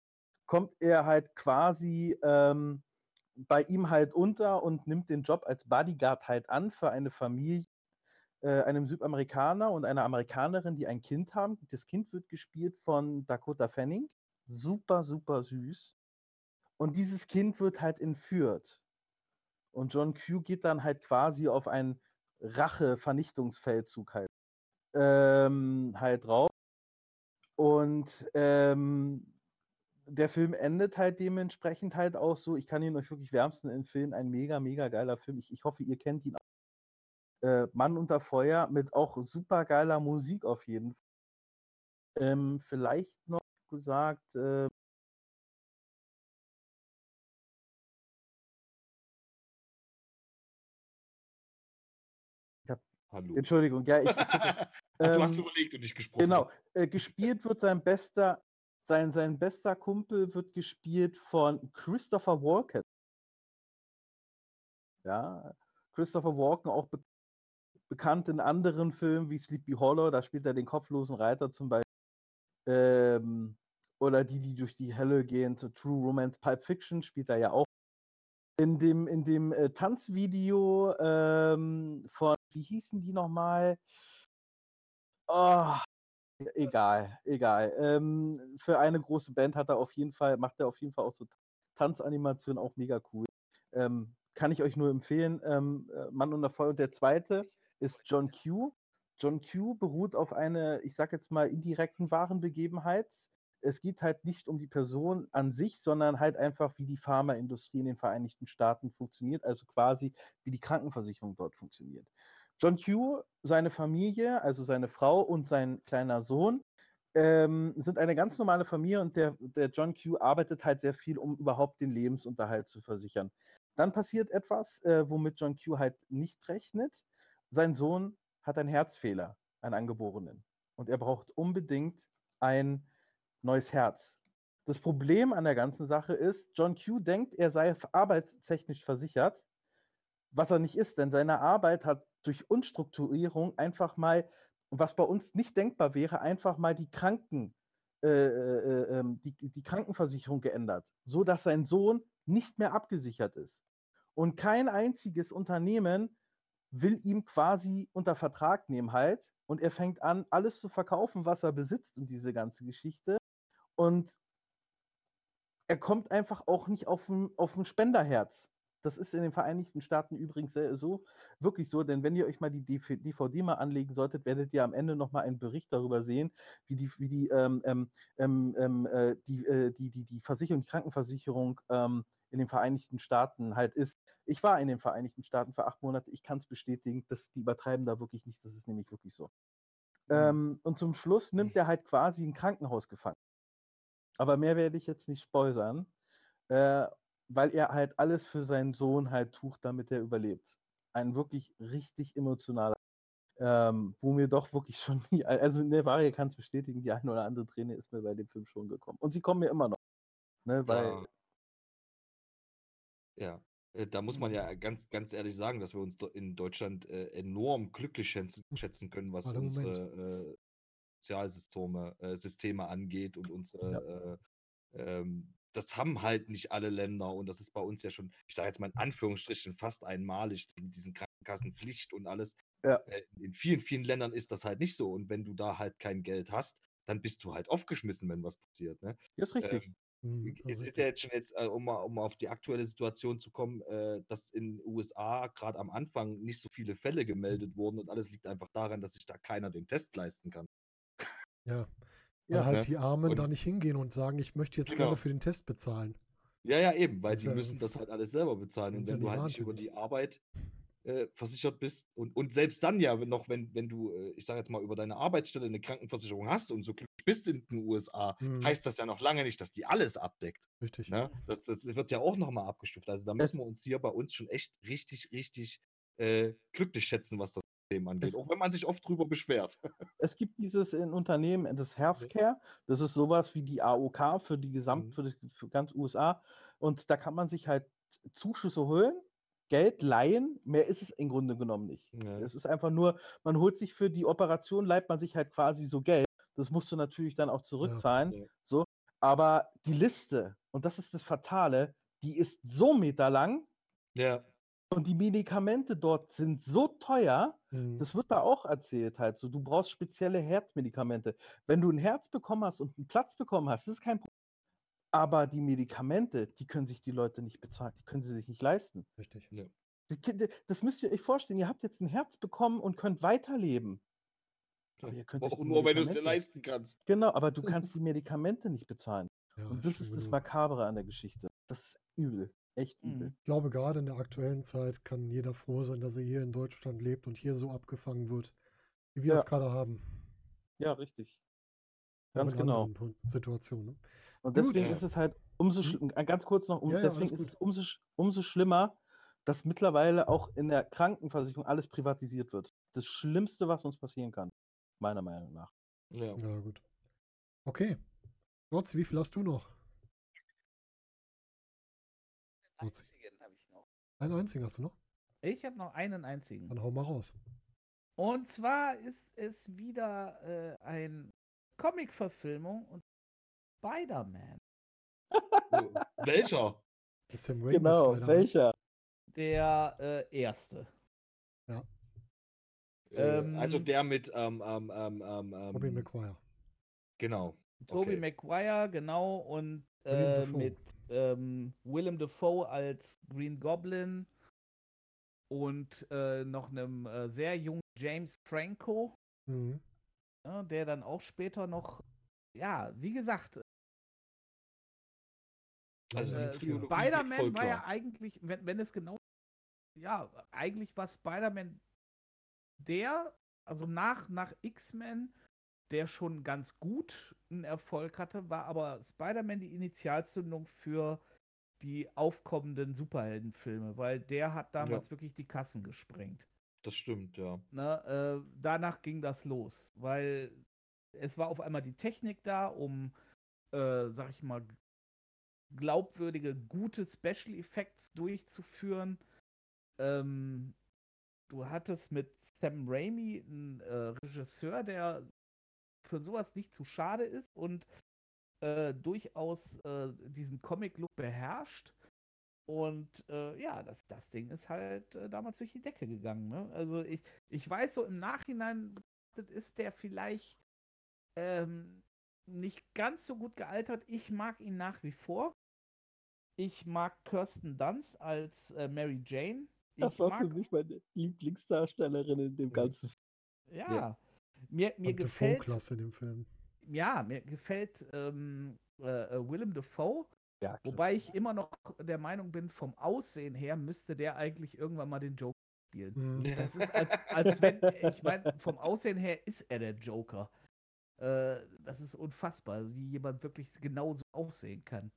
kommt er halt quasi ähm, bei ihm halt unter und nimmt den Job als Bodyguard halt an für eine Familie, äh, einem Südamerikaner und einer Amerikanerin, die ein Kind haben. Das Kind wird gespielt von Dakota Fanning. Super, super süß. Und dieses Kind wird halt entführt. Und John Q geht dann halt quasi auf einen Rache-Vernichtungsfeldzug halt, ähm, halt drauf. Und ähm, der Film endet halt dementsprechend halt auch so. Ich kann ihn euch wirklich wärmsten empfehlen. Ein mega, mega geiler Film. Ich, ich hoffe, ihr kennt ihn. Äh, Mann unter Feuer mit auch super geiler Musik auf jeden Fall. Ähm, vielleicht noch gesagt, äh, Hallo. Entschuldigung, ja, ich, ich gucke, <laughs> Ach, du hast ähm, überlegt und nicht gesprochen. Genau. Äh, gespielt wird sein bester, sein, sein bester Kumpel wird gespielt von Christopher Walken. Ja, Christopher Walken auch be bekannt in anderen Filmen wie Sleepy Hollow, da spielt er den kopflosen Reiter zum Beispiel. Ähm, oder die, die durch die Hölle gehen, zu True Romance Pulp Fiction spielt er ja auch. In dem, in dem äh, Tanzvideo ähm, von, wie hießen die nochmal? Oh, egal, egal. Ähm, für eine große Band hat er auf jeden Fall, macht er auf jeden Fall auch so Tanzanimationen, auch mega cool. Ähm, kann ich euch nur empfehlen. Ähm, äh, Mann unter Feuer. Und der zweite ist John Q. John Q beruht auf eine, ich sag jetzt mal, indirekten wahren Begebenheit. Es geht halt nicht um die Person an sich, sondern halt einfach, wie die Pharmaindustrie in den Vereinigten Staaten funktioniert, also quasi wie die Krankenversicherung dort funktioniert. John Q, seine Familie, also seine Frau und sein kleiner Sohn, ähm, sind eine ganz normale Familie und der, der John Q arbeitet halt sehr viel, um überhaupt den Lebensunterhalt zu versichern. Dann passiert etwas, äh, womit John Q halt nicht rechnet. Sein Sohn hat einen Herzfehler, einen angeborenen. Und er braucht unbedingt ein neues Herz. Das Problem an der ganzen Sache ist, John Q denkt, er sei arbeitstechnisch versichert, was er nicht ist, denn seine Arbeit hat durch Unstrukturierung einfach mal, was bei uns nicht denkbar wäre, einfach mal die Kranken, äh, äh, ähm, die, die Krankenversicherung geändert, so dass sein Sohn nicht mehr abgesichert ist. Und kein einziges Unternehmen will ihm quasi unter Vertrag nehmen halt. Und er fängt an, alles zu verkaufen, was er besitzt und diese ganze Geschichte. Und er kommt einfach auch nicht auf ein, auf ein Spenderherz. Das ist in den Vereinigten Staaten übrigens sehr- so, wirklich so, denn wenn ihr euch mal die DV DVD mal anlegen solltet, werdet ihr am Ende nochmal einen Bericht darüber sehen, wie die, wie die, ähm, ähm, ähm, ähm, äh, die, äh, die, die, die Versicherung, die Krankenversicherung ähm, in den Vereinigten Staaten halt ist. Ich war in den Vereinigten Staaten für acht Monate, ich kann es bestätigen, dass die übertreiben da wirklich nicht, das ist nämlich wirklich so. Ähm, und zum Schluss nimmt er halt quasi ein Krankenhaus gefangen. Aber mehr werde ich jetzt nicht spoilern, äh, weil er halt alles für seinen Sohn halt tut, damit er überlebt. Ein wirklich richtig emotionaler, ähm, wo mir doch wirklich schon, <laughs> die, also Nevaria kann es bestätigen, die eine oder andere Träne ist mir bei dem Film schon gekommen. Und sie kommen mir immer noch. Ne, weil, Ja. Ja, äh, da muss man ja ganz, ganz ehrlich sagen, dass wir uns in Deutschland äh, enorm glücklich schätzen, können, was Warte, Moment. unsere äh, Sozialsysteme äh, Systeme angeht und unsere. Äh, ähm, das haben halt nicht alle Länder und das ist bei uns ja schon, ich sage jetzt mal in Anführungsstrichen, fast einmalig mit diesen Krankenkassenpflicht und alles. Ja. Äh, in vielen, vielen Ländern ist das halt nicht so und wenn du da halt kein Geld hast, dann bist du halt aufgeschmissen, wenn was passiert. Ne? ja, ist richtig. Ähm, Hm, es also ist ja jetzt schon jetzt, äh, um, mal, um mal auf die aktuelle Situation zu kommen, äh, dass in den USA gerade am Anfang nicht so viele Fälle gemeldet wurden und alles liegt einfach daran, dass sich da keiner den Test leisten kann. ja. Weil Ja, halt ne? die Armen da Und- nicht hingehen und sagen, ich möchte jetzt Genau. gerne für den Test bezahlen. Ja, ja, eben, weil Das die ja- müssen das halt alles selber bezahlen. Und ja wenn du halt nicht über die Arbeit äh, versichert bist und, und selbst dann ja wenn noch, wenn, wenn du, äh, ich sage jetzt mal, über deine Arbeitsstelle eine Krankenversicherung hast und so glücklich bist in den USA, Hm, heißt das ja noch lange nicht, dass die alles abdeckt. richtig. Ne? Das, das wird ja auch nochmal abgestuft. Also da müssen wir uns hier bei uns schon echt richtig, richtig äh, glücklich schätzen, was das Themen angeht, Es- auch wenn man sich oft drüber beschwert. <laughs> Es gibt dieses in Unternehmen, das Healthcare, das ist sowas wie die AOK für die Gesamt, Mhm. für, das, für ganz USA. Und da kann man sich halt Zuschüsse holen, Geld leihen, mehr ist es im Grunde genommen nicht. Ja. Es ist einfach nur, man holt sich für die Operation, leiht man sich halt quasi so Geld. Das musst du natürlich dann auch zurückzahlen. Ja. So. Aber die Liste, und das ist das Fatale, die ist so meterlang Ja. Und die Medikamente dort sind so teuer, Mhm. das wird da auch erzählt halt. So, du brauchst spezielle Herzmedikamente. Wenn du ein Herz bekommen hast und einen Platz bekommen hast, das ist kein Problem. Aber die Medikamente, die können sich die Leute nicht bezahlen, die können sie sich nicht leisten. Richtig. Die Ki- Das müsst ihr euch vorstellen, ihr habt jetzt ein Herz bekommen und könnt weiterleben. Aber ihr könnt Auch nur, wenn du es dir leisten kannst. Genau, aber du <laughs> kannst die Medikamente nicht bezahlen. Ja, Und das ist das genug. Makabre an der Geschichte. Das ist übel. Echt übel. Mhm. Ich glaube, gerade in der aktuellen Zeit kann jeder froh sein, dass er hier in Deutschland lebt und hier so abgefangen wird, wie wir Ja. es gerade haben. Ja, richtig. Ganz in genau. Situationen. Ne? Und Gut. deswegen Ja. ist es halt umso Hm? ganz kurz noch, um, Ja, ja, deswegen ist gut. es umso, umso schlimmer, dass mittlerweile auch in der Krankenversicherung alles privatisiert wird. Das Schlimmste, was uns passieren kann, meiner Meinung nach. Ja. Ja, gut. Okay. Gotz, wie viel hast du noch? Einzigen habe ich noch. Einen einzigen hast du noch? Ich habe noch einen einzigen. Dann hau mal raus. Und zwar ist es wieder äh, ein Comic-Verfilmung und Spider-Man. <laughs> Welcher? Der Sam Raimi Genau, welcher? Der äh, erste. Äh, Ähm, also der mit ähm, ähm, ähm, ähm, Tobey ähm, Maguire. Genau. Tobey Okay. Maguire, genau, und äh, mit ähm, Willem Dafoe als Green Goblin und äh, noch einem äh, sehr jungen James Franco, Mhm. ja, der dann auch später noch, ja, wie gesagt, Also äh, Zeit. geht Spider-Man war ja eigentlich, wenn, wenn es genau, ja, eigentlich war Spider-Man der, also nach, nach X-Men, der schon ganz gut einen Erfolg hatte, war aber Spider-Man die Initialzündung für die aufkommenden Superheldenfilme, weil der hat damals wirklich die Kassen gesprengt. Das stimmt, ja. Ne, äh, danach ging das los, weil es war auf einmal die Technik da, um, äh, sag ich mal, glaubwürdige, gute Special Effects durchzuführen. Ähm, du hattest mit Sam Raimi einen äh, Regisseur, der für sowas nicht zu schade ist und äh, durchaus äh, diesen Comic-Look beherrscht. Und äh, ja, das, das Ding ist halt äh, damals durch die Decke gegangen. Ne? Also ich, ich weiß so im Nachhinein ist der vielleicht ähm, nicht ganz so gut gealtert. Ich mag ihn nach wie vor. Ich mag Kirsten Dunst als äh, Mary Jane. Das ich war mag, für mich meine Lieblingsdarstellerin in dem ganzen Film. ja, Ja. Mir, mir Und gefällt, Defoe-Klasse in dem Film. ja, mir gefällt ähm, äh, äh, Willem Dafoe. Ja, klasse. Wobei ich immer noch der Meinung bin, vom Aussehen her müsste der eigentlich irgendwann mal den Joker spielen. Mhm. Das ist als, als wenn, ich meine, vom Aussehen her ist er der Joker. Äh, das ist unfassbar, wie jemand wirklich genauso aussehen kann.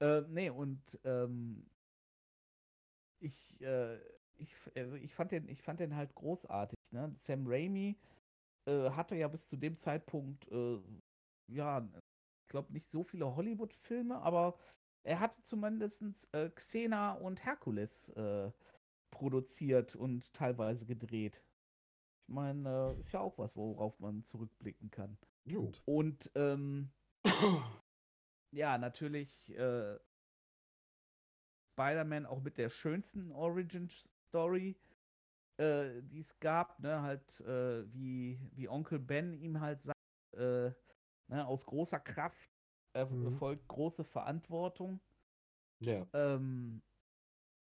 Äh, nee, und ähm, ich, äh, ich, also ich, fand den, ich fand den halt großartig. Ne? Sam Raimi äh, hatte ja bis zu dem Zeitpunkt, äh, ja, ich glaube nicht so viele Hollywood-Filme, aber er hatte zumindest äh, Xena und Herkules äh, produziert und teilweise gedreht. Ich meine, äh, ist ja auch was, worauf man zurückblicken kann. Jo. Und ähm, <coughs> ja, natürlich äh, Spider-Man auch mit der schönsten Origin-Story, äh, die es gab, ne, halt äh, wie, wie Onkel Ben ihm halt sagt, äh, ne, aus großer Kraft er Mhm. erfolgt große Verantwortung. Ja. Ähm,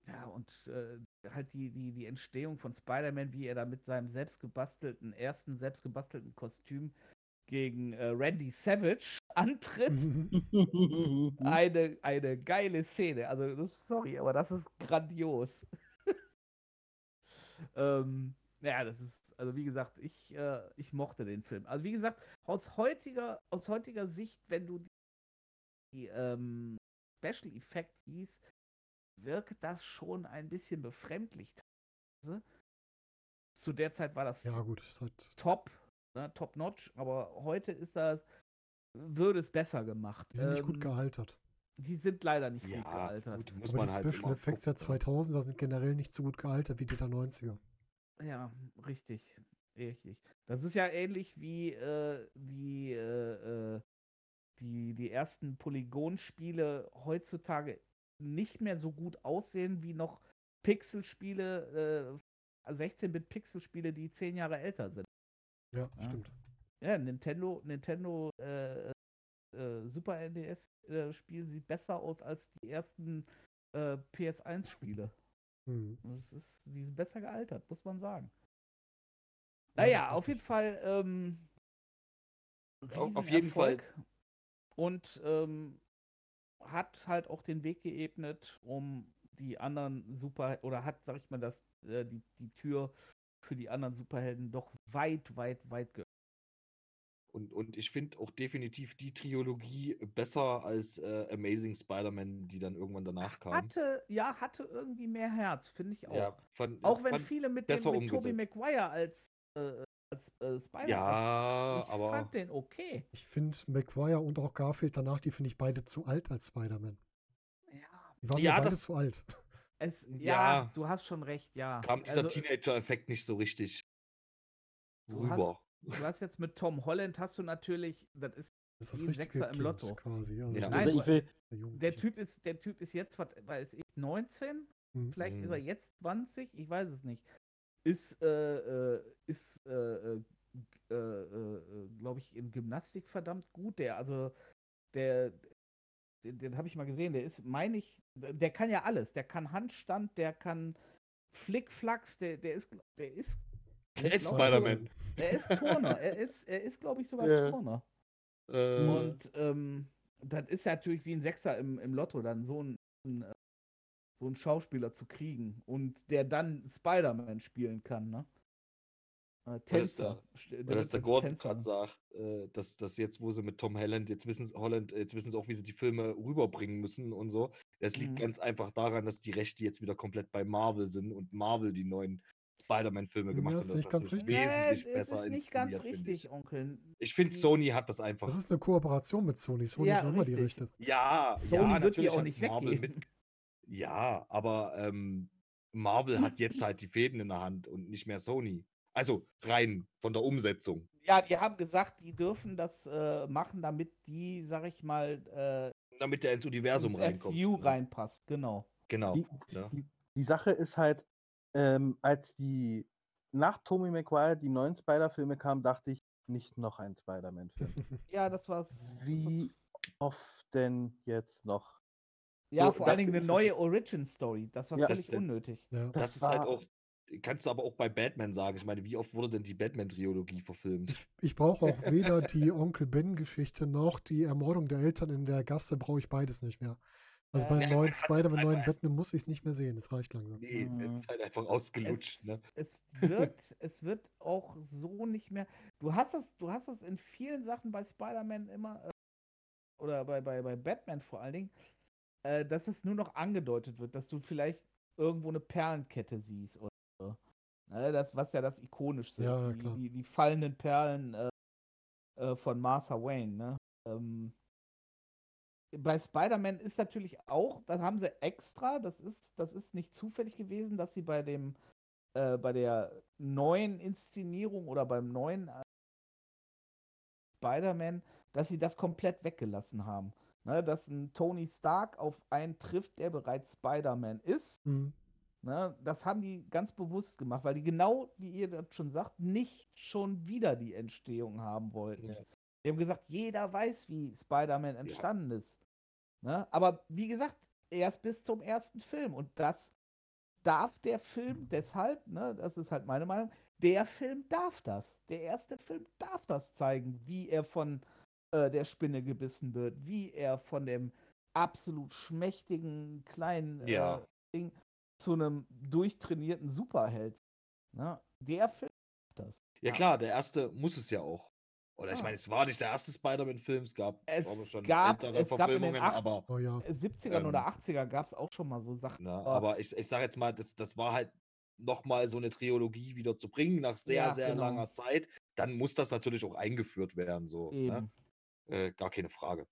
ja, und äh, halt die, die, die Entstehung von Spider-Man, wie er da mit seinem selbstgebastelten, ersten selbstgebastelten Kostüm gegen äh, Randy Savage <laughs> antritt. <laughs> Eine, eine geile Szene. Also, sorry, aber das ist grandios. Ähm, ja, das ist, also wie gesagt, ich, äh, ich mochte den Film. Also wie gesagt, aus heutiger, aus heutiger Sicht, wenn du die, die ähm, Special Effects siehst, wirkt das schon ein bisschen befremdlich. teilweise. zu der Zeit war das Ja, gut. Ist halt, top, ne, top notch, aber heute ist das, würde es besser gemacht. die sind nicht gut Ähm, gealtert. Die sind leider nicht gut Ja, gealtert. gut, muss Aber man die halt Special Effects der gucken, ne? 2000er sind generell nicht so gut gealtert wie die der 90er. Ja, richtig. Richtig. Das ist ja ähnlich wie äh, die, äh, äh, die, die ersten Polygonspiele heutzutage nicht mehr so gut aussehen wie noch Pixelspiele, äh, 16-Bit-Pixelspiele, die zehn Jahre älter sind. Ja, Ja. stimmt. Ja, Nintendo, Nintendo äh, äh, Super NDS-Spiel sieht besser aus als die ersten äh, PS1-Spiele. Hm. Das ist, die sind besser gealtert, muss man sagen. Ja, Naja, das ist auf jeden. Fall. Ähm, Auf- jeden Fall. Und ähm, hat halt auch den Weg geebnet, um die anderen Super oder hat, sag ich mal, das, äh, die, die Tür für die anderen Superhelden doch weit, weit, weit geöffnet. Und, und ich finde auch definitiv die Trilogie besser als äh, Amazing Spider-Man, die dann irgendwann danach kam. Hatte, ja, hatte irgendwie mehr Herz, finde ich auch. Ja, fand, auch wenn fand, viele mit, dem, mit Tobey. Maguire als, äh, als äh, Spider-Man. Ja, ich aber fand den okay. Ich finde Maguire und auch Garfield danach, die finde ich beide zu alt als Spider-Man. Ja, Die waren Ja, mir beide das- zu alt. es, ja, Ja. du hast schon recht, ja. kam dieser Also, Teenager-Effekt nicht so richtig rüber. Du hast jetzt mit Tom Holland hast du natürlich, das ist Das ist das Sechser im Lotto. quasi. Also Ja. Nein, Also will, der der. Typ ist, der Typ ist jetzt, was weiß ich, 19? Hm. Vielleicht ist Mhm. er jetzt 20, ich weiß es nicht. Ist, äh, äh, ist, äh, äh, äh, äh, glaube ich, in Gymnastik verdammt gut. Der, also, der, den, den habe ich mal gesehen, der ist, meine ich, der kann ja alles. Der kann Handstand, der kann Flickflacks, der, der ist, der ist, Der ist Spider-Man. er ist Turner. er ist, er ist, glaube ich, sogar Ja. Turner. Äh, Und ähm, das ist ja natürlich wie ein Sechser im, im Lotto, dann so ein, ein, äh, so einen Schauspieler zu kriegen und der dann Spider-Man spielen kann, ne? Äh, Weil das Tänzer. Weil der das der als Gordon gerade sagt, äh, dass, dass jetzt, wo sie mit Tom Holland, jetzt wissen Holland, jetzt wissen sie auch, wie sie die Filme rüberbringen müssen und so. Das liegt Mhm. ganz einfach daran, dass die Rechte jetzt wieder komplett bei Marvel sind und Marvel die neuen Spider-Man-Filme Ja, gemacht ist haben. Das nicht ganz richtig. wesentlich es besser ist nicht ganz richtig, Ich, Onkel. ich finde, Sony hat das einfach. Das ist eine Kooperation mit Sony. Sony Ja, hat noch immer die richtig. Rechte. ja, Sony ja, natürlich auch nicht Marvel mit. Ja, aber ähm, Marvel hat jetzt <laughs> halt die Fäden in der Hand und nicht mehr Sony. Also rein von der Umsetzung. Ja, die haben gesagt, die dürfen das äh, machen, damit die, sag ich mal, äh, Damit der ins Universum ins reinkommt. MCU ne? reinpasst. Genau. Genau. die, ne? die, die Sache ist halt, ähm, als die nach Tommy Maguire die neuen Spider-Filme kamen, dachte ich, nicht noch ein Spider-Man-Film. <laughs> Ja, das war's. Wie oft denn jetzt noch? Ja, So, vor allen Dingen eine neue Origin-Story. Das war Ja. völlig Das- unnötig. ja. Das, Das ist halt auch, kannst du aber auch bei Batman sagen. Ich meine, wie oft wurde denn die Batman-Trilogie verfilmt? Ich brauche auch weder die Onkel Ben-Geschichte noch die Ermordung der Eltern in der Gasse, brauche ich beides nicht mehr. Also Ja. beim Ja, neuen Spider-Man, neuen Batman muss ich es nicht mehr sehen. Es reicht langsam. Nee, es Mhm. ist halt einfach ausgelutscht. Ne? Es <laughs> wird, es wird auch so nicht mehr. Du hast das, du hast das in vielen Sachen bei Spider-Man immer, äh, oder bei, bei, bei Batman vor allen Dingen, äh, dass es nur noch angedeutet wird, dass du vielleicht irgendwo eine Perlenkette siehst oder so. Ne, das, was ja das Ikonischste Ja, ist. klar. Die, die, die fallenden Perlen äh, äh, von Martha Wayne, ne? Ähm, bei Spider-Man ist natürlich auch, das haben sie extra, das ist, das ist nicht zufällig gewesen, dass sie bei dem, äh, bei der neuen Inszenierung oder beim neuen äh, Spider-Man, dass sie das komplett weggelassen haben. Ne, dass ein Tony Stark auf einen trifft, der bereits Spider-Man ist. Mhm. Ne, das haben die ganz bewusst gemacht, weil die genau, wie ihr das schon sagt, nicht schon wieder die Entstehung haben wollten. Ja. Die haben gesagt, jeder weiß, wie Spider-Man entstanden ist. Ne? Aber wie gesagt, erst bis zum ersten Film. Und das darf der Film deshalb, ne, das ist halt meine Meinung, der Film darf das. Der erste Film darf das zeigen, wie er von äh, der Spinne gebissen wird, wie er von dem absolut schmächtigen kleinen äh, Ja. Ding zu einem durchtrainierten Superheld. Ne? Der Film darf das. Ja klar, der erste muss es ja auch. Oder ich Ah. meine, es war nicht der erste Spider-Man-Film, es gab Es glaube ich, schon gab- ältere es gab in den Verfilmungen, aber, Oh ja. Äh, 70ern Ähm, oder 80er gab es auch schon mal so Sachen. na, aber- aber ich, ich sage jetzt mal, das, das war halt nochmal so eine Trilogie wieder zu bringen, nach sehr, Ja, sehr genau. langer Zeit, dann muss das natürlich auch eingeführt werden. So, ne? Äh, gar keine Frage.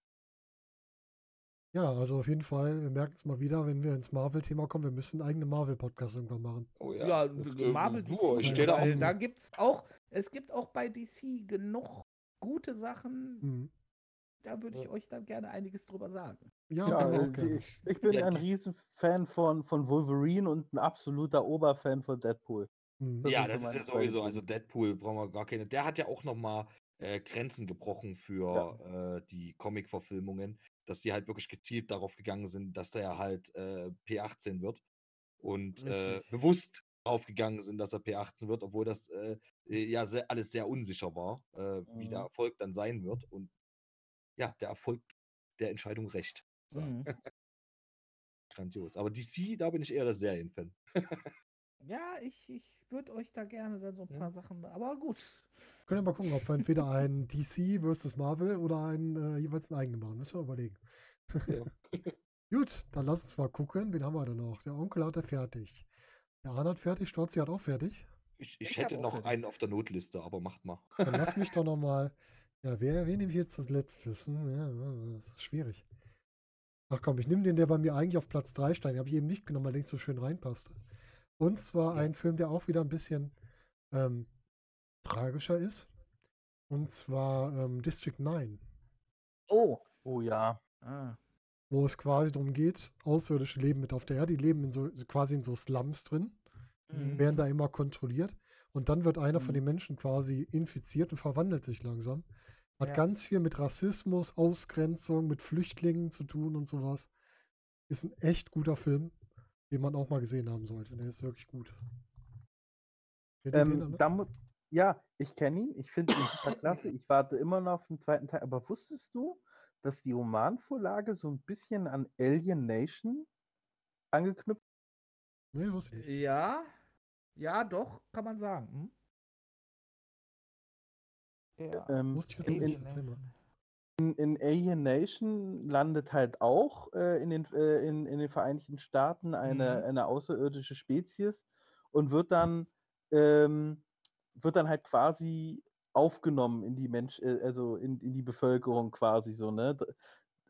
Ja, also auf jeden Fall, wir merken es mal wieder, wenn wir ins Marvel-Thema kommen, wir müssen einen eigenen Marvel-Podcast irgendwann machen. Oh Ja, äh, Marvel du, DC, ich Ja, stehe da auf dem da gibt's auch, es gibt auch bei DC genug gute Sachen, Mhm. da würde ich euch dann gerne einiges drüber sagen. Ja, Ja, gerne. die- ich bin Ja, ein die- Riesenfan von, von Wolverine und ein absoluter Oberfan von Deadpool. Mhm. Das Ja, so das ist ja sowieso. Also Deadpool brauchen wir gar keine. Der hat ja auch nochmal äh, Grenzen gebrochen für äh, die Comic-Verfilmungen, dass sie halt wirklich gezielt darauf gegangen sind, dass der halt äh, P18 wird und äh, bewusst darauf gegangen sind, dass er P18 wird, obwohl das äh, äh, ja sehr, alles sehr unsicher war, äh, wie der Mhm. Erfolg dann sein wird. Und ja, der Erfolg der Entscheidung recht. So, Mhm. <laughs> Grandios. Aber DC, da bin ich eher der Serienfan. <laughs> Ja, ich, ich würde euch da gerne dann so ein Ja. paar Sachen, aber gut. Können wir mal gucken, ob wir entweder <laughs> einen DC versus Marvel oder einen äh, jeweils einen eigenen machen. Müssen wir überlegen. Ja. Gut, dann lass uns mal gucken. Wen haben wir denn noch? Der Onkel hat er fertig. Der Arne hat fertig, Stolzi hat auch fertig. Ich, ich Ich hätte noch fertig. einen auf der Notliste, aber macht mal. Dann lass mich <laughs> doch noch mal. Ja, wer, wen nehme ich jetzt als letztes? Hm, ja, das ist schwierig. Ach komm, ich nehme den, der bei mir eigentlich auf Platz 3 stand. Den habe ich eben nicht genommen, weil der nicht so schön reinpasste. Und zwar Ja. ein Film, der auch wieder ein bisschen ähm, tragischer ist. Und zwar ähm, District 9, Oh. Oh ja. Ah. Wo es quasi darum geht, Außerirdische leben mit auf der Erde. Die leben in so, quasi in so Slums drin. Mhm. werden da immer kontrolliert. Und dann wird einer von Mhm. den Menschen quasi infiziert und verwandelt sich langsam. Hat Ja. ganz viel mit Rassismus, Ausgrenzung, mit Flüchtlingen zu tun und sowas. Ist ein echt guter Film, den man auch mal gesehen haben sollte. Der ist wirklich gut. Den Ähm, mu- ja, ich kenne ihn. Ich finde ihn super klasse. Ich warte immer noch auf den zweiten Teil. Aber wusstest du, dass die Romanvorlage so ein bisschen an Alien Nation angeknüpft nee, wusste ich nicht. Ja, ja, doch, kann man sagen. Hm? Ja. ähm, ich jetzt nicht. in, in Alien Nation landet halt auch äh, in, den, äh, in, in den Vereinigten Staaten eine, Mhm. eine außerirdische Spezies und wird dann, ähm, wird dann halt quasi aufgenommen in die Mensch, äh, also in, in die Bevölkerung quasi so, ne?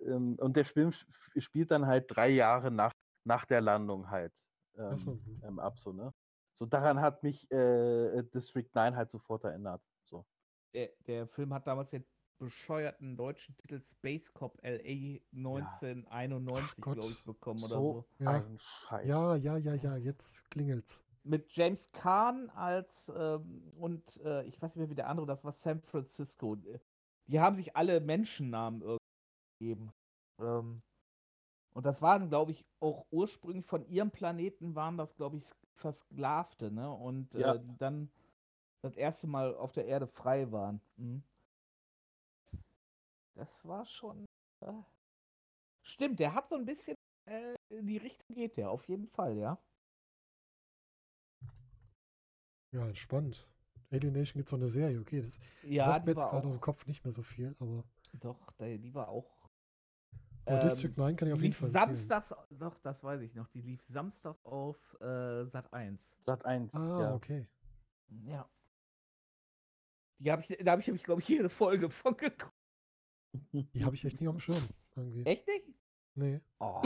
Ähm, und der Film spielt dann halt drei Jahre nach, nach der Landung halt ähm, so, ähm, ab, so, ne? So daran hat mich äh, District 9 halt sofort erinnert. So. Der, der Film hat damals den bescheuerten deutschen Titel Space Cop LA 1991, glaube Gott. ich, bekommen oder so so. Ja. ein Scheiß. Ja, ja, ja, ja, jetzt klingelt's. Mit James Caan als ähm, und äh, ich weiß nicht mehr, wie der andere, das war San Francisco. Äh, Die haben sich alle Menschennamen irgendwie gegeben. Ähm, und das waren, glaube ich, auch ursprünglich von ihrem Planeten waren das, glaube ich, Versklavte, ne? Und Ja. äh, die dann das erste Mal auf der Erde frei waren. Mhm. Das war schon. Äh... Stimmt, der hat so ein bisschen äh, in die Richtung geht der, auf jeden Fall, ja. Ja, spannend. Alien Nation gibt es auch eine Serie, okay. Das Ja, sagt mir jetzt gerade auch, dem Kopf nicht mehr so viel, aber, Doch, die, war auch. aber ähm, District 9 kann ich auf jeden Fall empfehlen. samstags, doch, das weiß ich noch, die lief Samstag auf äh, Sat 1. Sat 1. Ah, ja. okay. Ja. Die hab ich, da habe ich nämlich, glaube ich, jede Folge von geguckt. Die habe ich echt nie auf dem Schirm. Irgendwie. Echt nicht? Nee. Oh,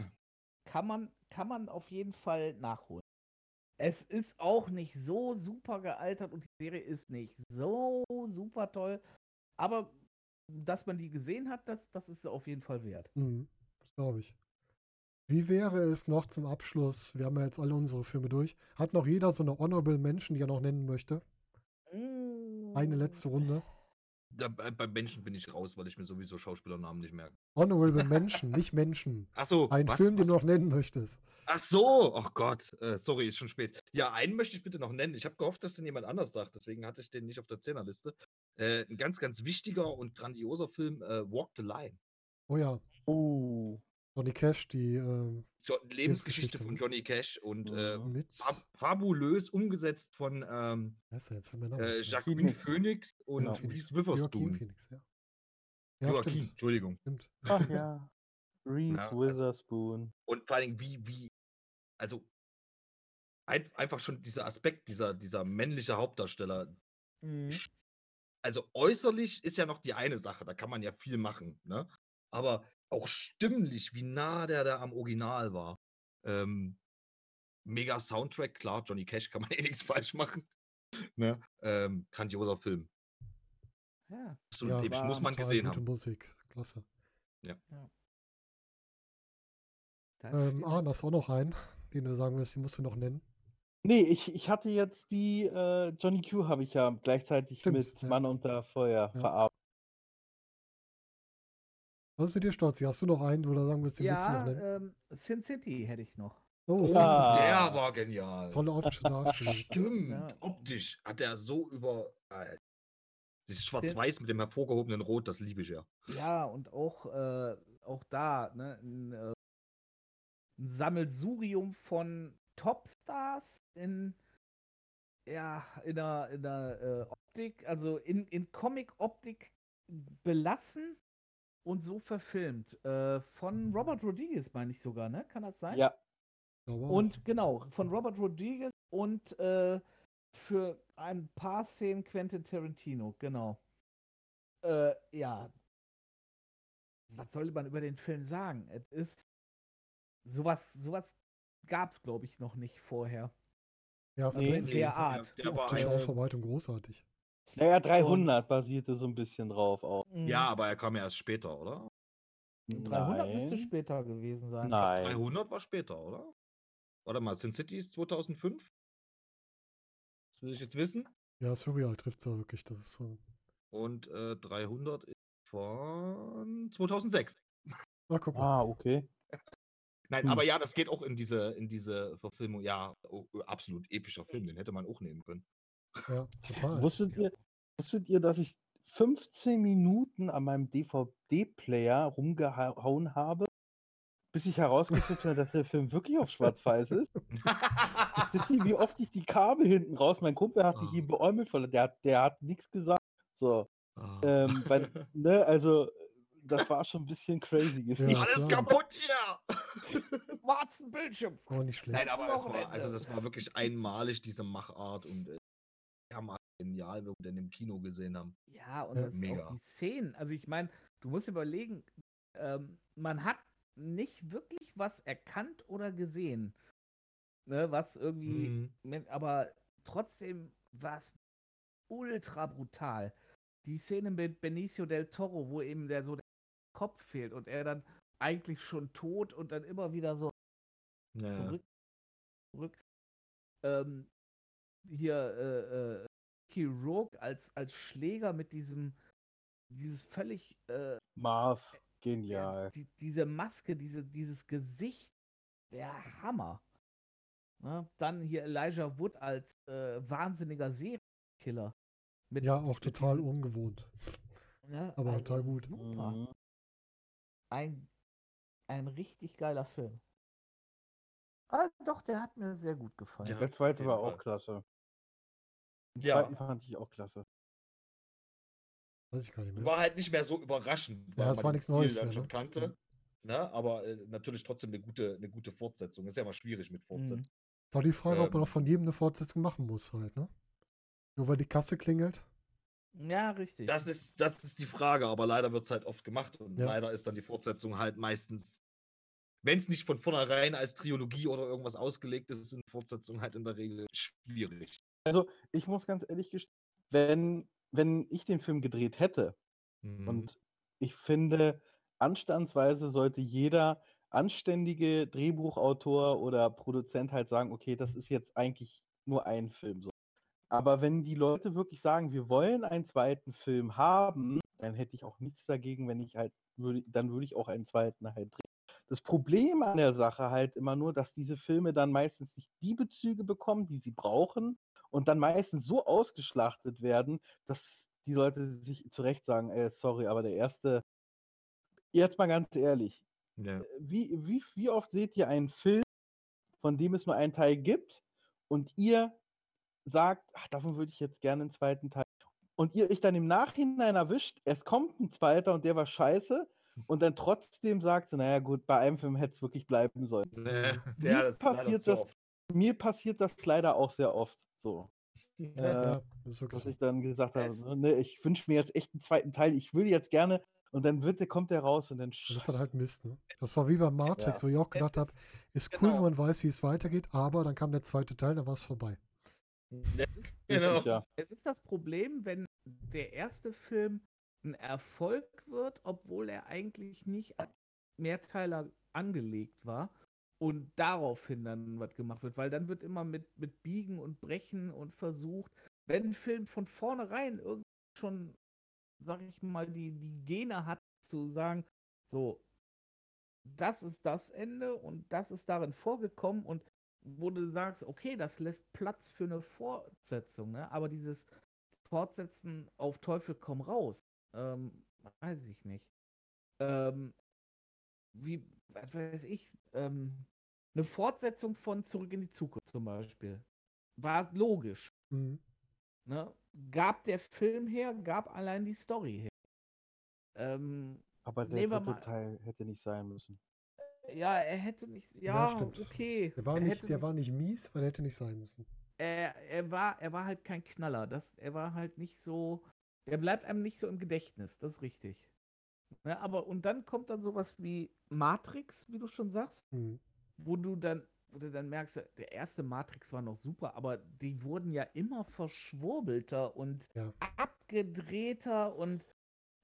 <coughs> kann man, kann man auf jeden Fall nachholen. Es ist auch nicht so super gealtert und die Serie ist nicht so super toll. Aber dass man die gesehen hat, das, das ist auf jeden Fall wert. Mhm, das glaube ich. Wie wäre es noch zum Abschluss? Wir haben ja jetzt alle unsere Filme durch. Hat noch jeder so eine Honorable Mention, die er noch nennen möchte? Eine letzte Runde. Da, bei, bei Menschen bin ich raus, weil ich mir sowieso Schauspielernamen nicht merke. Honorable <laughs> Mention, nicht Menschen. Ach so, Ein was, Film, den was? du noch nennen möchtest. Ach so, ach Gott, äh, sorry, ist schon spät. Ja, einen möchte ich bitte noch nennen. Ich habe gehofft, dass den jemand anders sagt, deswegen hatte ich den nicht auf der Zehnerliste. Äh, ein ganz, ganz wichtiger und grandioser Film, äh, Walk the Line. Oh ja, Uh, Johnny Cash, die ähm, Jo Lebensgeschichte von? Johnny Cash und äh, mit. fab fabulös umgesetzt von ähm, äh. Jacqueline Phoenix. Phoenix und Genau. Reese Joaquin Witherspoon. Phoenix, ja. Ja, Joaquin, stimmt. Entschuldigung. stimmt. ach <laughs> ja. Reese Ja, Witherspoon. Und vor allem, wie, wie, also ein, einfach schon dieser Aspekt, dieser, dieser männliche Hauptdarsteller. Mhm. Also äußerlich ist ja noch die eine Sache, da kann man ja viel machen, ne? Aber auch stimmlich, wie nah der da am Original war. Ähm, mega Soundtrack, klar, Johnny Cash kann man <laughs> eh nichts falsch machen. Ne? Ähm, grandioser Film. Ja. Absolut Ja, episch, muss man gesehen gute haben. Musik. Klasse. da Ähm, steht- Arne, hast du auch noch einen, den du sagen willst, den musst du noch nennen? Nee, ich, ich hatte jetzt die äh, Johnny Q habe ich ja gleichzeitig Stimmt, mit ja. Mann unter Feuer Ja. verarbeitet. Was ist mit dir, Stolzi? Hast du noch einen, du sagen willst, den willst du noch ja, nennen? ähm, Sin City hätte ich noch. Oh, ja. Sin City. Der war genial. Tolle optische Darstellung. Stimmt, Ja. optisch hat er so über. Äh, dieses Schwarz-Weiß mit dem hervorgehobenen Rot, das liebe ich ja. Ja, und auch, äh, auch da, ne, ein, äh, ein Sammelsurium von Topstars in, ja, in der, in der äh, Optik, also in, in Comic-Optik belassen und so verfilmt. Äh, von Robert Rodriguez, meine ich sogar, ne? Kann das sein? Ja, Aber Und genau, von Robert Rodriguez und äh, für ein paar Szenen Quentin Tarantino, genau. Äh, ja. Was soll man über den Film sagen? Es ist sowas, sowas gab es, glaube ich, noch nicht vorher. ja, Nee, das in der Art. die Der war optische als- Aufarbeitung großartig. Naja, 300 basierte so ein bisschen drauf auch. Mhm. Ja, aber er kam ja erst später, oder? 300 müsste Nein. später gewesen sein. Nein. 300 war später, oder? Warte mal, Sin City ist 2005? Das will ich jetzt wissen. Ja, Surreal trifft es ja wirklich. Das ist so. Und äh, 300 ist von 2006. Na, guck mal. Ah, okay. Nein, Hm. aber ja, das geht auch in diese, in diese Verfilmung. Ja, oh, absolut epischer Film, den hätte man auch nehmen können. Ja, total. Wusstet ihr, wusstet ihr, dass ich 15 Minuten an meinem DVD-Player rumgehauen habe, bis ich herausgefunden habe, dass der Film wirklich auf Schwarz-Weiß ist? Wisst ihr, wie oft ich die Kabel hinten raus, mein Kumpel hat sich hier beäumelt, weil der, hat- der hat nichts gesagt. So, Ah. ähm, weil, <laughs> ne, also, das war schon ein bisschen crazy. Ja, Alles klar. kaputt hier! Warzen Bildschirm. Auch nicht schlecht. Nein, aber es war, also das war wirklich einmalig, diese Machart und äh, genial, wenn wir den im Kino gesehen haben. Ja, und das mega. auch die Szenen. Also ich meine, du musst überlegen, ähm, man hat nicht wirklich was erkannt oder gesehen. Ne, was irgendwie, Mhm. mit- aber trotzdem war es ultra brutal. Die Szene mit Benicio del Toro, wo eben der so der Kopf fehlt und er dann eigentlich schon tot und dann immer wieder so Ja, zurück, zurück. Ähm, hier äh, äh, Mickey Rourke als, als Schläger mit diesem, dieses völlig, äh, Marv, ja, genial. die, diese Maske, diese, dieses Gesicht, der Hammer. Ne? Dann hier Elijah Wood als äh, wahnsinniger Serienkiller. Mit, Ja, auch mit total diesem- ungewohnt. ne, aber also total gut. Mhm. Ein, ein richtig geiler Film. Ah, doch, der hat mir sehr gut gefallen. Ja. Der zweite war auch klasse. Den Ja. zweiten fand ich auch klasse. Weiß ich gar nicht mehr. War halt nicht mehr so überraschend. Ja, weil es man war den nichts Stil Neues mehr, schon ne? kannte. Ne? Aber äh, natürlich trotzdem eine gute, eine gute Fortsetzung. Ist ja immer schwierig mit Fortsetzung. Ist auch die Frage, ob man Ähm. auch von jedem eine Fortsetzung machen muss halt, ne? Nur weil die Kasse klingelt. Ja, richtig. Das ist, das ist die Frage, aber leider wird es halt oft gemacht und Ja. leider ist dann die Fortsetzung halt meistens, wenn es nicht von vornherein als Trilogie oder irgendwas ausgelegt ist, sind Fortsetzungen halt in der Regel schwierig. Also, ich muss ganz ehrlich gestehen, wenn, wenn ich den Film gedreht hätte, Mhm. und ich finde, anstandsweise sollte jeder anständige Drehbuchautor oder Produzent halt sagen, okay, das ist jetzt eigentlich nur ein Film. So. Aber wenn die Leute wirklich sagen, wir wollen einen zweiten Film haben, dann hätte ich auch nichts dagegen, wenn ich halt, würde, dann würde ich auch einen zweiten halt drehen. Das Problem an der Sache halt immer nur, dass diese Filme dann meistens nicht die Bezüge bekommen, die sie brauchen und dann meistens so ausgeschlachtet werden, dass die Leute sich zu Recht sagen, ey, sorry, aber der erste, jetzt mal ganz ehrlich, ja. wie, wie, wie oft seht ihr einen Film, von dem es nur einen Teil gibt und ihr sagt, ach, davon würde ich jetzt gerne einen zweiten Teil. Und ihr euch dann im Nachhinein erwischt, es kommt ein zweiter und der war scheiße und dann trotzdem sagt so, naja gut, bei einem Film hätte es wirklich bleiben sollen. Nee, <laughs> Wie ja, das passiert das oft. mir passiert das leider auch sehr oft so. Äh, Ja, wirklich dass ich dann gesagt habe, ne, ne, ich wünsche mir jetzt echt einen zweiten Teil. Ich will jetzt gerne und dann wird kommt der raus und dann Und das scheiße. halt Mist, ne? Das war wie bei Matrix, wo ich auch gedacht habe, ist cool, wenn genau. man weiß, wie es weitergeht, aber dann kam der zweite Teil, dann war es vorbei. Es ist, Genau. Ja. es ist das Problem, wenn der erste Film ein Erfolg wird, obwohl er eigentlich nicht als Mehrteiler angelegt war und daraufhin dann was gemacht wird, weil dann wird immer mit, mit Biegen und Brechen und versucht, wenn ein Film von vornherein irgendwie schon, sag ich mal, die, die Gene hat, zu sagen, so, das ist das Ende und das ist darin vorgekommen und wo du sagst, okay, das lässt Platz für eine Fortsetzung, ne? aber dieses Fortsetzen auf Teufel komm raus, ähm, weiß ich nicht. Ähm, wie, was weiß ich, ähm, eine Fortsetzung von Zurück in die Zukunft zum Beispiel. War logisch. Mhm. Ne? Gab der Film her, gab allein die Story her. Ähm, Aber der dritte mal- Teil hätte nicht sein müssen. ja, er hätte nicht, Ja, ja, stimmt. okay. Der war, er nicht, hätte der war nicht mies, weil der hätte nicht sein müssen. er, er war, er war halt kein Knaller. Das, er war halt nicht so, er bleibt einem nicht so im Gedächtnis, das ist richtig. Ne, aber und dann kommt dann sowas wie Matrix, wie du schon sagst, Mhm. Wo du dann, wo du dann merkst, der erste Matrix war noch super, aber die wurden ja immer verschwurbelter und Ja. abgedrehter und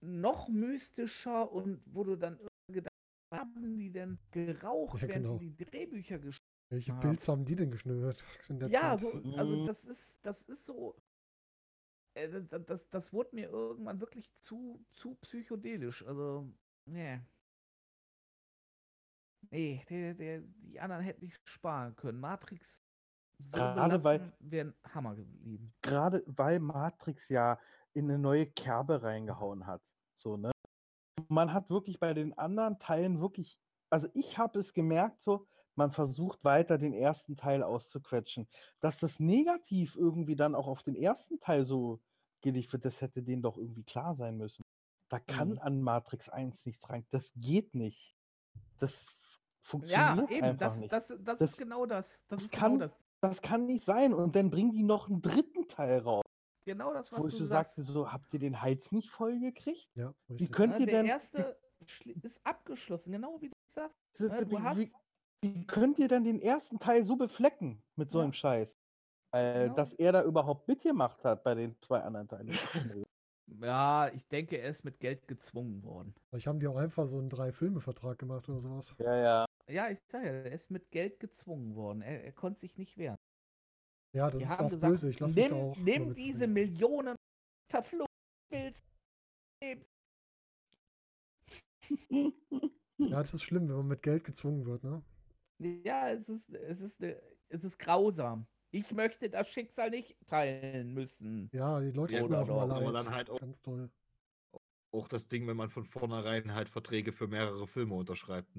noch mystischer und wo du dann gedacht hast, haben die denn geraucht, Ja, während genau. die die Drehbücher geschrieben Welche Ah. Pilze haben die denn geschnürt <laughs> ja, so, also das ist, das ist so. Äh, das, das- das, wurde mir irgendwann wirklich zu, zu psychedelisch. Also, nee. Nee, der, der, die anderen hätten nicht sparen können. Matrix so Gerade weil- belassen wäre ein Hammer geblieben. Gerade weil Matrix ja in eine neue Kerbe reingehauen hat. So, ne? Man hat wirklich bei den anderen Teilen wirklich, also ich habe es gemerkt, so, man versucht weiter den ersten Teil auszuquetschen. Dass das negativ irgendwie dann auch auf den ersten Teil so wird, das hätte denen doch irgendwie klar sein müssen. Da kann Mhm. an Matrix 1 nichts rein. Das geht nicht. Das f- Ja, funktioniert eben, einfach das, nicht. das, das, Das- ist genau das. Das, das ist kann- genau das. das kann nicht sein. Und dann bringen die noch einen dritten Teil raus, Genau das, was wo ich du so sagst. sagte, so, habt ihr den Hals nicht voll gekriegt? Ja, Wie richtig. könnt Ne, ihr der denn, erste schli- ist abgeschlossen, genau wie du sagst. wie, ne, du wie, hast- wie, wie könnt ihr denn den ersten Teil so beflecken mit so Ja. einem Scheiß? Äh, Genau. Dass er da überhaupt mitgemacht hat bei den zwei anderen Teilen. Ja, ich denke, er ist mit Geld gezwungen worden. Vielleicht haben die auch einfach so einen Drei-Filme-Vertrag gemacht oder sowas. ja, ja. Ja, ich sage ja, er ist mit Geld gezwungen worden. Er, er konnte sich nicht wehren. Ja, das Die ist auch gesagt, böse. Ich lasse mich da auch. nimm diese Millionen verflucht willst. <laughs> Ja, das ist schlimm, wenn man mit Geld gezwungen wird, ne? Ja, es ist, es ist, äh, es ist grausam. Ich möchte das Schicksal nicht teilen müssen. Ja, die Leute Ja, tun mir auch mal leid. dann halt auch- Ganz toll. Auch das Ding, wenn man von vornherein halt Verträge für mehrere Filme unterschreibt.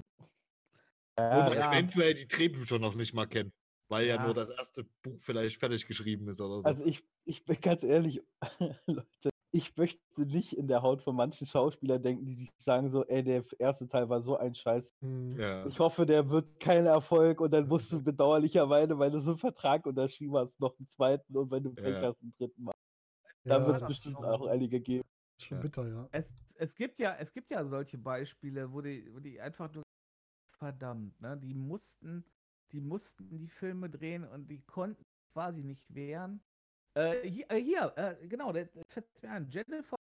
Wo man ja. eventuell die Drehbücher noch nicht mal kennt. Weil ja, Ja. nur das erste Buch vielleicht fertig geschrieben ist oder so. Also ich, ich bin ganz ehrlich, <laughs> Leute, ich möchte nicht in der Haut von manchen Schauspielern denken, die sich sagen so, ey, der erste Teil war so ein Scheiß. Hm. ja. Ich hoffe, der wird kein Erfolg und dann musst du <laughs> bedauerlicherweise, weil du so einen Vertrag unterschrieben hast, noch einen zweiten und wenn du Pech Ja. hast, einen dritten Mal. Da Ja, wird es bestimmt auch einige geben. schon bitter, ja. Es, es, gibt ja, es gibt ja solche Beispiele, wo die, wo die einfach nur verdammt, ne? Die mussten, die mussten die Filme drehen und die konnten quasi nicht wehren. Äh, hier, äh, hier äh, genau, das fällt mir ein. Jennifer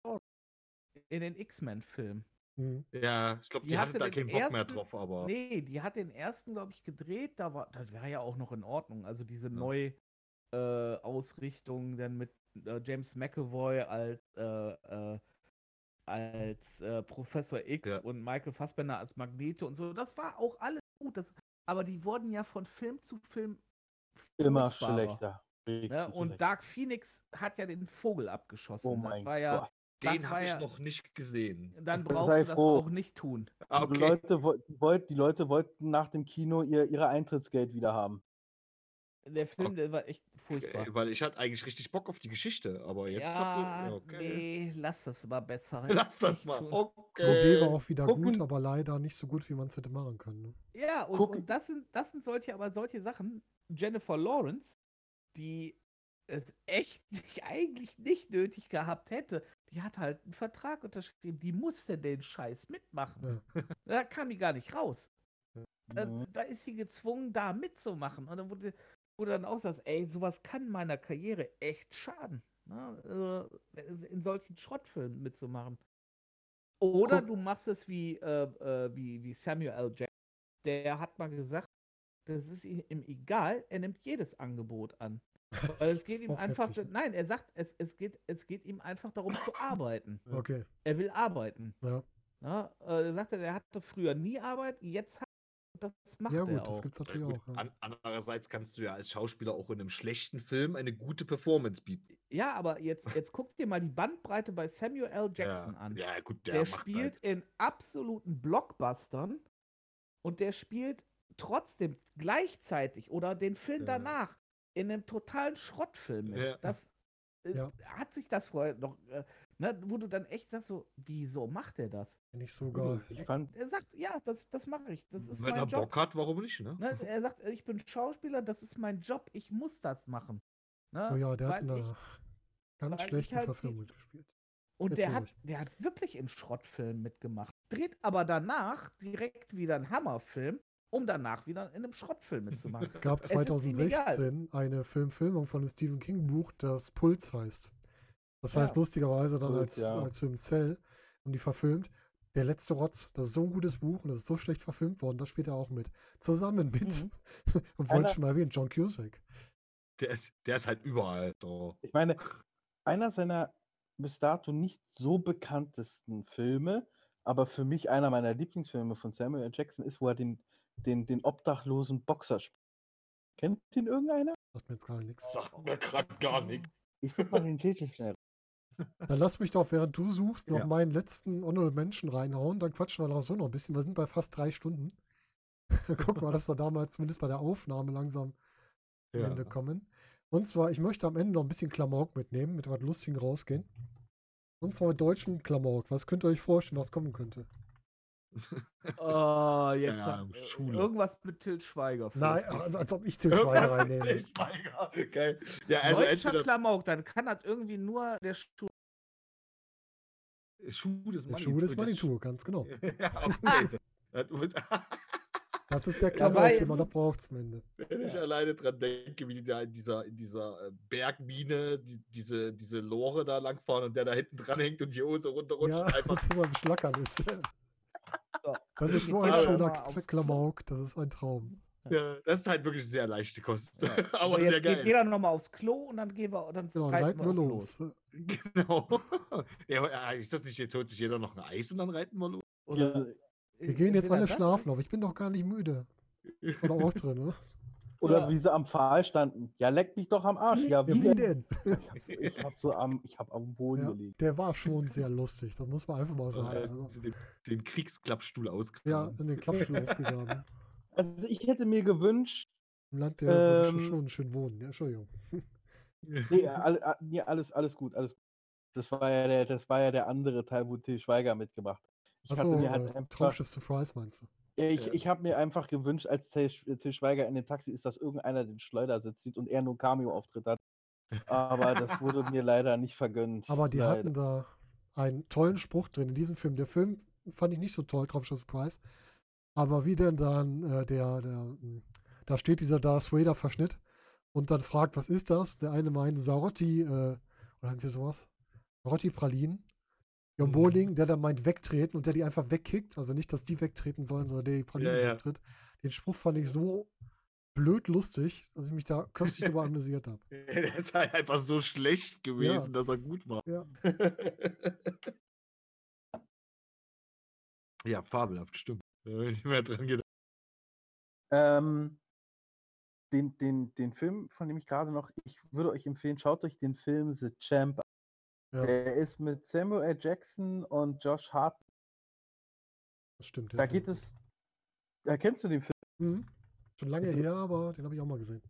in den X-Men-Film. Hm. ja, ich glaube, Die die, hatte hatte da keinen Bock mehr ersten- drauf, aber. Nee, die hat den ersten, glaube ich, gedreht. Da war, das wäre ja auch noch in Ordnung. Also diese Neuausrichtung äh, Ausrichtung dann mit äh, James McAvoy als, äh, äh, als äh, Professor X Ja. und Michael Fassbender als Magneto und so. Das war auch alles gut. Das, aber die wurden ja von Film zu Film Immer schlechter. Ne? Und. Dark Phoenix hat ja den Vogel abgeschossen. Oh das mein war ja, Gott. Den habe ich ja- noch nicht gesehen. Dann <laughs> Sei brauchst du das froh. auch nicht tun. Ah, Die, okay. Leute, die, wollt, die Leute wollten nach dem Kino ihr, ihre Eintrittsgeld wieder haben. Der Film, der war echt furchtbar. Okay, weil ich hatte eigentlich richtig Bock auf die Geschichte, aber jetzt ja, habt ihr. Ja, okay. nee, lass das mal besser. <laughs> Lass das mal. tun. Die Idee war Äh, auch wieder gucken- gut, aber leider nicht so gut, wie man es hätte machen können. Ne? Ja, und, und das sind, das sind solche, aber solche Sachen. Jennifer Lawrence, die es echt <laughs> nicht, eigentlich nicht nötig gehabt hätte, die hat halt einen Vertrag unterschrieben, die musste den Scheiß mitmachen. <laughs> Da kam die gar nicht raus. Da, da ist sie gezwungen, da mitzumachen. Und dann wurde, wurde dann auch sagst, ey, sowas kann meiner Karriere echt schaden. Ne? Also, in solchen Schrottfilmen mitzumachen. Oder Guck- du machst es wie, äh, äh, wie, wie Samuel L. Jackson. Der hat mal gesagt, das ist ihm egal, er nimmt jedes Angebot an. <laughs> Weil es geht ihm einfach, heftig, ne? nein, er sagt, es, es, geht, es geht ihm einfach darum zu <laughs> arbeiten. Okay, Er will arbeiten. ja. Ja, äh, er sagte, er hatte früher nie Arbeit, jetzt hat das macht Ja er gut, auch. das gibt's Ja, natürlich gut, auch. Ja. an, andererseits kannst du ja als Schauspieler auch in einem schlechten Film eine gute Performance bieten. Ja, aber jetzt, jetzt guck dir mal die Bandbreite bei Samuel L. Jackson ja. an. Ja, gut, der der, macht spielt halt. in absoluten Blockbustern und der spielt trotzdem gleichzeitig oder den Film Ja. danach in einem totalen Schrottfilm mit. Ja. Das äh, Ja. hat sich das vorher noch, äh, ne, wo du dann echt sagst so, wieso macht er das? Wenn ich sogar. Ich fand, Er sagt, ja, das, das mache ich. Das ist Wenn er mein Job. Bock hat, warum nicht, ne? Ne, er sagt, ich bin Schauspieler, das ist mein Job, ich muss das machen. Ne? Oh ja, der hat in einer ganz schlechten halt Verfilmung gespielt. Und Erzähl der hat, der hat wirklich in Schrottfilmen mitgemacht. Dreht aber danach direkt wieder einen Hammerfilm, um danach wieder in einem Schrottfilm mitzumachen. Es gab Es ist ihm egal. 2016 eine Filmfilmung von einem Stephen King Buch, das Puls heißt. Das Ja. heißt lustigerweise dann Puls, als, ja. als Film Cell und die verfilmt. Der letzte Rotz, das ist so ein gutes Buch und das ist so schlecht verfilmt worden, da spielt er auch mit. Zusammen mit, Mhm. <laughs> und vorhin Einer- schon mal erwähnt, John Cusack. Der ist, der ist halt überall. So. ich meine, einer seiner bis dato nicht so bekanntesten Filme, aber für mich einer meiner Lieblingsfilme von Samuel L. Jackson ist, wo er den, den, den obdachlosen Boxer spielt. Kennt den irgendeiner? Sagt mir jetzt gar nichts. Sagt mir gerade gar nichts. Ich such mal den Titel schnell. Dann lass mich doch, während du suchst, noch Ja. meinen letzten Honorable Menschen reinhauen. Dann quatschen wir noch so noch ein bisschen. Wir sind bei fast drei Stunden. <laughs> Dann gucken wir, dass wir damals zumindest bei der Aufnahme langsam am Ja. Ende kommen. Und zwar, ich möchte am Ende noch ein bisschen Klamauk mitnehmen, mit was Lustigem rausgehen. Und zwar mit deutschem Klamauk. Was könnt ihr euch vorstellen, was kommen könnte? Oh, jetzt Ja, sag- Schule. irgendwas mit Til Schweiger. Nein, als ob ich Til Schweiger reinnehme. Til Schweiger. Geil. Ja, also Deutscher entweder Klamauk, dann kann das irgendwie nur der Schuh. Schuh des Manitou. Schuh des das- Manitou, ganz genau. <laughs> ja, okay. Das <laughs> ist der Klamauk, den man da braucht zum Ende. Wenn ich alleine dran denke, wie die da in dieser, in dieser äh, Bergmine die, diese, diese Lore da langfahren und der da hinten dran hängt und die Hose runterrutscht. Ja, <laughs> Einfach, wo man schlackern ist. Das ist so ein schöner Klamauk, das ist ein Traum. ja, das ist halt wirklich sehr leichte Kost. Ja. <laughs> Aber so, sehr jetzt geht geil. jeder nochmal aufs Klo und dann gehen wir, dann Genau, dann reiten wir auch los. Genau. <laughs> Ja, ist das nicht, jetzt holt sich jeder noch ein Eis und dann reiten wir los? Oder, Wir gehen jetzt alle schlafen, aber ich bin doch gar nicht müde. Oder auch drin, ne? Oder Ja. wie sie am Pfahl standen. Ja, leck mich doch am Arsch. Ja, Ja, wie, wie denn? denn? <laughs> Ich hab, so- ich hab so am, ich hab am Boden Ja, gelegen. der war schon sehr lustig, das muss man einfach mal Äh, sagen. Also, den, den Kriegsklappstuhl ja, ausgegraben. in den Klappstuhl ausgegraben. <laughs> Also ich hätte mir gewünscht, Im Land der Ähm, schon schön wohnen. Ja, Entschuldigung. <laughs> nee, all, all- nee, alles, alles gut, alles gut. Das war ja der, das war ja der andere Teil, wo Til Schweiger mitgemacht hat. Ich hatte Achso, mir halt äh, einfach, Traumschiff Surprise meinst du? Ja, ich, habe mir einfach gewünscht, als Til, Sch- Til Schweiger in dem Taxi ist, dass irgendeiner den Schleudersitz sieht und er nur Cameo-Auftritt hat. Aber das wurde mir leider nicht vergönnt. Aber die leider. hatten da einen tollen Spruch drin in diesem Film. Der Film fand ich nicht so toll, Traumschiff Surprise. Aber wie denn dann äh, der, der, mh, da steht dieser Darth Vader Verschnitt und dann fragt, was ist das? Der eine meint Sarotti, äh, oder irgendwie sowas. Sarotti Pralinen. Jon Mhm. Bowling, der dann meint wegtreten und der die einfach wegkickt. Also nicht, dass die wegtreten sollen, sondern der die Pralinen Ja, ja. wegtritt. Den Spruch fand ich so blöd lustig, dass ich mich da köstlich drüber amüsiert habe. <laughs> Der ist halt einfach so schlecht gewesen, dass er gut war. Ja. <laughs> ja, fabelhaft, stimmt. Da hab ich nicht mehr dran gedacht. Ähm, den, den, den Film, von dem ich gerade noch, ich würde euch empfehlen, schaut euch den Film The Champ an. Ja. Der ist mit Samuel L. Jackson und Josh Hart. Das stimmt. Da geht es. Da kennst du den Film? Mhm. Schon lange Also- her, aber den habe ich auch mal gesehen.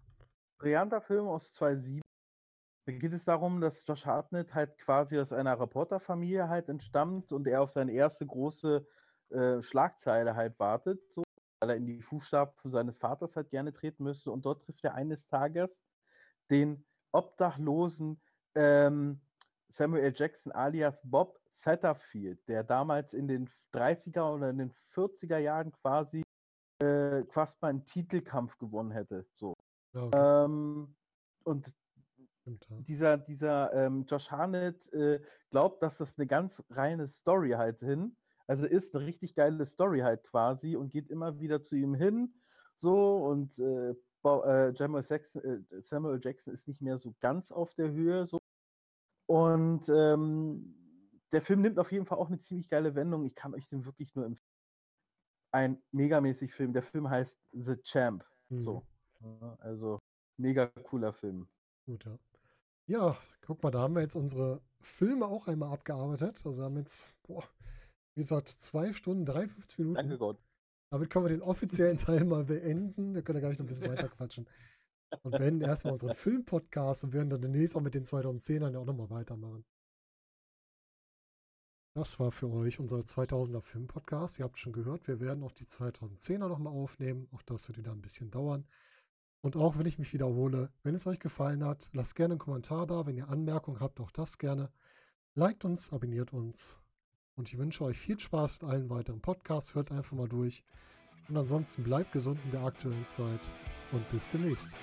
Brillanter Film aus 2007. Da geht es darum, dass Josh Hartnett halt quasi aus einer Reporterfamilie halt entstammt und er auf seine erste große äh, Schlagzeile halt wartet, so, weil er in die Fußstapfen seines Vaters halt gerne treten müsste. Und dort trifft er eines Tages den obdachlosen ähm, Samuel. Jackson alias Bob Satterfield, der damals in den 30er oder in den 40er Jahren quasi äh, quasi mal einen Titelkampf gewonnen hätte. So. Okay. Ähm, und dieser, dieser ähm, Josh Harnett äh, glaubt, dass das eine ganz reine Story halt hin. Also ist eine richtig geile Story halt quasi und geht immer wieder zu ihm hin. So und äh, Bo- äh, Samuel, Jackson, äh, Samuel Jackson ist nicht mehr so ganz auf der Höhe. So. Und ähm, der Film nimmt auf jeden Fall auch eine ziemlich geile Wendung. Ich kann euch den wirklich nur empfehlen. Ein megamäßig Film. Der Film heißt The Champ. Mhm. So. Ja, Also mega cooler Film. Gut, ja. Ja, guck mal, da haben wir jetzt unsere Filme auch einmal abgearbeitet. Also haben jetzt, boah, wie gesagt, zwei Stunden, 53 Minuten. Danke Gott. Damit können wir den offiziellen Teil mal beenden. Wir können ja gleich noch ein bisschen <laughs> weiter quatschen. Und beenden erstmal unseren Filmpodcast und werden dann demnächst auch mit den 2010ern ja auch nochmal weitermachen. Das war für euch unser 2000er Filmpodcast. Ihr habt schon gehört, wir werden auch die 2010er nochmal aufnehmen. Auch das wird wieder ein bisschen dauern. Und auch wenn ich mich wiederhole, wenn es euch gefallen hat, lasst gerne einen Kommentar da. Wenn ihr Anmerkungen habt, auch das gerne. Liked uns, abonniert uns. Und ich wünsche euch viel Spaß mit allen weiteren Podcasts. Hört einfach mal durch. Und ansonsten bleibt gesund in der aktuellen Zeit und bis demnächst.